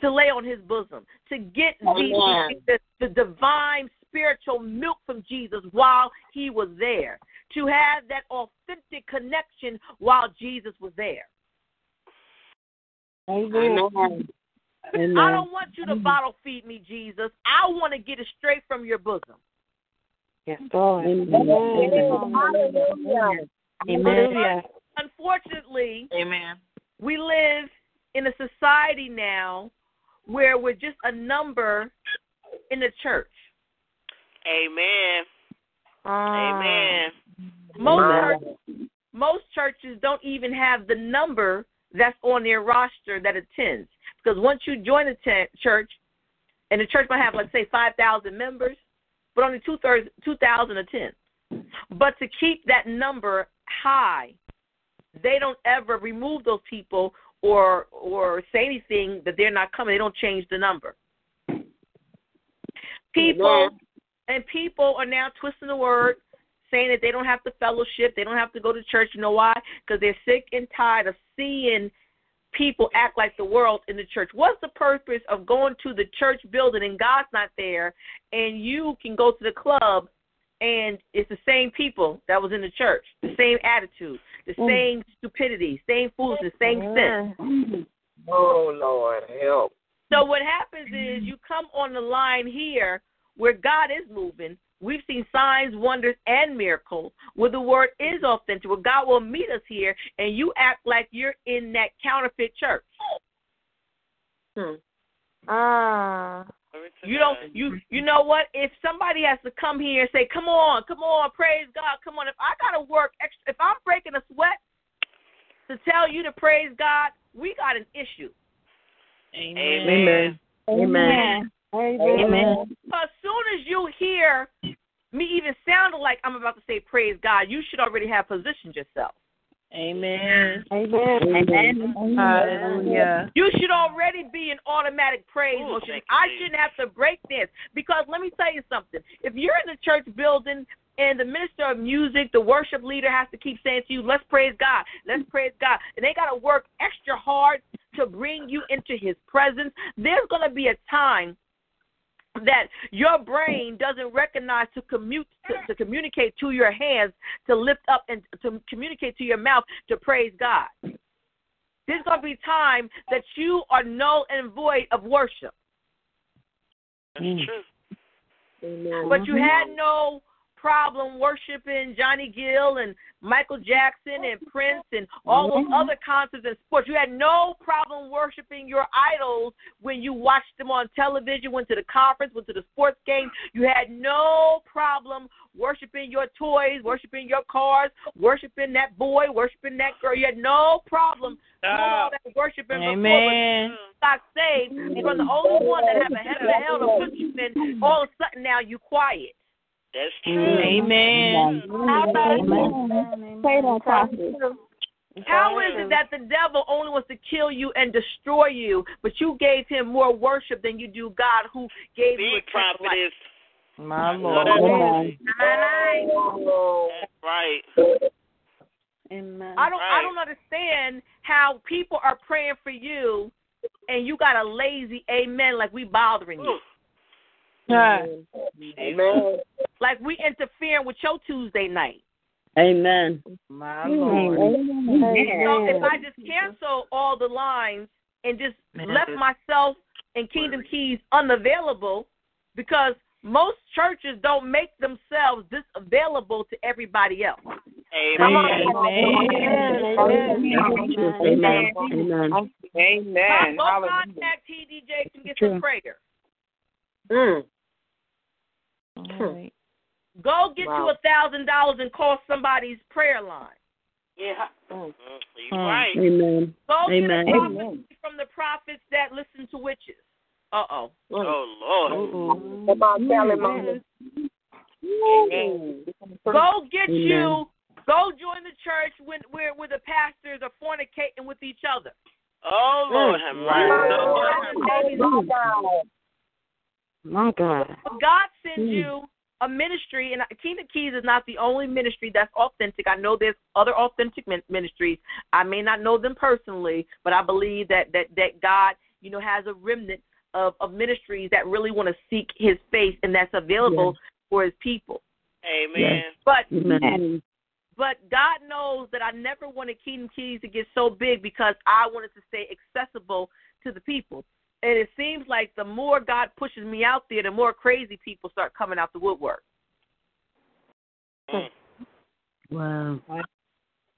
to lay on his bosom, to get the, the, the divine spiritual milk from Jesus while he was there, to have that authentic connection while Jesus was there. Amen. I don't want you to bottle feed me, Jesus. I want to get it straight from your bosom. Yes, Lord. Amen. Amen. Unfortunately, Amen. we live in a society now where we're just a number in the church. Amen. Ah. Amen. Most churches, most churches don't even have the number that's on their roster that attends. Because once you join a church, and the church might have, let's say, 5,000 members, but only two thirds, 2,000 attend. But to keep that number high, they don't ever remove those people or or say anything that they're not coming. They don't change the number. People and people are now twisting the word, saying that they don't have to fellowship, they don't have to go to church. You know why? Because they're sick and tired of seeing people act like the world in the church. What's the purpose of going to the church building and God's not there, and you can go to the club and it's the same people that was in the church, the same attitude, the Mm. same stupidity, same foolishness, same sin. Oh Lord, help. So what happens is you come on the line here where God is moving. We've seen signs, wonders, and miracles where the word is authentic, where God will meet us here, and you act like you're in that counterfeit church. Ah. You don't you you know what? If somebody has to come here and say, "Come on, come on, praise God, come on." If I gotta work extra, if I'm breaking a sweat to tell you to praise God, we got an issue. Amen. Amen. Amen. As soon as you hear me even sounding like I'm about to say praise God, you should already have positioned yourself. Amen. Amen. Amen. Hallelujah. You should already be in automatic praise motion. I shouldn't have to break this because let me tell you something. If you're in the church building and the minister of music, the worship leader has to keep saying to you, "Let's praise God, let's praise God," and they got to work extra hard to bring you into His presence, there's going to be a time that your brain doesn't recognize to commute to, to communicate to your hands to lift up and to communicate to your mouth to praise God. There's going to be time that you are null and void of worship. That's true. But you had mm-hmm. no problem worshiping Johnny Gill and Michael Jackson and Prince and all those other concerts and sports. You had no problem worshiping your idols when you watched them on television, went to the conference, went to the sports game. You had no problem worshiping your toys, worshiping your cars, worshiping that boy, worshiping that girl. You had no problem doing all that worshiping before Amen. you got saved. You're the only one that have a head of hell to put you in. All of a sudden now you quiet. That's mm. true. Amen. Say that, prophet. How is it that the devil only wants to kill you and destroy you, but you gave him more worship than you do God, who gave you a eternal life? My Lord. Lord. That's right. Amen. I don't I don't understand how people are praying for you and you got a lazy amen like we bothering you. Amen. Like we interfering with your Tuesday night. Amen. My Lord. So if I just cancel all the lines and just left myself and Kingdom Keys unavailable because most churches don't make themselves this available to everybody else. Amen. Amen. Amen. Go Hallelujah. contact TDJ and get some prayer. Mm. Go get Wow. you a thousand dollars and call somebody's prayer line. Yeah. Mm. You're right. Amen. Go Amen. get a prophecy from the prophets that listen to witches. Uh oh. Oh Lord. Come on, tell him, Amen. Go get Amen. you. Go join the church when where where the pastors are fornicating with each other. Oh Lord, have mercy. My God. God sends hmm. you a ministry, and Kingdom Keys is not the only ministry that's authentic. I know there's other authentic ministries. I may not know them personally, but I believe that that that God, you know, has a remnant of of ministries that really want to seek His face, and that's available for His people. Amen. But Amen. but God knows that I never wanted Kingdom Keys to get so big because I wanted to stay accessible to the people. And it seems like the more God pushes me out there, the more crazy people start coming out the woodwork. Mm. Wow.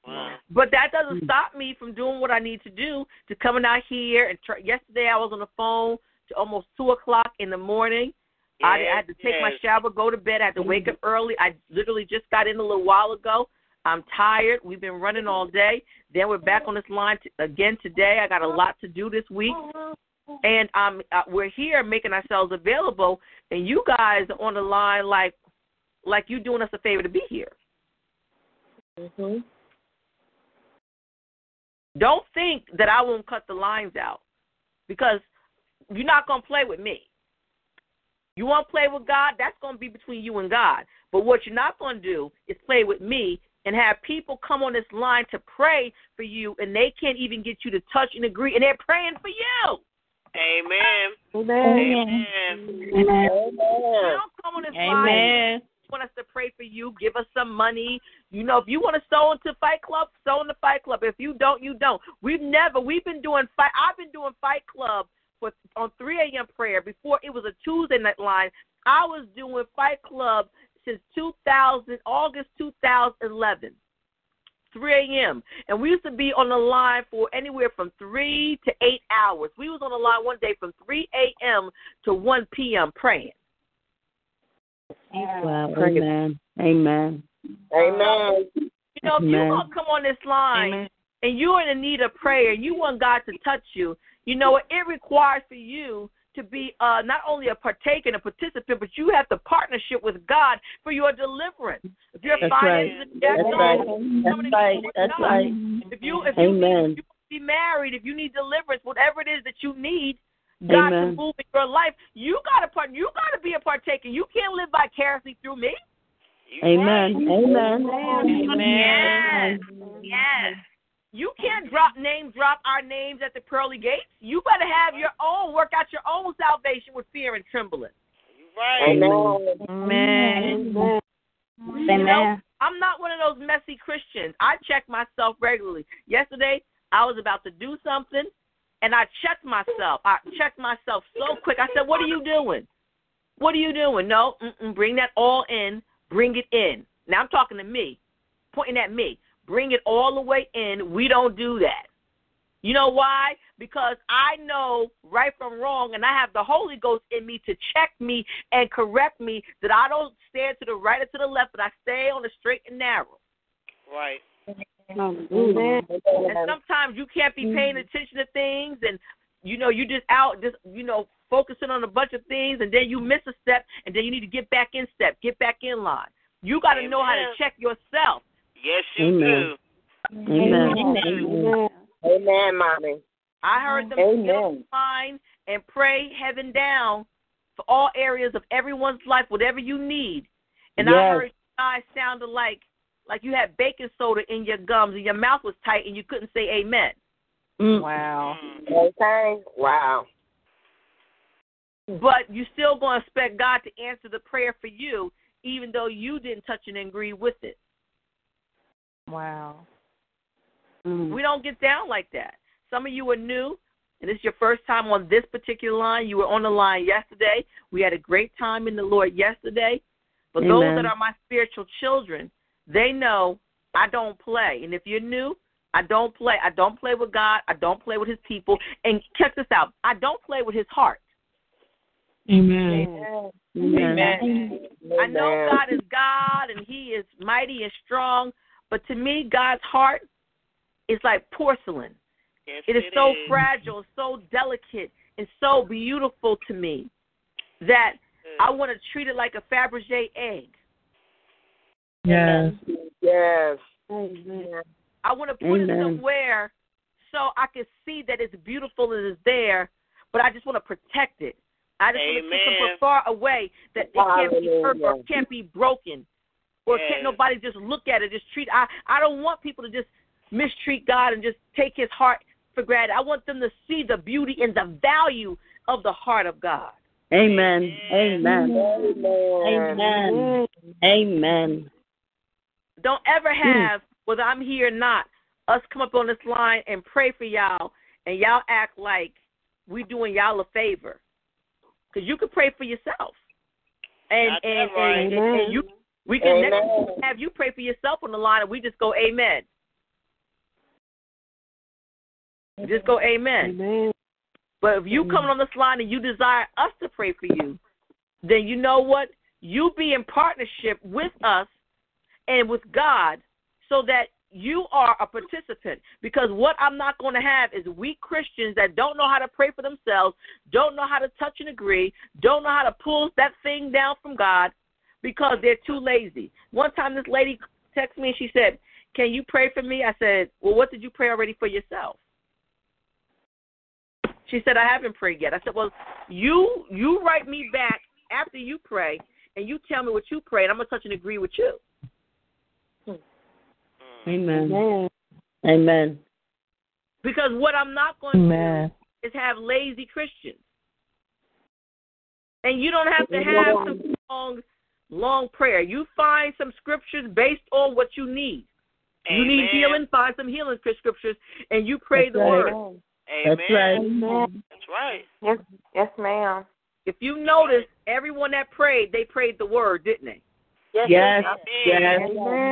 Mm. But that doesn't hmm. stop me from doing what I need to do to coming out here. And try, yesterday I was on the phone to almost two o'clock in the morning. I, I had to take my shower, go to bed. I had to wake up mm. early. I literally just got in a little while ago. I'm tired. We've been running all day. Then we're back on this line t- again today. I got a lot to do this week, and um, uh, we're here making ourselves available. And you guys are on the line like, like you doing us a favor to be here. Mm-hmm. Don't think that I won't cut the lines out because you're not going to play with me. You want to play with God? That's going to be between you and God. But what you're not going to do is play with me and have people come on this line to pray for you, and they can't even get you to touch and agree, and they're praying for you. Amen. Amen. Amen. Amen. You don't come on this line. Amen. You want us to pray for you, give us some money. You know, if you want to sow into Fight Club, sow in the Fight Club. If you don't, you don't. We've never. We've been doing fight. I've been doing Fight Club for on 3 a.m. prayer before it was a Tuesday night line. I was doing Fight Club since 2000 August 2011. 3 a.m. And we used to be on the line for anywhere from three to eight hours. We was on the line one day from 3 a.m. to 1 p.m. praying. Wow. Amen. Amen. Amen. You know, if you Amen. want to come on this line and you're in need of prayer, and you want God to touch you, you know what? It requires for you to be uh, not only a partaker and a participant, but you have to partnership with God for your deliverance. If your That's right. finances are That's jacked right. That's right. That's right. If you if you Amen. need if you want to be married, if you need deliverance, whatever it is that you need, God Amen. to move in your life, you gotta part you gotta be a partaker. You can't live vicariously through me. Amen. Amen. Yes. Yes. You can't drop name drop our names at the pearly gates. You better have your own, work out your own salvation with fear and trembling. Right. Amen. You know, I'm not one of those messy Christians. I check myself regularly. Yesterday, I was about to do something, and I checked myself. I checked myself so quick. I said, "What are you doing? What are you doing? No, mm-mm, bring that all in. Bring it in." Now I'm talking to me, pointing at me. Bring it all the way in. We don't do that. You know why? Because I know right from wrong, and I have the Holy Ghost in me to check me and correct me that I don't stand to the right or to the left, but I stay on the straight and narrow. Right. Amen. And sometimes you can't be paying mm-hmm. attention to things, and you know you just out just you know focusing on a bunch of things, and then you miss a step, and then you need to get back in step, get back in line. You got to know how to check yourself. Yes, you Amen. do. Amen. Amen, mommy. I heard them Amen. get line and pray heaven down for all areas of everyone's life, whatever you need. And I heard you guys sounded like like you had baking soda in your gums and your mouth was tight and you couldn't say amen. Mm. Wow. Okay. Wow. But you still gonna expect God to answer the prayer for you, even though you didn't touch and agree with it. Wow. Mm. We don't get down like that. Some of you are new, and this is your first time on this particular line. You were on the line yesterday. We had a great time in the Lord yesterday. But those that are my spiritual children, they know I don't play. And if you're new, I don't play. I don't play with God. I don't play with His people. And check this out: I don't play with His heart. Amen. Amen. I know God is God and He is mighty and strong, but to me, God's heart is like porcelain. Yes, It is it so is. fragile, so delicate, and so beautiful to me that I want to treat it like a Fabergé egg. Yes. Yes. I want to put it somewhere so I can see that it's beautiful and it's there, but I just want to protect it. I just want to keep Amen. it far away that it can't be hurt or can't be broken, or Yes. can't nobody just look at it, just treat. I I don't want people to just mistreat God and just take His heart for granted. I want them to see the beauty and the value of the heart of God. Amen. Amen. Amen. Amen. Amen. Don't ever Hmm. have, whether I'm here or not, us come up on this line and pray for y'all, and y'all act like we doing y'all a favor, because you can pray for yourself, and and, right. and, and, and you we can next Amen. week have you pray for yourself on the line, and we just go Amen. Just go Amen. Amen. But if you come on this line and you desire us to pray for you, then you know what? You be in partnership with us and with God so that you are a participant because what I'm not going to have is weak Christians that don't know how to pray for themselves, don't know how to touch and agree, don't know how to pull that thing down from God because they're too lazy. One time this lady texted me and she said, "Can you pray for me?" I said, "Well, what did you pray already for yourself?" She said, "I haven't prayed yet." I said, "Well, you you write me back after you pray and you tell me what you pray, and I'm gonna touch and agree with you." Hmm. Amen. Amen. Amen. Because what I'm not going Amen. to do is have lazy Christians. And you don't have to have some long, long prayer. You find some scriptures based on what you need. You need healing, find some healing scriptures, and you pray That's the right. word. Amen. That's right. That's right. Yes, yes, ma'am. If you notice, everyone that prayed, they prayed the word, didn't they? Yes. Yes. Yes.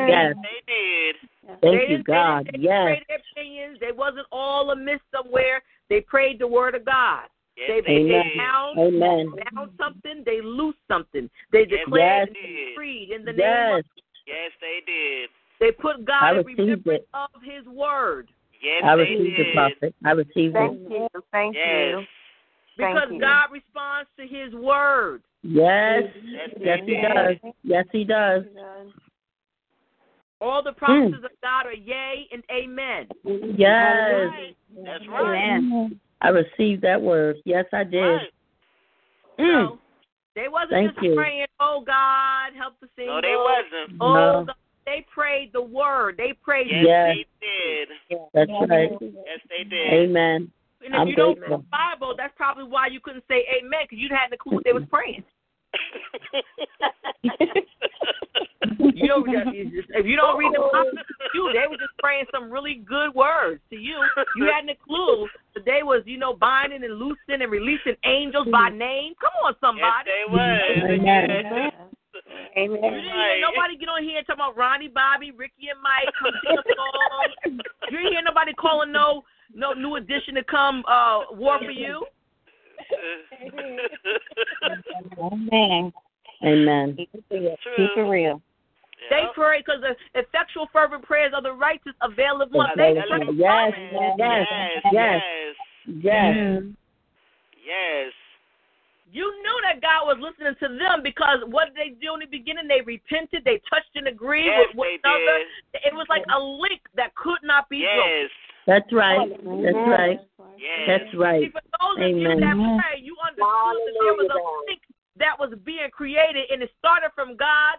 Yes. They did. Thank they you, didn't, God. They didn't Yes. pray their opinions. They wasn't all amiss somewhere. They prayed the word of God. Yes, They, they they did. found, Amen. found something. They loosed something. They Yes, declared they and did. decreed in the name Yes. of. Yes, they did. They put God in received remembrance it. of His word Yes, I they received did. it, prophet. I received Thank it. you. Thank Yes. you. Thank because you. God responds to His word. Yes. Yes, Yes, he did. does. Yes, he does. All the hmm. promises of God are yea and amen. Yes. That's right. Amen. I received that word. Yes, I did. Right. Mm. So they wasn't Thank just you. praying, "Oh God, help the single." No, they wasn't. Oh No. God. They prayed the word. They prayed. Yes, Yes. they did. That's right. Yes, they did. Amen. And if I'm you don't read the Bible, that's probably why you couldn't say amen because you hadn't a clue what they was praying. [LAUGHS] You know, if you don't read the Bible, you they were just praying some really good words to you. You hadn't a clue that they was, you know, binding and loosing and releasing angels by name. Come on, yes, somebody. they was. Amen. You didn't hear nobody get on here talking about Ronnie, Bobby, Ricky, and Mike come sing a song. You didn't hear nobody calling no no new edition to come uh war for you. Amen. Amen. Keep it real. They pray because the effectual fervent prayers of the righteous availeth much. Yes. They pray. Yes. Yes, Yes. yes, Yes. Yes. yes. You knew that God was listening to them because what did they do in the beginning? They repented, they touched and agreed Yes, with one another. did. It was like a link that could not be broken. Yes, That's right. That's right. yes. That's right. See, for those of you Amen. that pray, you understood that there was a link that was being created, and it started from God,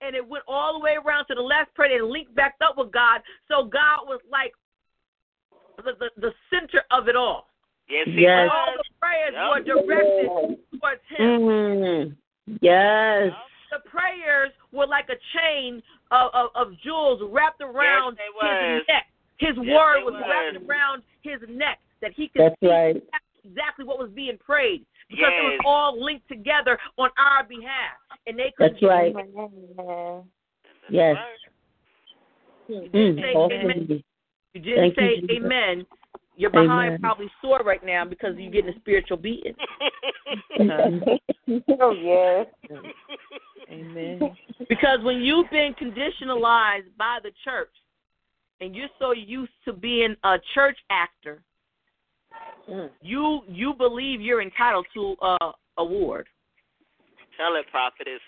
and it went all the way around to the last prayer and linked back up with God. So God was like the, the, the center of it all. Yes, he Yes. All the prayers Yep. were directed towards Him. Mm. Yes. The prayers were like a chain of, of, of jewels wrapped around Yes, his neck. His Yes, word was was. wrapped around his neck that he could That's see right. exactly what was being prayed because it was all linked together on our behalf, and they could That's right. Yes. You didn't Mm. say Awesome. amen. You didn't Thank you, say Jesus. amen. Your behind Amen. probably sore right now because you're getting a spiritual beating. [LAUGHS] oh yes. Amen. Because when you've been conditionalized by the church and you're so used to being a church actor, mm. you you believe you're entitled to a award. Tell it, prophetess.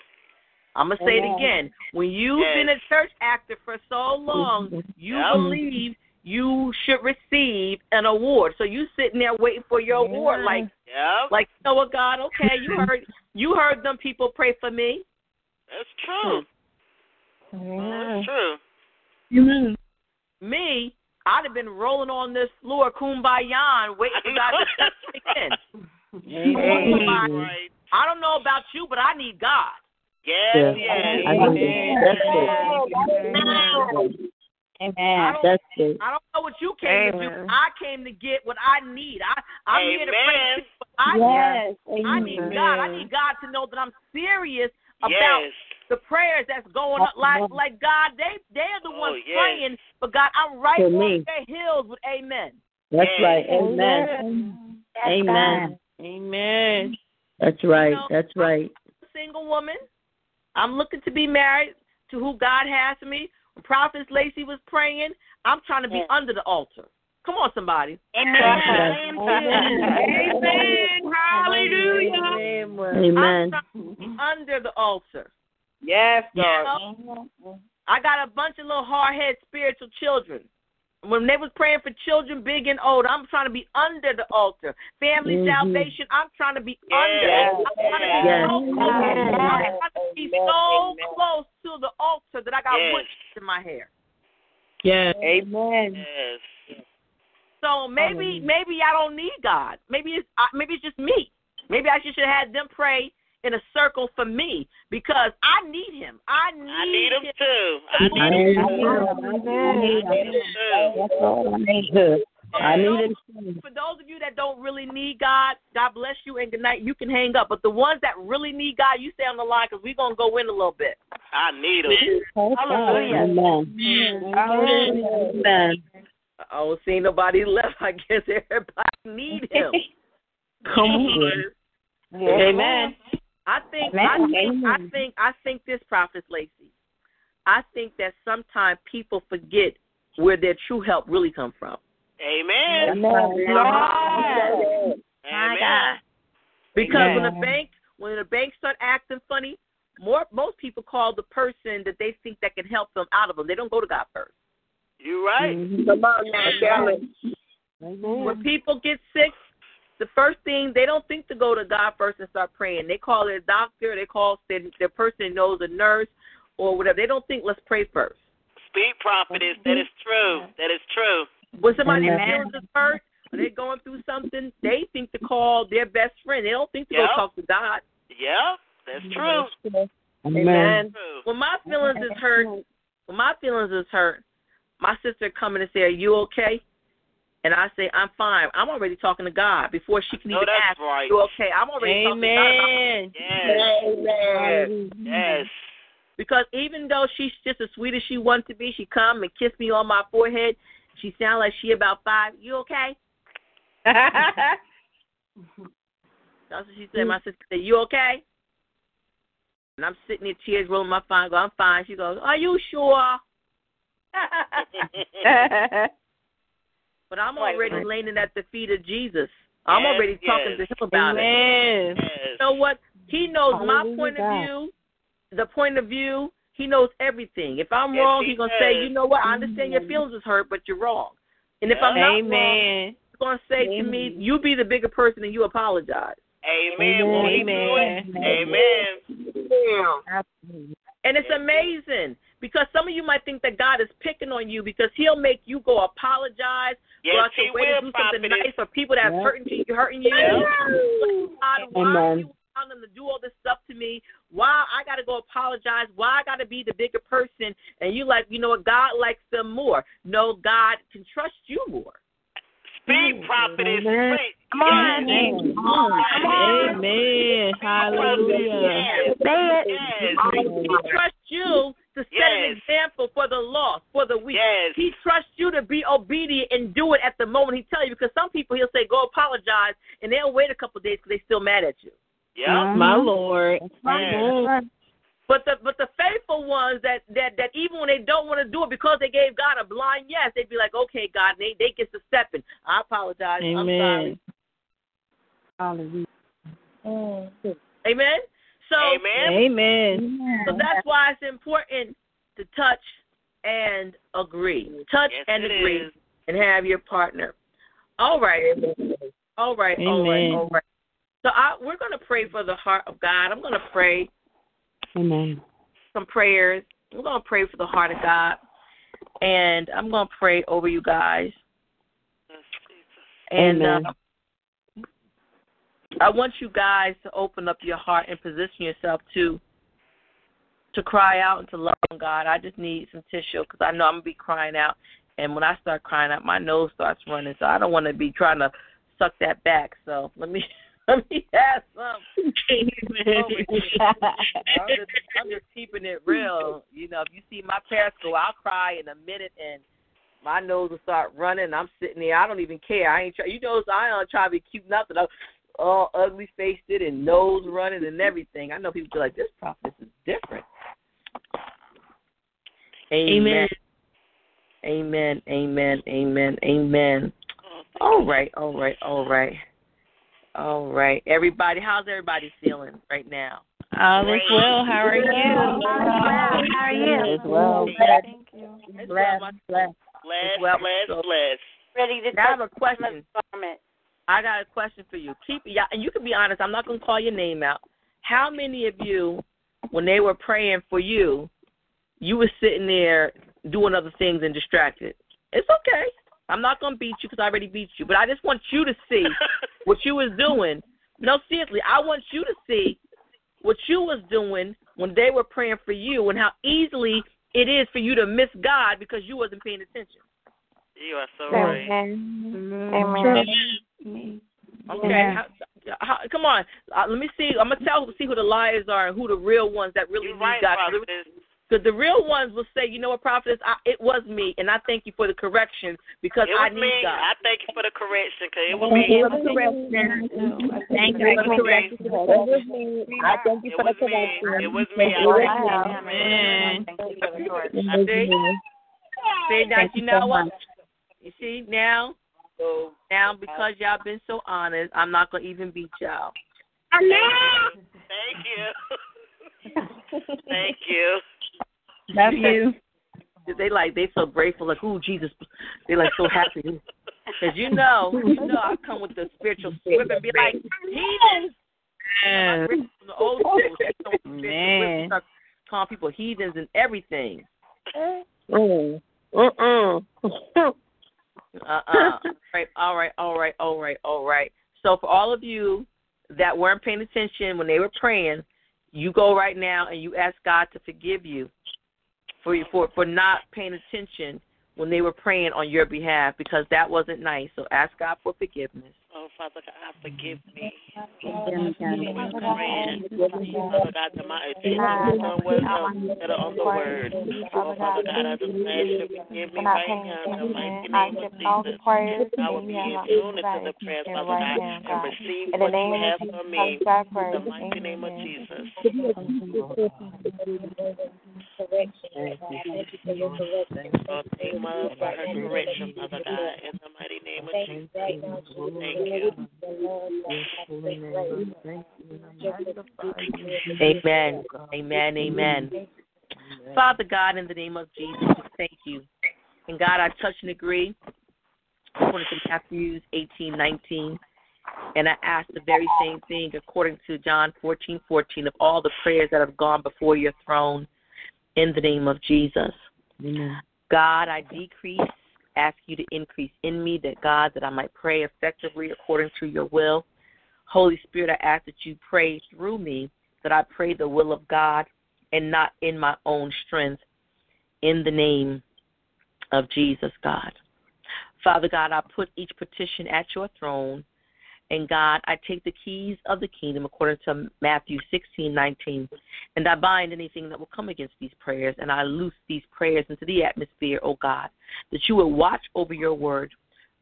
I'm gonna say it again. When you've Yes. been a church actor for so long, mm-hmm. you Yep. believe you should receive an award. So you sitting there waiting for your award, like, Yep. like, you know what, God? Okay, you heard, you heard them people pray for me. That's true. That's true. Amen. Me, I'd have been rolling on this floor, kumbaya, waiting for God to step in. Amen. I don't know about you, but I need God. Yes, Yeah. yes. I know. That's it. Amen. That's it. I don't know what you came to do. I came to get what I need. I I'm here to pray. I Yes. need. I need God. I need God to know that I'm serious about Yes. The prayers that's going up. Like like God, they they're the ones oh, yes. praying, but God, I'm right For on their heels with Amen. That's Yes. right. Amen. Amen. Amen. That's right. You know, That's right. single woman. I'm looking to be married to who God has for me. When Prophet Lacey was praying, I'm trying to be under the altar. Come on, somebody. Amen. Amen. Hallelujah. Amen. I'm trying to be under the altar. Yes, You know? I got a bunch of little hard headed spiritual children. When they was praying for children, big and old, I'm trying to be under the altar. Family Mhm. salvation, I'm trying to be under. Yes. I'm trying to be Yes. so close. I'm trying to be so close to the altar that I got Yes. wood in my hair. Yes. Amen. Yes. So maybe maybe I don't need God. Maybe it's uh, maybe it's just me. Maybe I should have had them pray in a circle for me because I need Him. I need, I need him Him. too. I I need need him him. too. I need him too. That's all I need. Good. I For need those- him. For those of you that don't really need God, God bless you and good night. You can hang up. But the ones that really need God, you stay on the line because we're going to go in a little bit. I need him. Hallelujah. Amen. Amen. Oh, see nobody [LAUGHS] left. I guess everybody need Him. [LAUGHS] Come on. [LAUGHS] Amen. I think I Amen. think I think I think this prophet Lacey. I think that sometimes people forget where their true help really come from. Amen. My Amen. Because when a Amen. bank when a bank start acting funny, more most people call the person that they think that can help them out of them. They don't go to God first. You're right. Mm-hmm. Come on now, When people get sick, the first thing they don't think to go to God first and start praying. They call their doctor, they call their, their person knows a nurse or whatever. They don't think let's pray first. Speak prophetess. That is true. That is true. When somebody Amen. feels is hurt or they're going through something, they think to call their best friend. They don't think to Yep. go talk to God. Yeah, that's true. Amen. True. When my feelings is hurt, when my feelings is hurt, my sister come in and say, "Are you okay?" And I say, "I'm fine." I'm already talking to God before she can No, even that's ask, right. "You okay?" I'm already talking to God. Amen. Yes. Amen. Yes. Because even though she's just as sweet as she wants to be, she come and kiss me on my forehead. She sound like she about five. You okay? [LAUGHS] That's what she said. My sister said, "You okay?" And I'm sitting there, tears rolling my fine. Go, I'm fine. She goes, "Are you sure?" [LAUGHS] [LAUGHS] but I'm already laying it at the feet of Jesus. I'm Yes, already talking yes. to him about it. Amen. yes. You know what? He knows my Hallelujah, point of view, the point of view. He knows everything. If I'm Yes, wrong, he he's gonna does. say, you know what? I understand your feelings is hurt, but you're wrong. And if I'm not wrong, he's gonna say to me, you be the bigger person and you apologize. Amen. Won't he do it? Amen. Amen. And it's amazing because some of you might think that God is picking on you because He'll make you go apologize, Yes, go out your way to do something nice for people that's Yeah. hurting you, hurting you. God, why are you allowing them to do all this stuff to me? Why I got to go apologize? Why I got to be the bigger person? And you like, you know what? God likes them more. No, God can trust you more. Speak, prophetess. Amen. Speak. Come on. Yes. Come on. Amen. Hallelujah. Yes. He trusts you to set an example for the lost, for the weak. Yes. He trusts you to be obedient and do it at the moment he tell you. Because some people he'll say, "Go apologize," and they'll wait a couple of days because they still mad at you. Yeah. My Lord. Yes. But the but the faithful ones that that that even when they don't want to do it because they gave God a blind yes, they'd be like, "Okay, God," and they they get to stepping. I apologize. I'm sorry. Amen. Hallelujah. Amen. So Amen. Amen. So that's why it's important to touch and agree. Touch Yes, and agree is. and have your partner. All right. All right. All right. Amen. All right. So I, we're going to pray for the heart of God. I'm going to pray Amen. some prayers. We're going to pray for the heart of God. And I'm going to pray over you guys. And Amen. uh, I want you guys to open up your heart and position yourself to to cry out and to love on God. I just need some tissue because I know I'm gonna be crying out, and when I start crying out, my nose starts running. So I don't want to be trying to suck that back. So let me [LAUGHS] let me have some. [LAUGHS] Oh, I'm just, I'm just keeping it real. You know, if you see my parents go, I'll cry in a minute and my nose will start running. I'm sitting there. I don't even care. I ain't try. You know, I don't try to be cute nothing. I'm all ugly faced it and nose running and everything. I know people be like, this prophet is different. Amen. Amen. Amen. Amen. Amen. All right. All right. All right. All right. Everybody, how's everybody feeling right now? All is well. How are you? How are you? As well. Thank you. Blessed, blessed, Bless, well, bless, so- bless. Ready to Now I have a touch question. the garment. I got a question for you. Keep yeah, and you can be honest. I'm not gonna call your name out. How many of you, when they were praying for you, you were sitting there doing other things and distracted? It's okay. I'm not gonna beat you because I already beat you, but I just want you to see [LAUGHS] what you was doing. No, seriously, I want you to see what you was doing when they were praying for you and how easily it is for you to miss God because you wasn't paying attention. You are so right. Amen. Amen. Okay. Yeah. How, how, come on. Uh, let me see. I'm gonna tell see who the liars are and who the real ones that really You're need right, God. prophetess. Because the real ones will say, you know what, prophetess, I, it was me, and I thank you for the correction because It I need me. God. I thank you for the correction, cause it was me. you for the correction. Thank you for the correction. It was me. I thank you for the correction. It was me. It was me. Amen. Thank you for the correction. It was See? me. See, now, you you know what? Much. You see, now, now because y'all been so honest, I'm not going to even beat y'all. Thank you. [LAUGHS] Thank you. Love you. [LAUGHS] They like they so grateful, like, oh Jesus. They like so happy. [LAUGHS] Because you know, you know, I come with the spiritual whip and be like, heathens. Yes. The old school, so I come with the spiritual whip and Man. calling people heathens and everything. Mm. Mm-mm. Uh-uh. right, all right, all right, all right, all right. So for all of you that weren't paying attention when they were praying, you go right now and you ask God to forgive you for for for not paying attention when they were praying on your behalf because that wasn't nice. So ask God for forgiveness. Oh, Father God, forgive me. Forgive me, God. Praying. Father God, to my attention somewhere else instead of on the word. Oh, Father God, I just ask you to forgive me right now in the mighty name of Jesus. I will be in tune to the prayers, Father God, and receive what you have for me in the mighty name of Jesus. Thank Mother for her correction, Father God, in the mighty name of Jesus. Thank you. Amen. Amen. Amen. Father God, in the name of Jesus, thank you. And God, I touch and agree according to Matthew 18, 19. And I ask the very same thing according to John 14, 14 of all the prayers that have gone before your throne in the name of Jesus. Amen. God, I decrease, ask you to increase in me, that God, that I might pray effectively according to your will. Holy Spirit, I ask that you pray through me, that I pray the will of God and not in my own strength. In the name of Jesus, God. Father God, I put each petition at your throne. And God, I take the keys of the kingdom according to Matthew 16, 19, and I bind anything that will come against these prayers, and I loose these prayers into the atmosphere, O God, that you will watch over your word,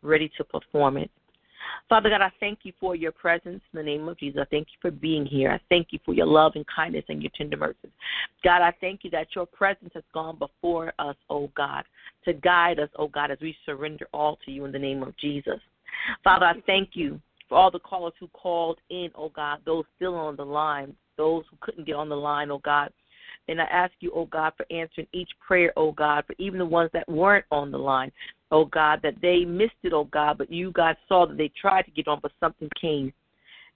ready to perform it. Father God, I thank you for your presence in the name of Jesus. I thank you for being here. I thank you for your love and kindness and your tender mercies. God, I thank you that your presence has gone before us, O God, to guide us, O God, as we surrender all to you in the name of Jesus. Father, I thank you for all the callers who called in, oh God, those still on the line, those who couldn't get on the line, oh God. And I ask you, oh God, for answering each prayer, oh God, for even the ones that weren't on the line, oh God, that they missed it, oh God, but you, God, saw that they tried to get on, but something came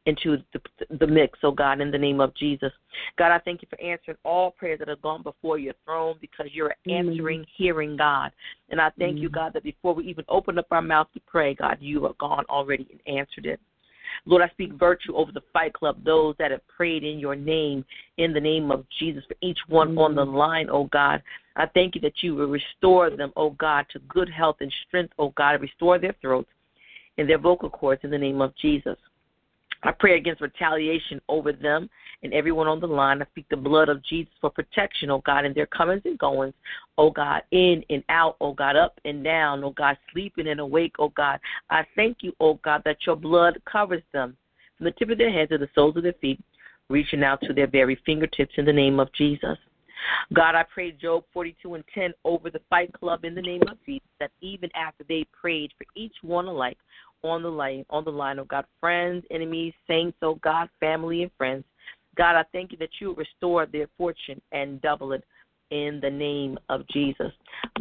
into the, the mix, oh God, in the name of Jesus. God, I thank you for answering all prayers that have gone before your throne because you're answering, hearing God. And I thank you, God, that before we even open up our mouth to pray, God, you are gone already and answered it. Lord, I speak virtue over the Fight Club, those that have prayed in your name, in the name of Jesus, for each one on the line, oh God. I thank you that you will restore them, oh God, to good health and strength, oh God, restore their throats and their vocal cords in the name of Jesus. I pray against retaliation over them and everyone on the line. I speak the blood of Jesus for protection, oh God, in their comings and goings, oh God, in and out, oh God, up and down, oh God, sleeping and awake, oh God. I thank you, oh God, that your blood covers them from the tip of their heads to the soles of their feet, reaching out to their very fingertips in the name of Jesus. God, I pray Job 42 and 10 over the Fight Club in the name of Jesus, that even after they prayed for each one alike on the line, on the line, oh God, friends, enemies, saints, oh God, family and friends, God, I thank you that you restore their fortune and double it in the name of Jesus.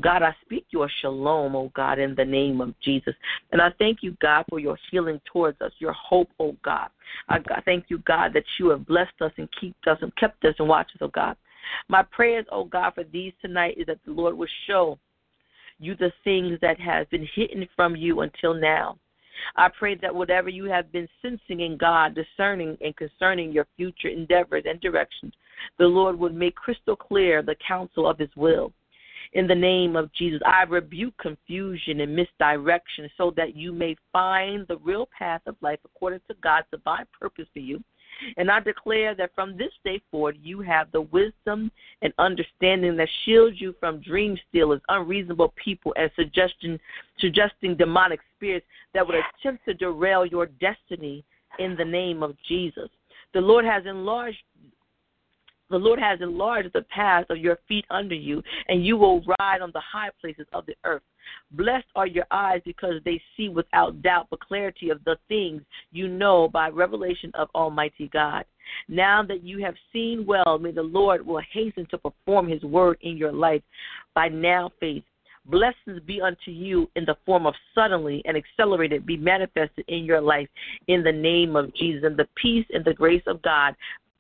God, I speak your shalom, oh God, in the name of Jesus. And I thank you, God, for your healing towards us, your hope, oh God. I thank you, God, that you have blessed us and kept us and kept us and watched us, oh God. My prayers, oh God, for these tonight is that the Lord will show you the things that have been hidden from you until now. I pray that whatever you have been sensing in God, discerning and concerning your future endeavors and directions, the Lord would make crystal clear the counsel of his will. In the name of Jesus, I rebuke confusion and misdirection so that you may find the real path of life according to God's divine purpose for you and I declare that from this day forward, you have the wisdom and understanding that shields you from dream stealers, unreasonable people, and suggestion, suggesting demonic spirits that would attempt to derail your destiny in the name of Jesus. The Lord has enlarged the Lord has enlarged the path of your feet under you, and you will ride on the high places of the earth. Blessed are your eyes because they see without doubt the clarity of the things you know by revelation of Almighty God. Now that you have seen well, may the Lord will hasten to perform his word in your life by now faith. Blessings be unto you in the form of suddenly and accelerated be manifested in your life in the name of Jesus. And the peace and the grace of God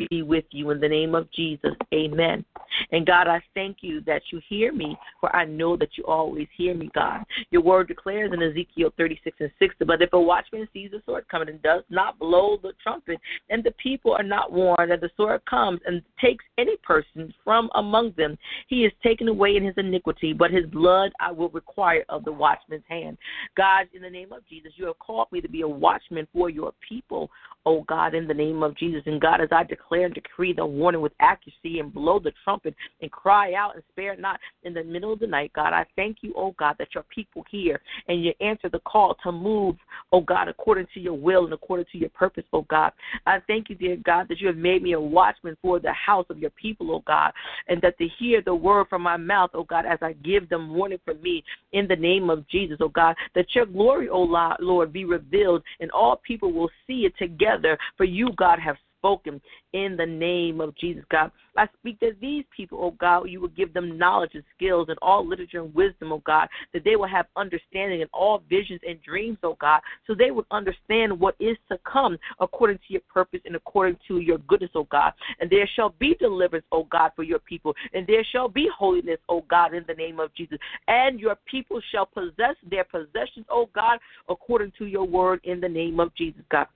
be with you in the name of Jesus. Amen. And God, I thank you that you hear me, for I know that you always hear me, God. Your word declares in Ezekiel 36 and 60, but if a watchman sees the sword coming and does not blow the trumpet, and the people are not warned, and the sword comes and takes any person from among them, he is taken away in his iniquity, but his blood I will require of the watchman's hand. God, in the name of Jesus, you have called me to be a watchman for your people, oh God, in the name of Jesus. And God, as I declare and decree the warning with accuracy and blow the trumpet and cry out and spare not in the middle of the night, God, I thank you, oh God, that your people hear and you answer the call to move, oh God, according to your will and according to your purpose, oh God. I thank you, dear God, that you have made me a watchman for the house of your people, oh God, and that to hear the word from my mouth, oh God, as I give them warning from me in the name of Jesus, oh God, that your glory, oh Lord, be revealed and all people will see it together. For you, God, have spoken in the name of Jesus, God. I speak that these people, oh God, you will give them knowledge and skills and all literature and wisdom, oh God, that they will have understanding and all visions and dreams, oh God, so they would understand what is to come according to your purpose and according to your goodness, oh God. And there shall be deliverance, oh God, for your people, and there shall be holiness, oh God, in the name of Jesus. And your people shall possess their possessions, oh God, according to your word in the name of Jesus, God.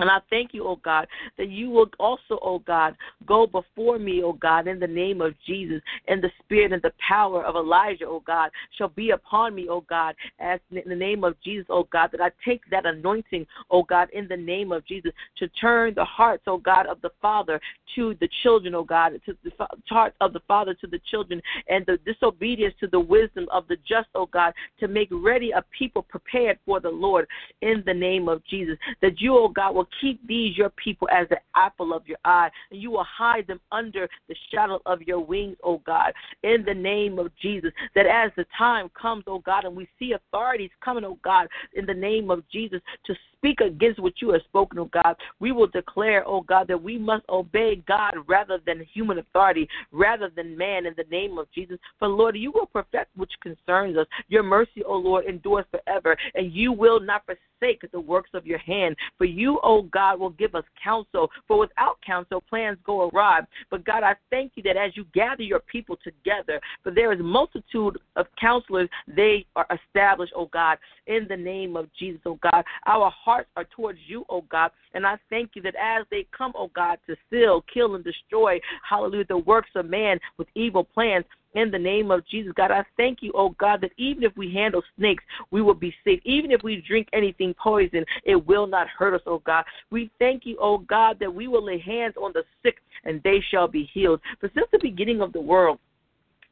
And I thank you, oh God, that you will also, oh God, go before me, oh God, in the name of Jesus, and the spirit and the power of Elijah, oh God, shall be upon me, oh God, as in the name of Jesus, oh God, that I take that anointing, oh God, in the name of Jesus, to turn the hearts, oh God, of the Father to the children, oh God, to the hearts of the Father to the children, and the disobedience to the wisdom of the just, oh God, to make ready a people prepared for the Lord in the name of Jesus. That you, oh God, will keep these your people as the apple of your eye, and you will hide them under the shadow of your wings, O God, in the name of Jesus. That as the time comes, O God, and we see authorities coming, O God, in the name of Jesus, to speak against what you have spoken, O God, we will declare, O God, that we must obey God rather than human authority, rather than man, in the name of Jesus. For Lord, you will perfect which concerns us. Your mercy, O Lord, endures forever, and you will not forsake the works of your hand. For you, O God, will give us counsel. For without counsel, plans go awry. But God, I thank you that as you gather your people together, for there is multitude of counselors, they are established, O God, in the name of Jesus, O God. Our hearts are towards you, O God. And I thank you that as they come, O God, to steal, kill, and destroy, hallelujah, the works of man with evil plans, in the name of Jesus. God, I thank you, oh God, that even if we handle snakes, we will be safe. Even if we drink anything poison, it will not hurt us, oh God. We thank you, oh God, that we will lay hands on the sick and they shall be healed. For since the beginning of the world,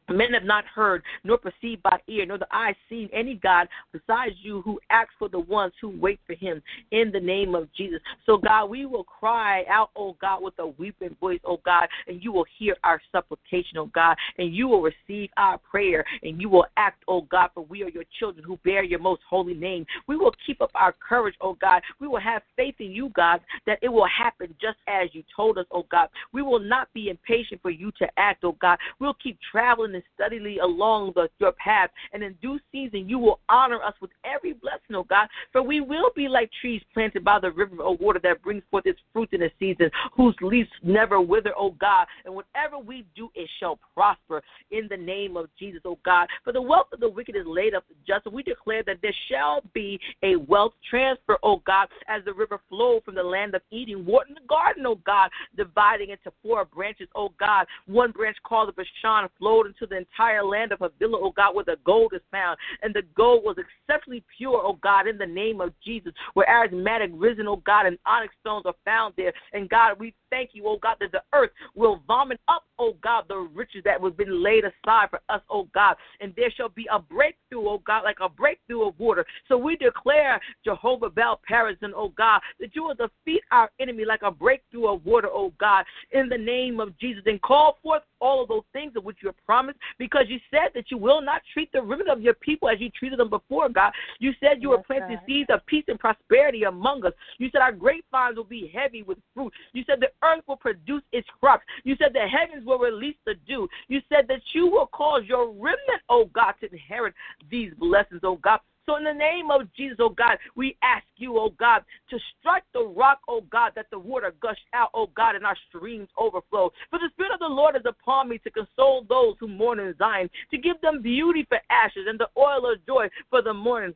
Men have not heard, nor perceived by ear, nor the eye seen any God besides you who acts for the ones who wait for him in the name of Jesus. So, God, we will cry out, oh God, with a weeping voice, oh God, and you will hear our supplication, oh God, and you will receive our prayer, and you will act, oh God, for we are your children who bear your most holy name. We will keep up our courage, oh God. We will have faith in you, God, that it will happen just as you told us, oh God. We will not be impatient for you to act, oh God. We'll keep traveling and steadily along the, your path. And in due season, you will honor us with every blessing, oh God. For we will be like trees planted by the river of water that brings forth its fruit in the season, whose leaves never wither, oh God. And whatever we do, it shall prosper in the name of Jesus, oh God. For the wealth of the wicked is laid up just. And we declare that there shall be a wealth transfer, oh God, as the river flowed from the land of Eden, watering the garden, oh God, dividing into four branches, oh God. One branch called the Pishon flowed into the entire land of Havilah, oh God, where the gold is found. And the gold was exceptionally pure, oh God, in the name of Jesus, where aromatic risen, oh God, and onyx stones are found there. And God, we thank you, oh God, that the earth will vomit up, oh God, the riches that was been laid aside for us, oh God. And there shall be a breakthrough, oh God, like a breakthrough of water. So we declare, Jehovah Baal Perazim, oh God, that you will defeat our enemy like a breakthrough of water, oh God, in the name of Jesus. And call forth all of those things of which you have promised because you said that you will not treat the remnant of your people as you treated them before, God. You said you yes, were planting God. seeds of peace and prosperity among us. You said our grapevines will be heavy with fruit. You said the earth will produce its crops. You said the heavens will release the dew. You said that you will cause your remnant, oh God, to inherit these blessings, oh God. So, in the name of Jesus, oh God, we ask you, oh God, to strike the rock, oh God, that the water gush out, oh God, and our streams overflow. For the Spirit of the Lord is upon me to console those who mourn in Zion, to give them beauty for ashes and the oil of joy for the mourning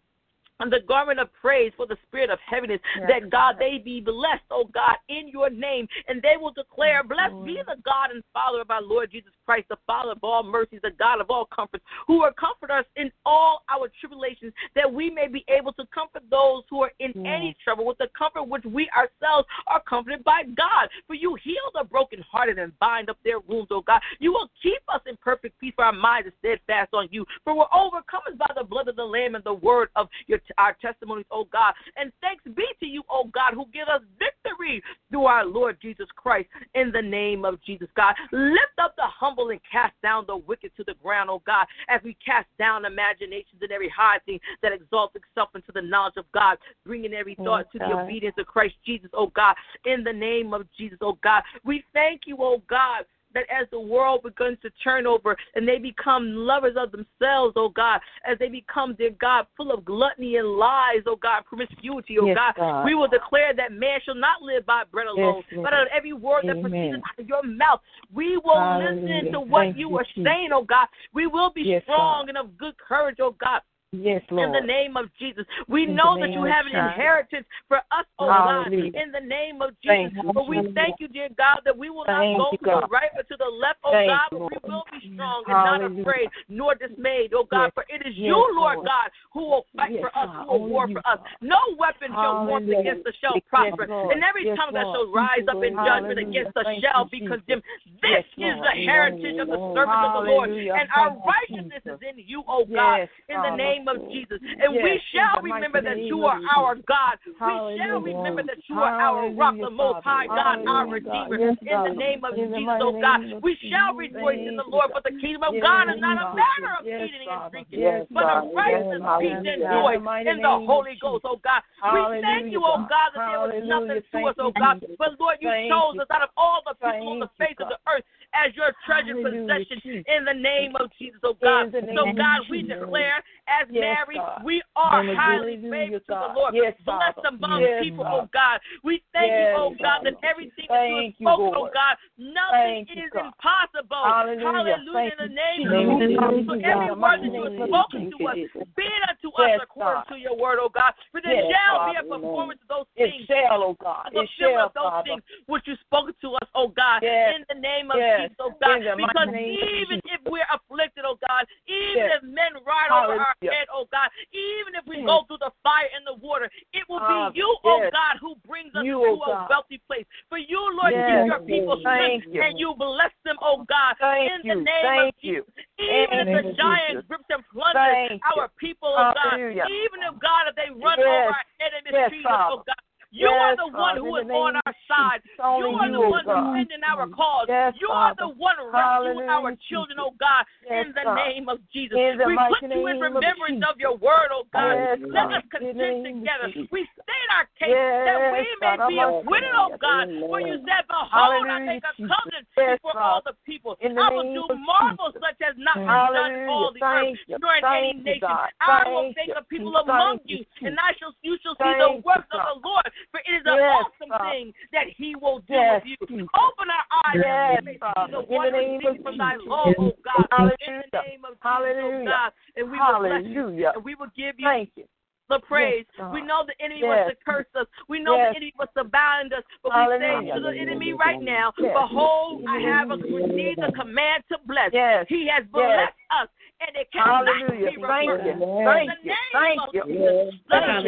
and the garment of praise for the spirit of heaviness, yes, that God, they be blessed, oh God, in your name, and they will declare, Blessed be the God and Father of our Lord Jesus Christ, the Father of all mercies, the God of all comforts, who will comfort us in all our tribulations, that we may be able to comfort those who are in any trouble with the comfort which we ourselves are comforted by God. For you heal the brokenhearted and bind up their wounds, O God. You will keep us in perfect peace, for our minds are steadfast on you. For we're overcome by the blood of the Lamb and the word of your our testimonies, O God. And thanks be to you, O God, who give us victory through our Lord Jesus Christ in the name of Jesus, God. Lift up the humble and cast down the wicked to the ground, oh God, as we cast down imaginations and every high thing that exalts itself into the knowledge of God, bringing every thought to the obedience of Christ Jesus, oh God, in the name of Jesus, oh God. We thank you, oh God that as the world begins to turn over and they become lovers of themselves, oh God, as they become, dear God, full of gluttony and lies, oh God, promiscuity, oh yes, God, God, we will declare that man shall not live by bread alone, yes, but out of every word Amen. that proceeds out of your mouth. We will Hallelujah. listen to what Thank you are saying, oh God. We will be yes, strong God. and of good courage, oh God. Yes, Lord. In the name of Jesus. We in know that you have an inheritance for us, oh Hallelujah. God, in the name of Jesus. Thank but we thank you, dear God, that we will thank not go to the right but to the left, oh thank God, but we will be strong and Hallelujah. not afraid nor dismayed, oh God. Yes. For it is yes, you, Lord God, who will fight yes, for us, who will war for us. No weapon shall form against us shall prosper. and every tongue that shall rise up in judgment against us shall be condemned. This is the heritage of the servants of the Lord. And our righteousness is in you, oh God, in the name name of Jesus. And yes, we shall remember that you are our God. We shall remember that you are our rock, the most high God, our Redeemer. in the name of Jesus, oh God. We shall rejoice in the Lord, for the kingdom of God is not a matter of eating and drinking, but of righteousness, peace, and joy in the Holy Ghost, oh God. We thank you, oh God, that there was nothing to us, oh God. But Lord, you chose us out of all the people on the face of the earth as your treasured possession in the name of Jesus, oh God. So, God, we declare as yes, Mary, God. we are highly favored to the Lord. Yes, Blessed among yes, people, God. oh God. We thank yes, you, oh God, that everything that you have spoken, oh God, nothing thank is you, impossible. Hallelujah. Hallelujah. In the name of Jesus. So every word that you have spoken to us, be it unto us according to your word, oh God. For there shall be a performance of those things. It shall, oh God. It shall, of those things which you spoken to us, oh God. In the name of oh God. Because even if we're afflicted, oh God, even yes. if men ride over our head, oh God, even if we yes. go through the fire and the water, it will be you, oh yes. oh God, who brings us you, to oh a wealthy place. For you, Lord, give your people strength you. and you bless them, oh God, Thank in the name of Jesus. You. Even if the giants grips them, plunder our people, oh God, even if God, if they run over our head and mistreat us, oh God. You yes, are the one who is on our side. You are the one defending our cause. You are the one rescuing our children, oh God, yes, in the name of Jesus. We put you in remembrance of, your word, oh God. Let us contend together. We state our case that we may be acquitted, oh God. For you said, Behold, I make a covenant before all the people. I will do marvels such as not done in all the earth, nor in any nation. I will make a people among you, and I shall you shall see the works of the Lord. For it is an yes, awesome thing that He will do yes, with you. Open our eyes yes, Father. the wonderful from Thy oh God. Hallelujah. In the name of Jesus, oh Hallelujah. God. And we will bless you. And we will give you. Thank you the praise. Yes, we know the enemy yes. wants to curse us. We know yes. the enemy wants to bind us. But we say to the enemy right now, Behold, I have a, received a command to bless. He has blessed us and it cannot Hallelujah. be reversed. Thank you. Thank you. Thank you. Let us.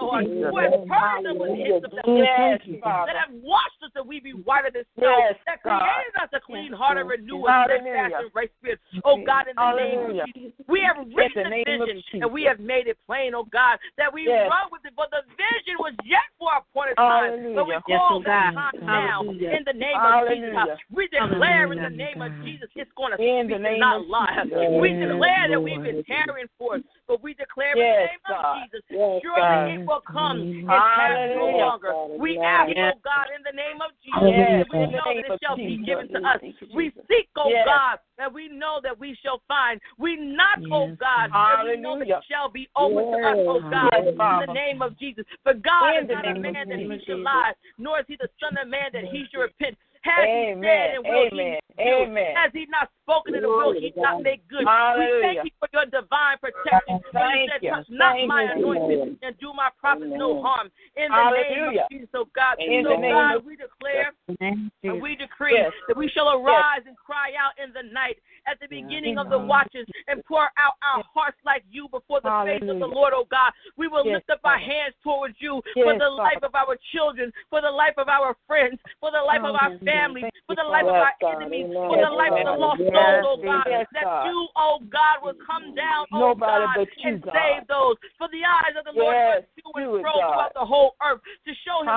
Lord, who have pardoned us with his yes, that have washed us that we be whiter than snow, yes, that created us a clean heart and renew us in and right spirit. Oh God, in the Hallelujah. name of Jesus, we have written the vision and we have made it plain, oh God, that we yes. run with it, but the vision was yet for our of time. So we call yes, that time now in the name of Jesus. We declare in the name of Jesus, it's going to speak not lie we declare that we've been tearing for, but we declare yes, in the name God. of Jesus, yes, surely God. it will come and pass no longer. We ask, yes. oh God, in the name of Jesus, yes. we know that it shall be given to us. We seek, oh yes. God, that we know that we shall find. We knock, oh yes. oh God, Hallelujah. we know that it shall be open to us, oh God, in the name of Jesus. For God in is not a man that he should lie, nor is he the son of man that he should repent. Has Amen. he said and will Amen. he do? Amen. Has he not spoken and will he not make good? Hallelujah. We thank you for your divine protection. Thank said, you. Touch not thank my anointing and do my prophets no harm. In the Hallelujah. name of Jesus, oh God. In so God, we declare and we decree yes. that we shall arise yes. and cry out in the night at the beginning Amen. of the watches and pour out our hearts like you before the Hallelujah. face of the Lord, O God. We will yes, lift up our hands towards you for the life of our children, for the life of our friends, for the life of our family families, for the life of our enemies, for the life of the lost souls, oh God. That you, oh God, will come down, oh God, and save those. For the eyes of the Lord are to and fro throughout the whole earth to show him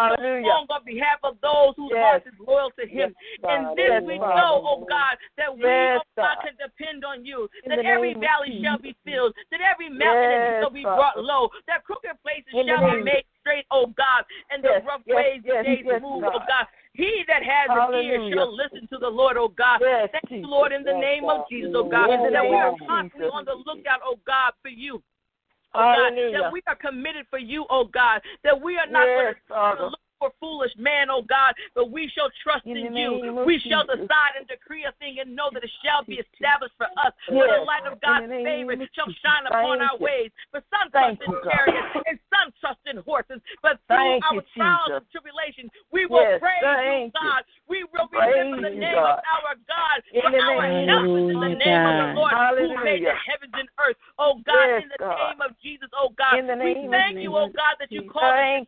strong on behalf of those whose heart is loyal to him. And this we know, oh God, that we, oh God, can depend on you, that every valley shall be filled, that every mountain shall be brought low, that crooked places shall be made straight, oh God, and the yes, rough yes, ways yes, the days yes, move, oh, God. oh God. He that has Hallelujah. an ear shall listen to the Lord, oh God. Yes, Thank Jesus, you, Lord, in the name God. of Jesus, oh God, yes, that we are constantly on the lookout, oh God, for you. Oh God, that we are committed for you, oh God, that we are not yes, going to look for foolish man, O oh God, but we shall trust in, in you. We shall decide and decree a thing and know that it shall be established for us. Yes. For the light of God's favor shall shine upon Thank our you. ways. For some Thank trust in chariots and some trust in horses, but through Thank our trials and tribulations, we will yes. praise Thank you, God. We will remember the name God. of our God. In for our help is in the name God. of the Lord Hallelujah. who made the heavens and earth. O God, yes, in the God. name of Jesus, oh God, we thank you, oh God, that you called us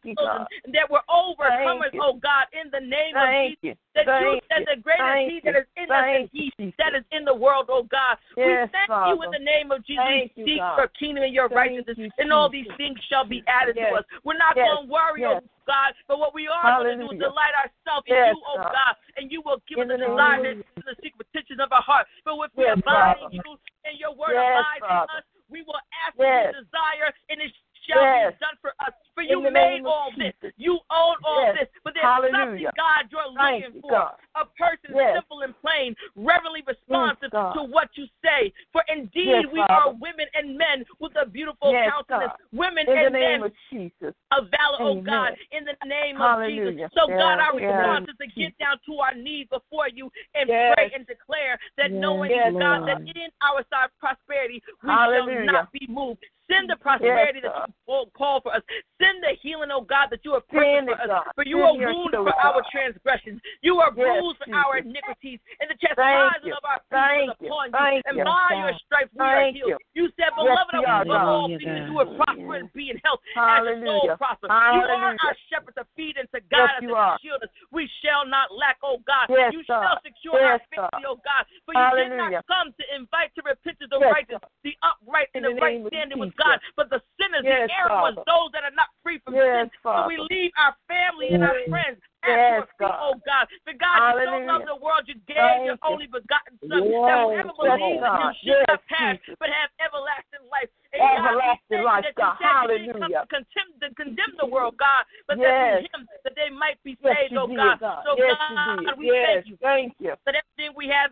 and that we're over overcomers, oh God, in the name Thank of Jesus. You. That you said the greatest Thank he that is in us he that is in the world, oh God. Yes, we thank Father. you in the name of Jesus. Thank we seek you, your kingdom and your thank righteousness, you, and all these things shall be added yes. to us. We're not yes. going to worry, oh yes. oh God, but what we are going to do is delight ourselves in you, oh God. And you will give in us the desire and the secret petitions of our heart. But if we abide in you and your word abides in us, we will ask yes. and desire, and it's shall yes. be done for us. For you made all this. You own all yes. this. But there's Hallelujah. something, God, you're Thank looking you, for. God. A person yes. simple and plain, reverently responsive yes, to what you say. For indeed, we are women and men with a beautiful countenance. God. Women in and men of Jesus. A valor, oh Amen. oh God, in the name Hallelujah. of Jesus. So, God, our response is to get down to our knees before you and pray and declare that knowing, God, that in our side prosperity, we Hallelujah. shall not be moved. Send the prosperity yes, that you call for us. Send the healing, oh God, that you have purchased for us. For you are wounded for God. our transgressions. You are yes, bruised for our iniquities. And the chastisement of our sins is upon you. And by God. your stripes we Thank are healed. You, said, Beloved, yes, above God. all things, you will prosper and be in health Hallelujah. as your soul prosper. You are our shepherd to feed and to guide us and to shield us. We shall not lack, oh God. you shall secure our safety, oh God. For you did not come to invite to repentance the righteous, the upright, and the right standing with God. But the sinners, yes, the error was those that are not free from yes, sin. Father. So we leave our family and our friends yes, God. oh God. For God, Hallelujah. you so loved the world, you gave Thank your only begotten Son, yes, that whoever believes in him should yes, not perish, but have everlasting life. And everlasting God, life, God. Hallelujah. Condemn, condemn the world, God, but yes. that him, that they might be yes, saved, oh God. God. So yes, God, we yes. thank you. Thank you. That everything we have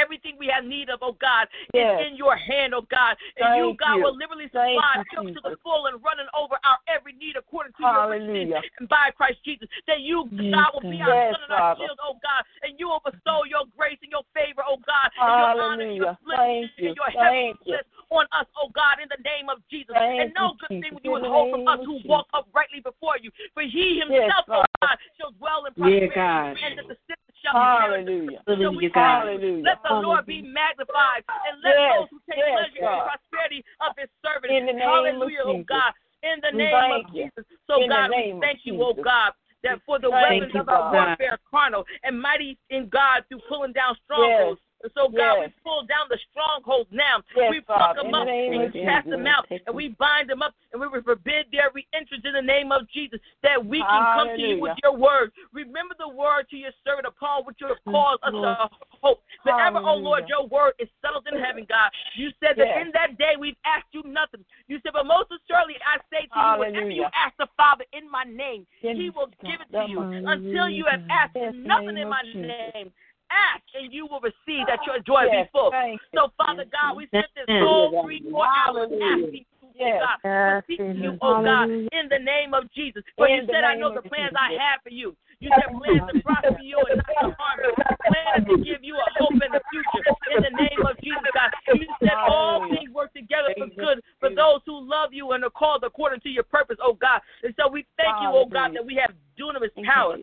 Everything we have need of, oh God, yes. is in your hand, oh God. And Thank you, God, you. will literally supply, us to the full and running over our every need according to Hallelujah. your riches and by Christ Jesus. That you. God, will be our yes, son and our Father. shield, oh God. And you will bestow your grace and your favor, oh God. And your honor and your blessing and your heavenly blessing on us, oh God, in the name of Jesus. Thank and no good Jesus. thing you withhold from us who walk uprightly before you. For he himself, yes, oh God, shall dwell in prosperity yeah, and the shall Hallelujah. be we Hallelujah. Let the Lord be magnified and let yes, those who take yes, pleasure oh God. in the prosperity of his servant. In the name Hallelujah, of oh God. In the name thank of Jesus. So, God, we thank you, oh God that for the weapons of our warfare carnal and mighty in God through pulling down strongholds. Yes. And so, God, yes. we pull down the stronghold now. Yes, we fuck Father. them up the and we cast them out and we bind them up and we forbid their re-entrance in the name of Jesus that we can Hallelujah. come to you with your word. Remember the word to your servant upon which you have called us to hope. Forever, oh Lord, your word is settled in heaven, God. You said that yes. in that day we've asked you nothing. You said, but most assuredly I say to Hallelujah. you, whatever you ask the Father in my name, he will give it to you until you have asked nothing in my name ask and you will receive that your joy yes, be full. So, Father God, we spent this whole three, four hours asking oh yes. Oh God. We you, oh God, in the name of Jesus. For in you said, I know the plans I have for you. You said plans to prosper you and not to harm you. Plans to give you a hope in the future. In the name of Jesus, God. You said all things work together for good for those who love you and are called according to your purpose, oh God. And so we thank you, oh God, that we have dunamis power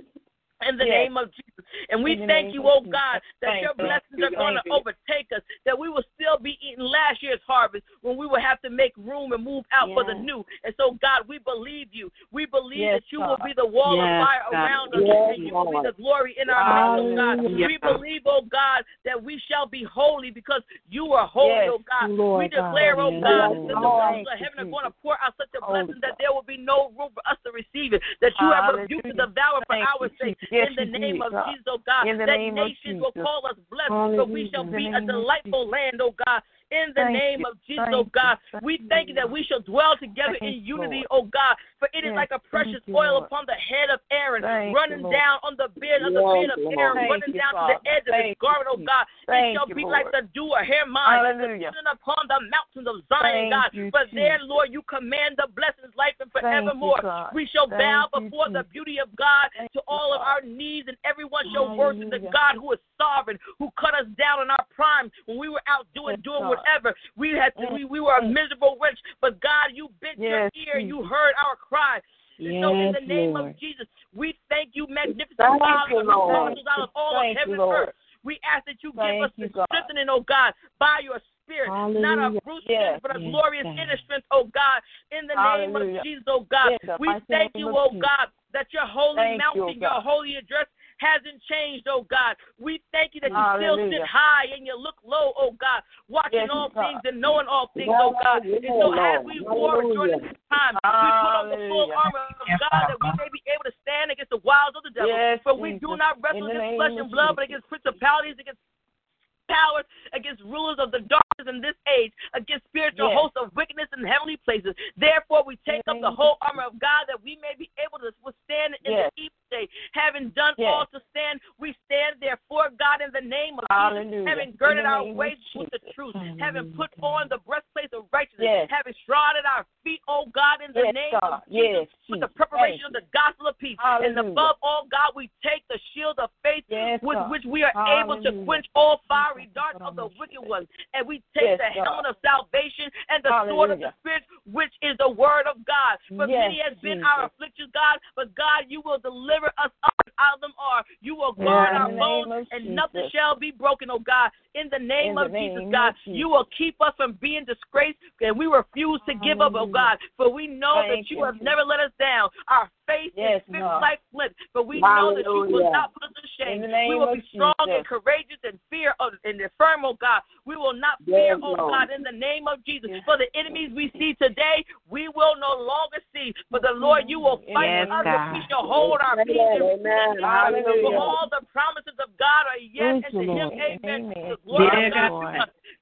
in the yes. name of Jesus. And we thank you, oh God, that your blessings are going to overtake us, that we will still be eating last year's harvest when we will have to make room and move out yes. for the new. And so, God, we believe you. We believe yes, that you God. will be the wall of fire God. around us and you Lord. will be the glory in our mouth, oh God. We believe, oh God, that we shall be holy because you are holy, oh God. Lord, we declare, God. oh God, that the walls of heaven are going to pour out such a blessing oh, that there will be no room for us to receive it, that you have rebuked the devourer for our sake yes, in the name did, of God. Jesus, oh God. that nations will call us blessed, Hallelujah. so we shall be a delightful land, oh God in the thank name you. of Jesus, oh thank oh God. You. we thank you that we shall dwell together thank in unity, Lord. oh God. For it is yes. like a precious oil upon the head of Aaron, running down on the beard of the beard of Aaron, running down to the edge of his garment, oh God. It shall be like the dew of Hermon, upon the mountains of Zion, God. For there, Lord, you command the blessings, life, and forevermore. We shall bow before the beauty of God to all of our needs, and everyone shall worship the God who is sovereign, who cut us down in our prime when we were out doing, doing what whatever. We had to, we, we were a miserable wretch, but God, you bent yes. your ear, you heard our cry. Yes, so in the name Lord. of Jesus, we thank you, magnificent thank Father, you, Lord. out of all thank of heaven and earth. We ask that you thank give us you, the God. strengthening, oh God, by your spirit, Hallelujah. not our brute yes, but our yes, glorious God. inner strength, oh God, in the Hallelujah. name of Jesus, oh God. Yes, we thank you, oh God, that your holy thank mountain, you, your holy address hasn't changed, oh God. We thank you that you Hallelujah. still sit high and you look low, oh God, watching yes, all God. things and knowing all things, oh God. And so as we war during this time, we put on the full armor of God that we may be able to stand against the wiles of the devil. Yes, For we do not wrestle against flesh and blood, but against principalities, against powers, against rulers of the darkness in this age, against spiritual yes. hosts of wickedness in heavenly places. Therefore, we take yes. up the whole armor of God that we may be able to withstand in yes. the evil day. Having done Yes. all to stand, we stand therefore, God, in the name of Hallelujah. Jesus, having girded our waist with the truth, having put on the breastplate of righteousness, Yes. having shrouded our feet, oh God, in the Yes, name God. of Jesus, Yes, with the preparation of the gospel of peace. And above all, God, we take the shield of faith with God. which we are able to quench all fiery darts of the wicked one. And we take the helmet of salvation and the sword of the Spirit, which is the word of God. For many has been Jesus. our afflictions, God, but God, you will deliver us up out of them all. You will guard our in the name bones, and nothing shall be broken, oh God. In the name In the of Jesus, name God, of Jesus. you will keep us from being disgraced, and we refuse to give up, oh God. For we know Thank that you you. have never let us down. Our faith Yes, is fixed like flint, but we know that you will not put us to shame. We will be strong and courageous and fear of, and firm, oh God. We will not fear, Yes, oh Lord. God, in the name of Jesus. For the enemies we see today, we will no longer see. For the Lord, you will fight Yes, us, God. we shall hold our peace. Amen. Amen. Hallelujah. For all the promises of God are yes Thank and to Him, amen. Amen. Glory Yes, of God Lord.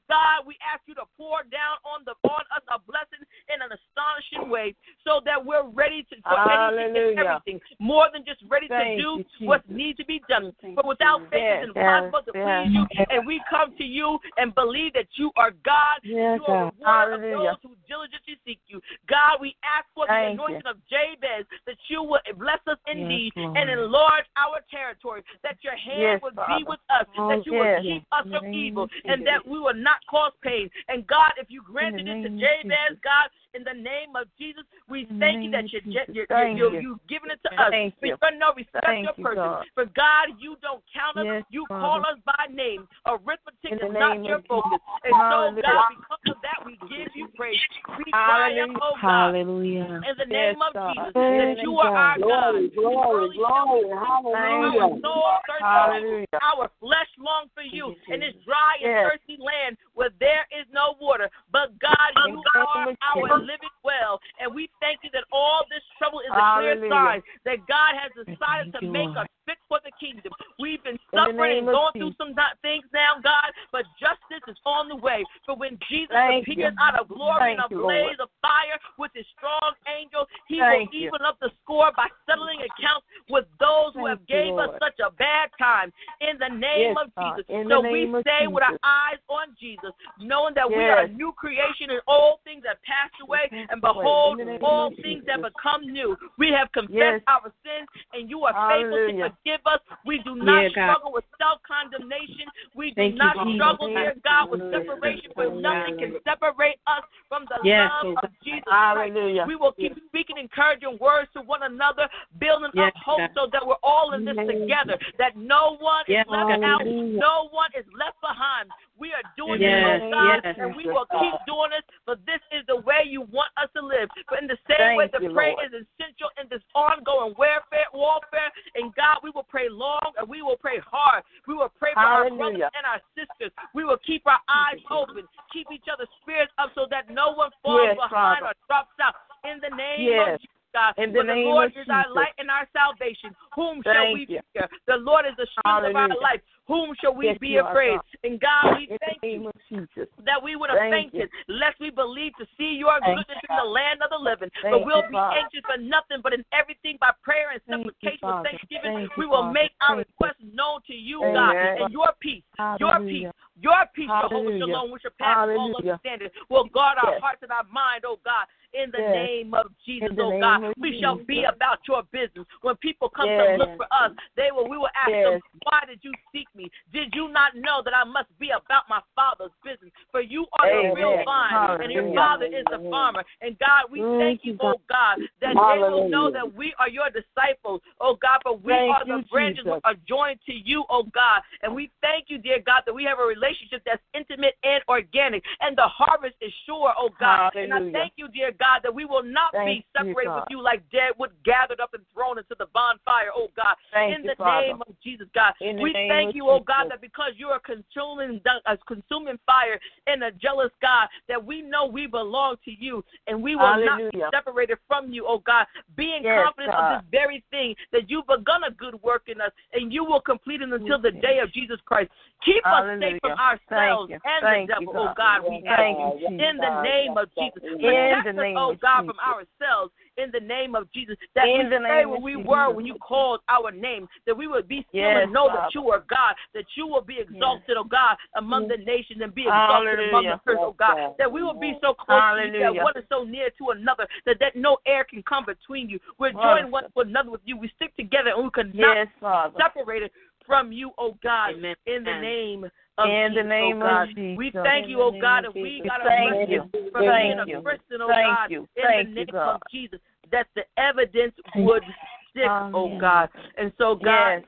God, we ask you to pour down on the on us a blessing in an astonishing way, so that we're ready to for anything and everything, more than just ready Thank to do you, what needs to be done. But without faith, Yes, it's impossible to yes, please you. yes. And we come to you and believe that you are God. Yes, you are the God. one of those who diligently seek you. God, we ask for the Thank anointing you. of Jabez that you will bless us indeed and enlarge our territory. That your hand Yes, would Father. be with us. Oh, that you yes. will keep us from evil and that we will not cause pain. And God, if you granted it to Jabez, God, in the name of Jesus, we thank you that you're, Jesus. you're, Thank you're, you. you've given it to us. Thank We you. no respect Thank your person. God. For God, you don't count us. Yes, you Father. call us by name. Arithmetic In is not your of focus. Jesus. And so, God, because of that, we give you praise. We cry Hallelujah. oh God, Hallelujah. in the Yes, name of God. Jesus, Thank that you are our God. God. Glory, glory, Early we glory. Hallelujah. Our soul thirsts for you. Hallelujah. Our flesh longs for you in this dry and Yes. thirsty land where there is no water. But God, you In the name are our Jesus. Living well. And we thank you that all this trouble is a clear sign that God has decided to make us fit for the kingdom. We've been suffering and going through some things now, God, but justice is on the way. For when Jesus Thank appears you. out of glory in a blaze Lord. of fire with his strong angel, he Thank will you. even up the score by settling accounts with those who have you, gave us such a bad time. In the name Yes, of Jesus. So we stay with our eyes on Jesus, knowing that we are a new creation and all things have passed away, and behold, In the name all things Jesus. have become new. We have confessed Yes. our sins, and you are faithful to Hallelujah. Forgive us. We do not Yeah, struggle with self condemnation. We do Thank you, not Jesus. struggle, dear God, with separation, for nothing can separate us from the Yes, love of Jesus Hallelujah. Christ. We will keep speaking encouraging words to one another, building Yes, up hope God. so that we're all in this Yes. together, that no one Yes, is left God. out, no one is left behind. We are doing Yes, this, oh God, yes, and we will keep doing this, but this is the way you want us to live. But in the same Thank way, the prayer Lord. is essential in this ongoing warfare, warfare. And God, we will pray long and we will pray hard. We will pray for our brothers and our sisters. We will keep our eyes open, keep each other's spirits up so that no one falls Yes, behind Father. or drops out. In the name Yes. of Jesus. God. In the For the Lord is our light and our salvation. Whom shall we fear? The Lord is the strength of our life. Whom shall we Yes, be afraid? God. And God, we thank you name of Jesus. that we would have Thank fainted, lest we believe to see your Thank goodness you, in the land of the living. Thank but we'll you, be anxious for nothing, but in everything by prayer and supplication with thanksgiving, Thank we will make our Thank you. requests known to you, Amen. God. And your peace, your peace, your peace, Jehovah. Shalom, which surpasses all understanding, will guard our Yes. hearts and our mind, oh God. In the Yes. name of Jesus, oh God, we shall be about your business. When people come to look for us, they will. We will ask them, "Why did you seek me? Did you not know that I must be about my Father's business? For you are the real Amen. vine, and your Father is the farmer. And God, we Thank you, oh God, that they will know that we are your disciples, oh God. For we Thank are the you, branches Jesus. which are joined to you, oh God. And we thank you, dear God, that we have a relationship that's intimate and organic, and the harvest is sure, oh God. And I thank you, dear God, that we will not Thank be separated God. with you like dead wood gathered up and thrown into the bonfire, oh God. Thank in you, the Father. name of Jesus, God. We thank you, oh God, that because you're consuming, a uh, consuming fire and a jealous God, that we know we belong to you and we will not be separated from you, oh God. Being Yes, confident God. of this very thing, that you've begun a good work in us and you will complete it until the day of Jesus Christ. Keep us safe from ourselves and Thank the you, devil, oh God. God. We Thank ask you, in the name of Jesus. In the name oh God, from ourselves in the name of Jesus. That In we the stay name where we were when you called our name, that we would be still Yes, and know Father. that you are God, that you will be exalted, oh God, among the nations and be exalted among the Hallelujah. earth, oh God. That we will be so close to you that one is so near to another that, that no air can come between you. We're joined one with another with you. We stick together and we cannot Yes, Father. separated from you, oh God, Amen. in the name of in Jesus, the name oh God. of Jesus. We thank you, oh God, that we got a Thank you. from being a Christian, oh Thank God, you. in the you, name God. of Jesus, that the evidence would stick, oh God. And so, God,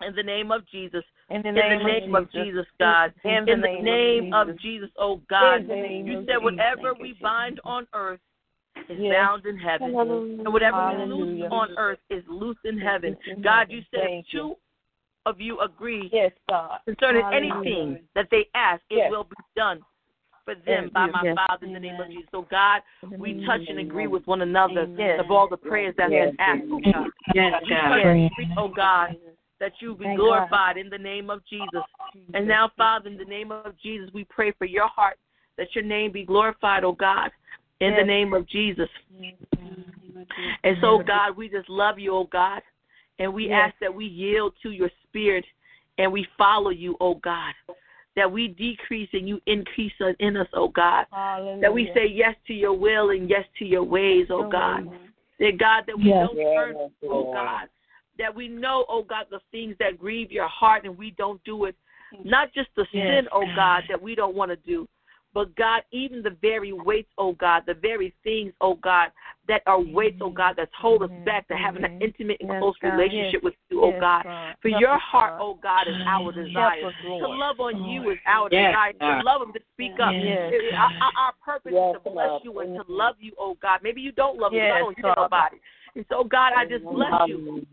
Yes. in the name of Jesus, In the in name, the name of Jesus. Jesus, God, In in the the name name of of Jesus, oh God, In the name you said Jesus. whatever we bind on earth is Yes. bound in heaven, Hallelujah. and whatever we loose on earth is loose in heaven. Loose God, you said if two of you agree Yes, God. concerning Hallelujah. anything that they ask, it Yes. will be done for them Thank by my Yes. Father in the name of Jesus. So God, we touch and agree with one another Yes. of all the prayers that Yes. have been asked, oh God. Yes, God. touch oh God, that you be Thank glorified in the name of Jesus. And now, Father, in the name of Jesus, we pray for your heart that your name be glorified, oh God, in the name of Jesus. And so, God, we just love you, oh God. And we Yes. ask that we yield to your spirit and we follow you, oh God. That we decrease and you increase in us, oh God. That we say yes to your will and yes to your ways, oh God. That God, that we Yes. don't turn, oh God. That we know, oh God, the things that grieve your heart and we don't do it. Not just the Yes, sin, oh God, that we don't want to do. But God, even the very weights, oh God, the very things, oh God, that are weights, oh God, that's hold us back to having an intimate and Yes, close God. relationship Yes. with you, oh Yes, God. God. For Help your us, heart, God. oh God, is our desire. us, To love on you is our Yes, desire. To love them, to speak up. Yes, Our, our- our purpose Yes, is to bless God. you and to love you, oh God. Maybe you don't love me. Yes, I don't hear Father. nobody. And so, God, I just bless you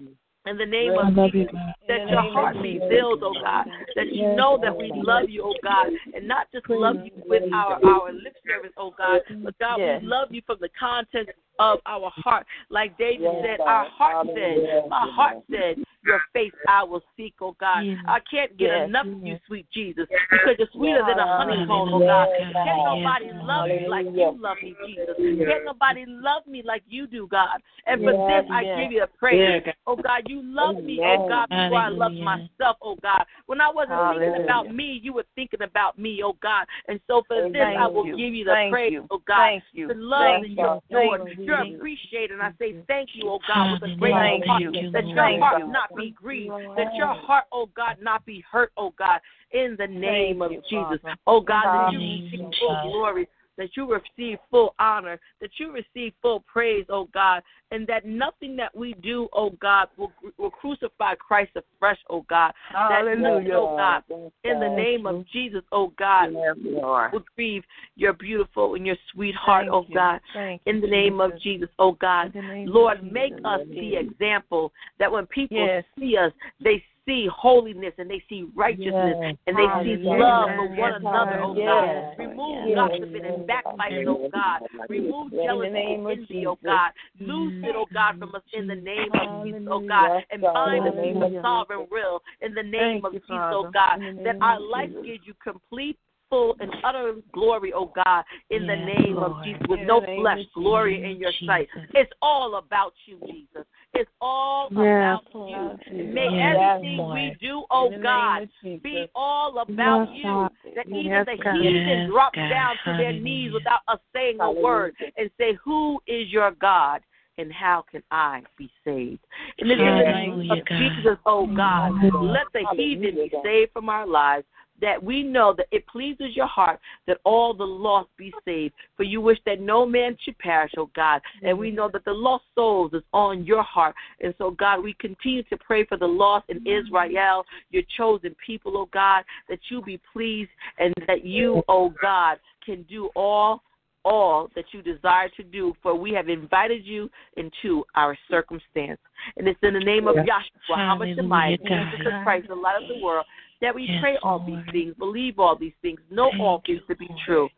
in the name of Jesus, that your heart be filled, oh God, that you know that we love you, oh God, and not just love you with our, our lip service, oh God, but God, we love you from the content of our heart. Like David said, our heart said, my heart said, your face I will seek, oh God. I can't get Yes. enough of you, sweet Jesus, because you're sweeter than a honeycomb, oh God. Can't nobody love me like you love me, Jesus. Can't nobody love me like you do, God. And for Yes, this, I give you the praise. Yeah, Oh God, you love me, oh God, before I loved myself, oh God. When I wasn't thinking about me, you were thinking about me, oh God. And so for this, I will you. give you the Thank praise, you. oh God. Thank you. The love Thank that you. you're Thank you. you're appreciated, and I say thank you, oh God, with a Thank grateful heart. you. That your heart you. not be grieved, that your heart, oh God, not be hurt, oh God, in the name Thank of you, Jesus. Father. Oh God, that you receive full glory, that you receive full honor, that you receive full praise, oh God, and that nothing that we do, oh God, will, will crucify Christ afresh, oh God. That Hallelujah. oh God, in the name of Jesus, oh God, will grieve your beautiful and your sweet heart, Thank oh you. God. Thank In the name of Jesus. Jesus, oh God. Lord, Jesus. make us the example that when people Yes. see us, they see holiness and they see righteousness Yes. and they see Hallelujah. love for Yes, one another, oh God. yes. Remove Yes. gossiping and backbiting, oh God. Remove jealousy and envy, oh God. Loose it, oh God, from us in the name of Jesus, oh God. And God. bind us to the sovereign will in the name of Jesus, oh God. That our life gives you complete full and utter glory, oh God, in the name of Jesus, with In no flesh, glory in your sight. It's all about you, Jesus. It's all Yes, about you. Lord. And May Yes, everything Lord. we do, oh In the name God, be all about Yes, you. God. That even the God. heathen Yes, drop God. down to their knees without us saying a word and say, Who is your God? And how can I be saved? And it's in the name Hallelujah, of God. Jesus, oh God, let the heathen be saved from our lives that we know that it pleases your heart that all the lost be saved. For you wish that no man should perish, oh God. And we know that the lost souls is on your heart. And so, God, we continue to pray for the lost in Israel, your chosen people, oh God, that you be pleased and that you, oh God, can do all all that you desire to do, for we have invited you into our circumstance. And it's in the name of Yahshua, HaMashiach, Jesus Christ, the light of the world, that we pray all these things, believe all these things, know all things to be true.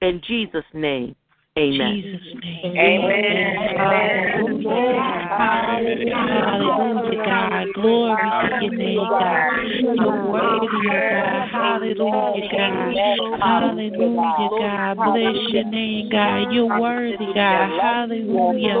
In Jesus' name, amen. Amen. Hallelujah, God. Glory to your name, God. You're worthy, oh God. Hallelujah, God. Hallelujah, God. Bless your name, God. You're worthy, God. Hallelujah.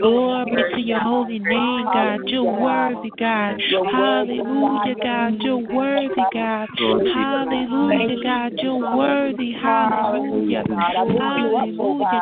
Glory to your holy name, God. You're worthy, God. Hallelujah, God. You're worthy, God. Hallelujah, God. You're worthy. Hallelujah. Hallelujah,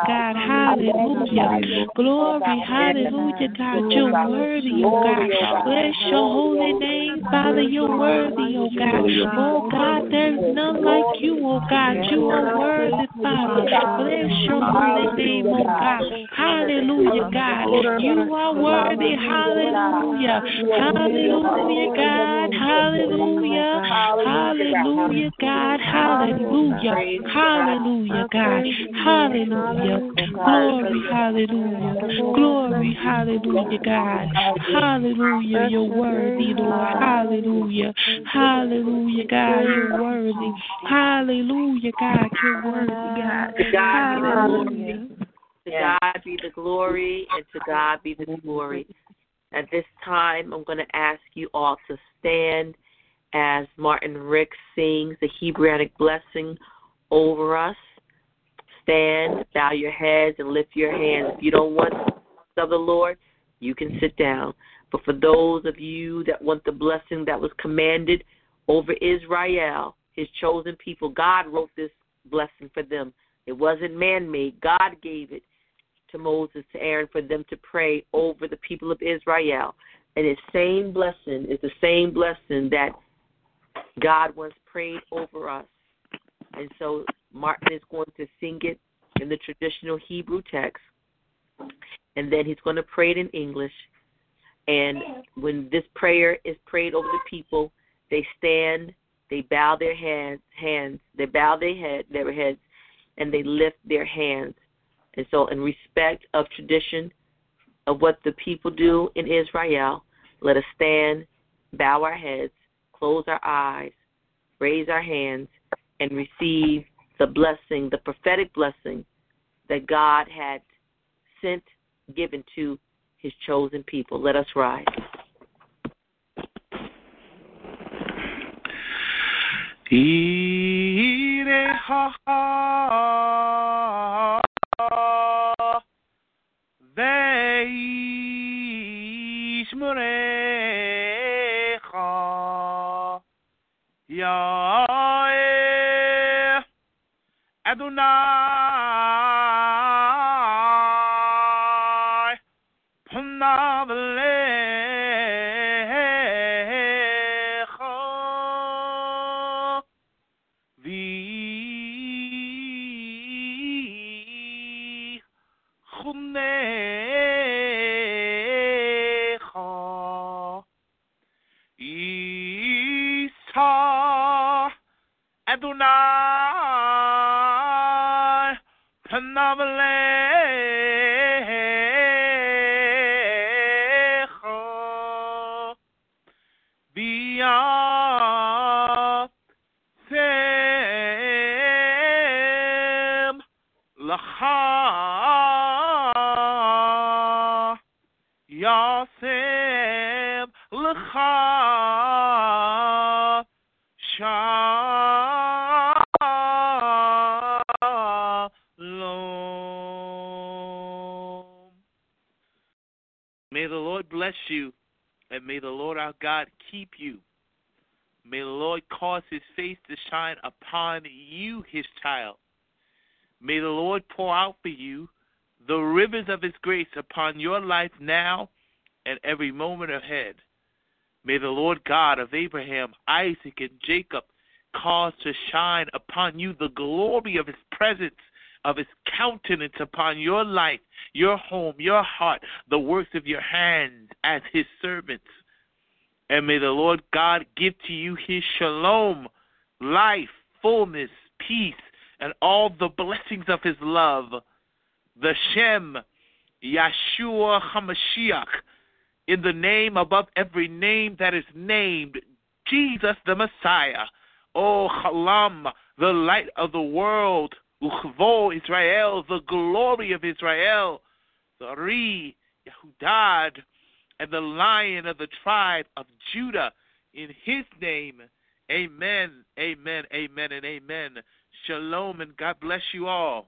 God. Hallelujah. Glory, hallelujah, God. You're worthy, oh, oh God. Bless your holy name, Father. You're worthy, oh God. Oh God, oh there's none like you, oh God. You are worthy, Father. Bless your holy name, oh, oh God. Hallelujah, God. You are worthy. Hallelujah. Hallelujah, God. Hallelujah. Hallelujah, God. Hallelujah. Hallelujah, God. Hallelujah. Oh, glory, hallelujah. Glory, hallelujah, God. Hallelujah. You're worthy, Lord. Hallelujah. Hallelujah, God. You're worthy. Hallelujah, God. You're worthy, God. Hallelujah. To God be the glory, and to God be the glory. At this time, I'm going to ask you all to stand as Martin Rick sings the Hebraic blessing over us. Stand, bow your heads, and lift your hands. If you don't want the of the Lord, you can sit down. But for those of you that want the blessing that was commanded over Israel, his chosen people, God wrote this blessing for them. It wasn't man made, God gave it to Moses, to Aaron, for them to pray over the people of Israel. And his same blessing is the same blessing that God once prayed over us. And so Martin is going to sing it in the traditional Hebrew text, and then he's going to pray it in English. And when this prayer is prayed over the people, they stand, they bow their hands, hands, they bow their head, their heads, and they lift their hands. And so, in respect of tradition of what the people do in Israel, let us stand, bow our heads, close our eyes, raise our hands, and receive the blessing, the prophetic blessing that God had sent, given to his chosen people. Let us rise. Yahweh أدنى L'cha Shalom. May the Lord bless you, and may the Lord our God keep you. May the Lord cause his face to shine upon you, his child. May the Lord pour out for you the rivers of his grace upon your life now and every moment ahead. May the Lord God of Abraham, Isaac, and Jacob cause to shine upon you the glory of his presence, of his countenance upon your life, your home, your heart, the works of your hands as his servants. And may the Lord God give to you his shalom, life, fullness, peace, and all the blessings of his love. The Shem, Yeshua HaMashiach, in the name above every name that is named, Jesus the Messiah. Oh, o Chalam, the light of the world. Uchvo Israel, the glory of Israel. The Ri Yehudad, and the lion of the tribe of Judah. In his name, amen, amen, amen, and amen. Shalom, and God bless you all.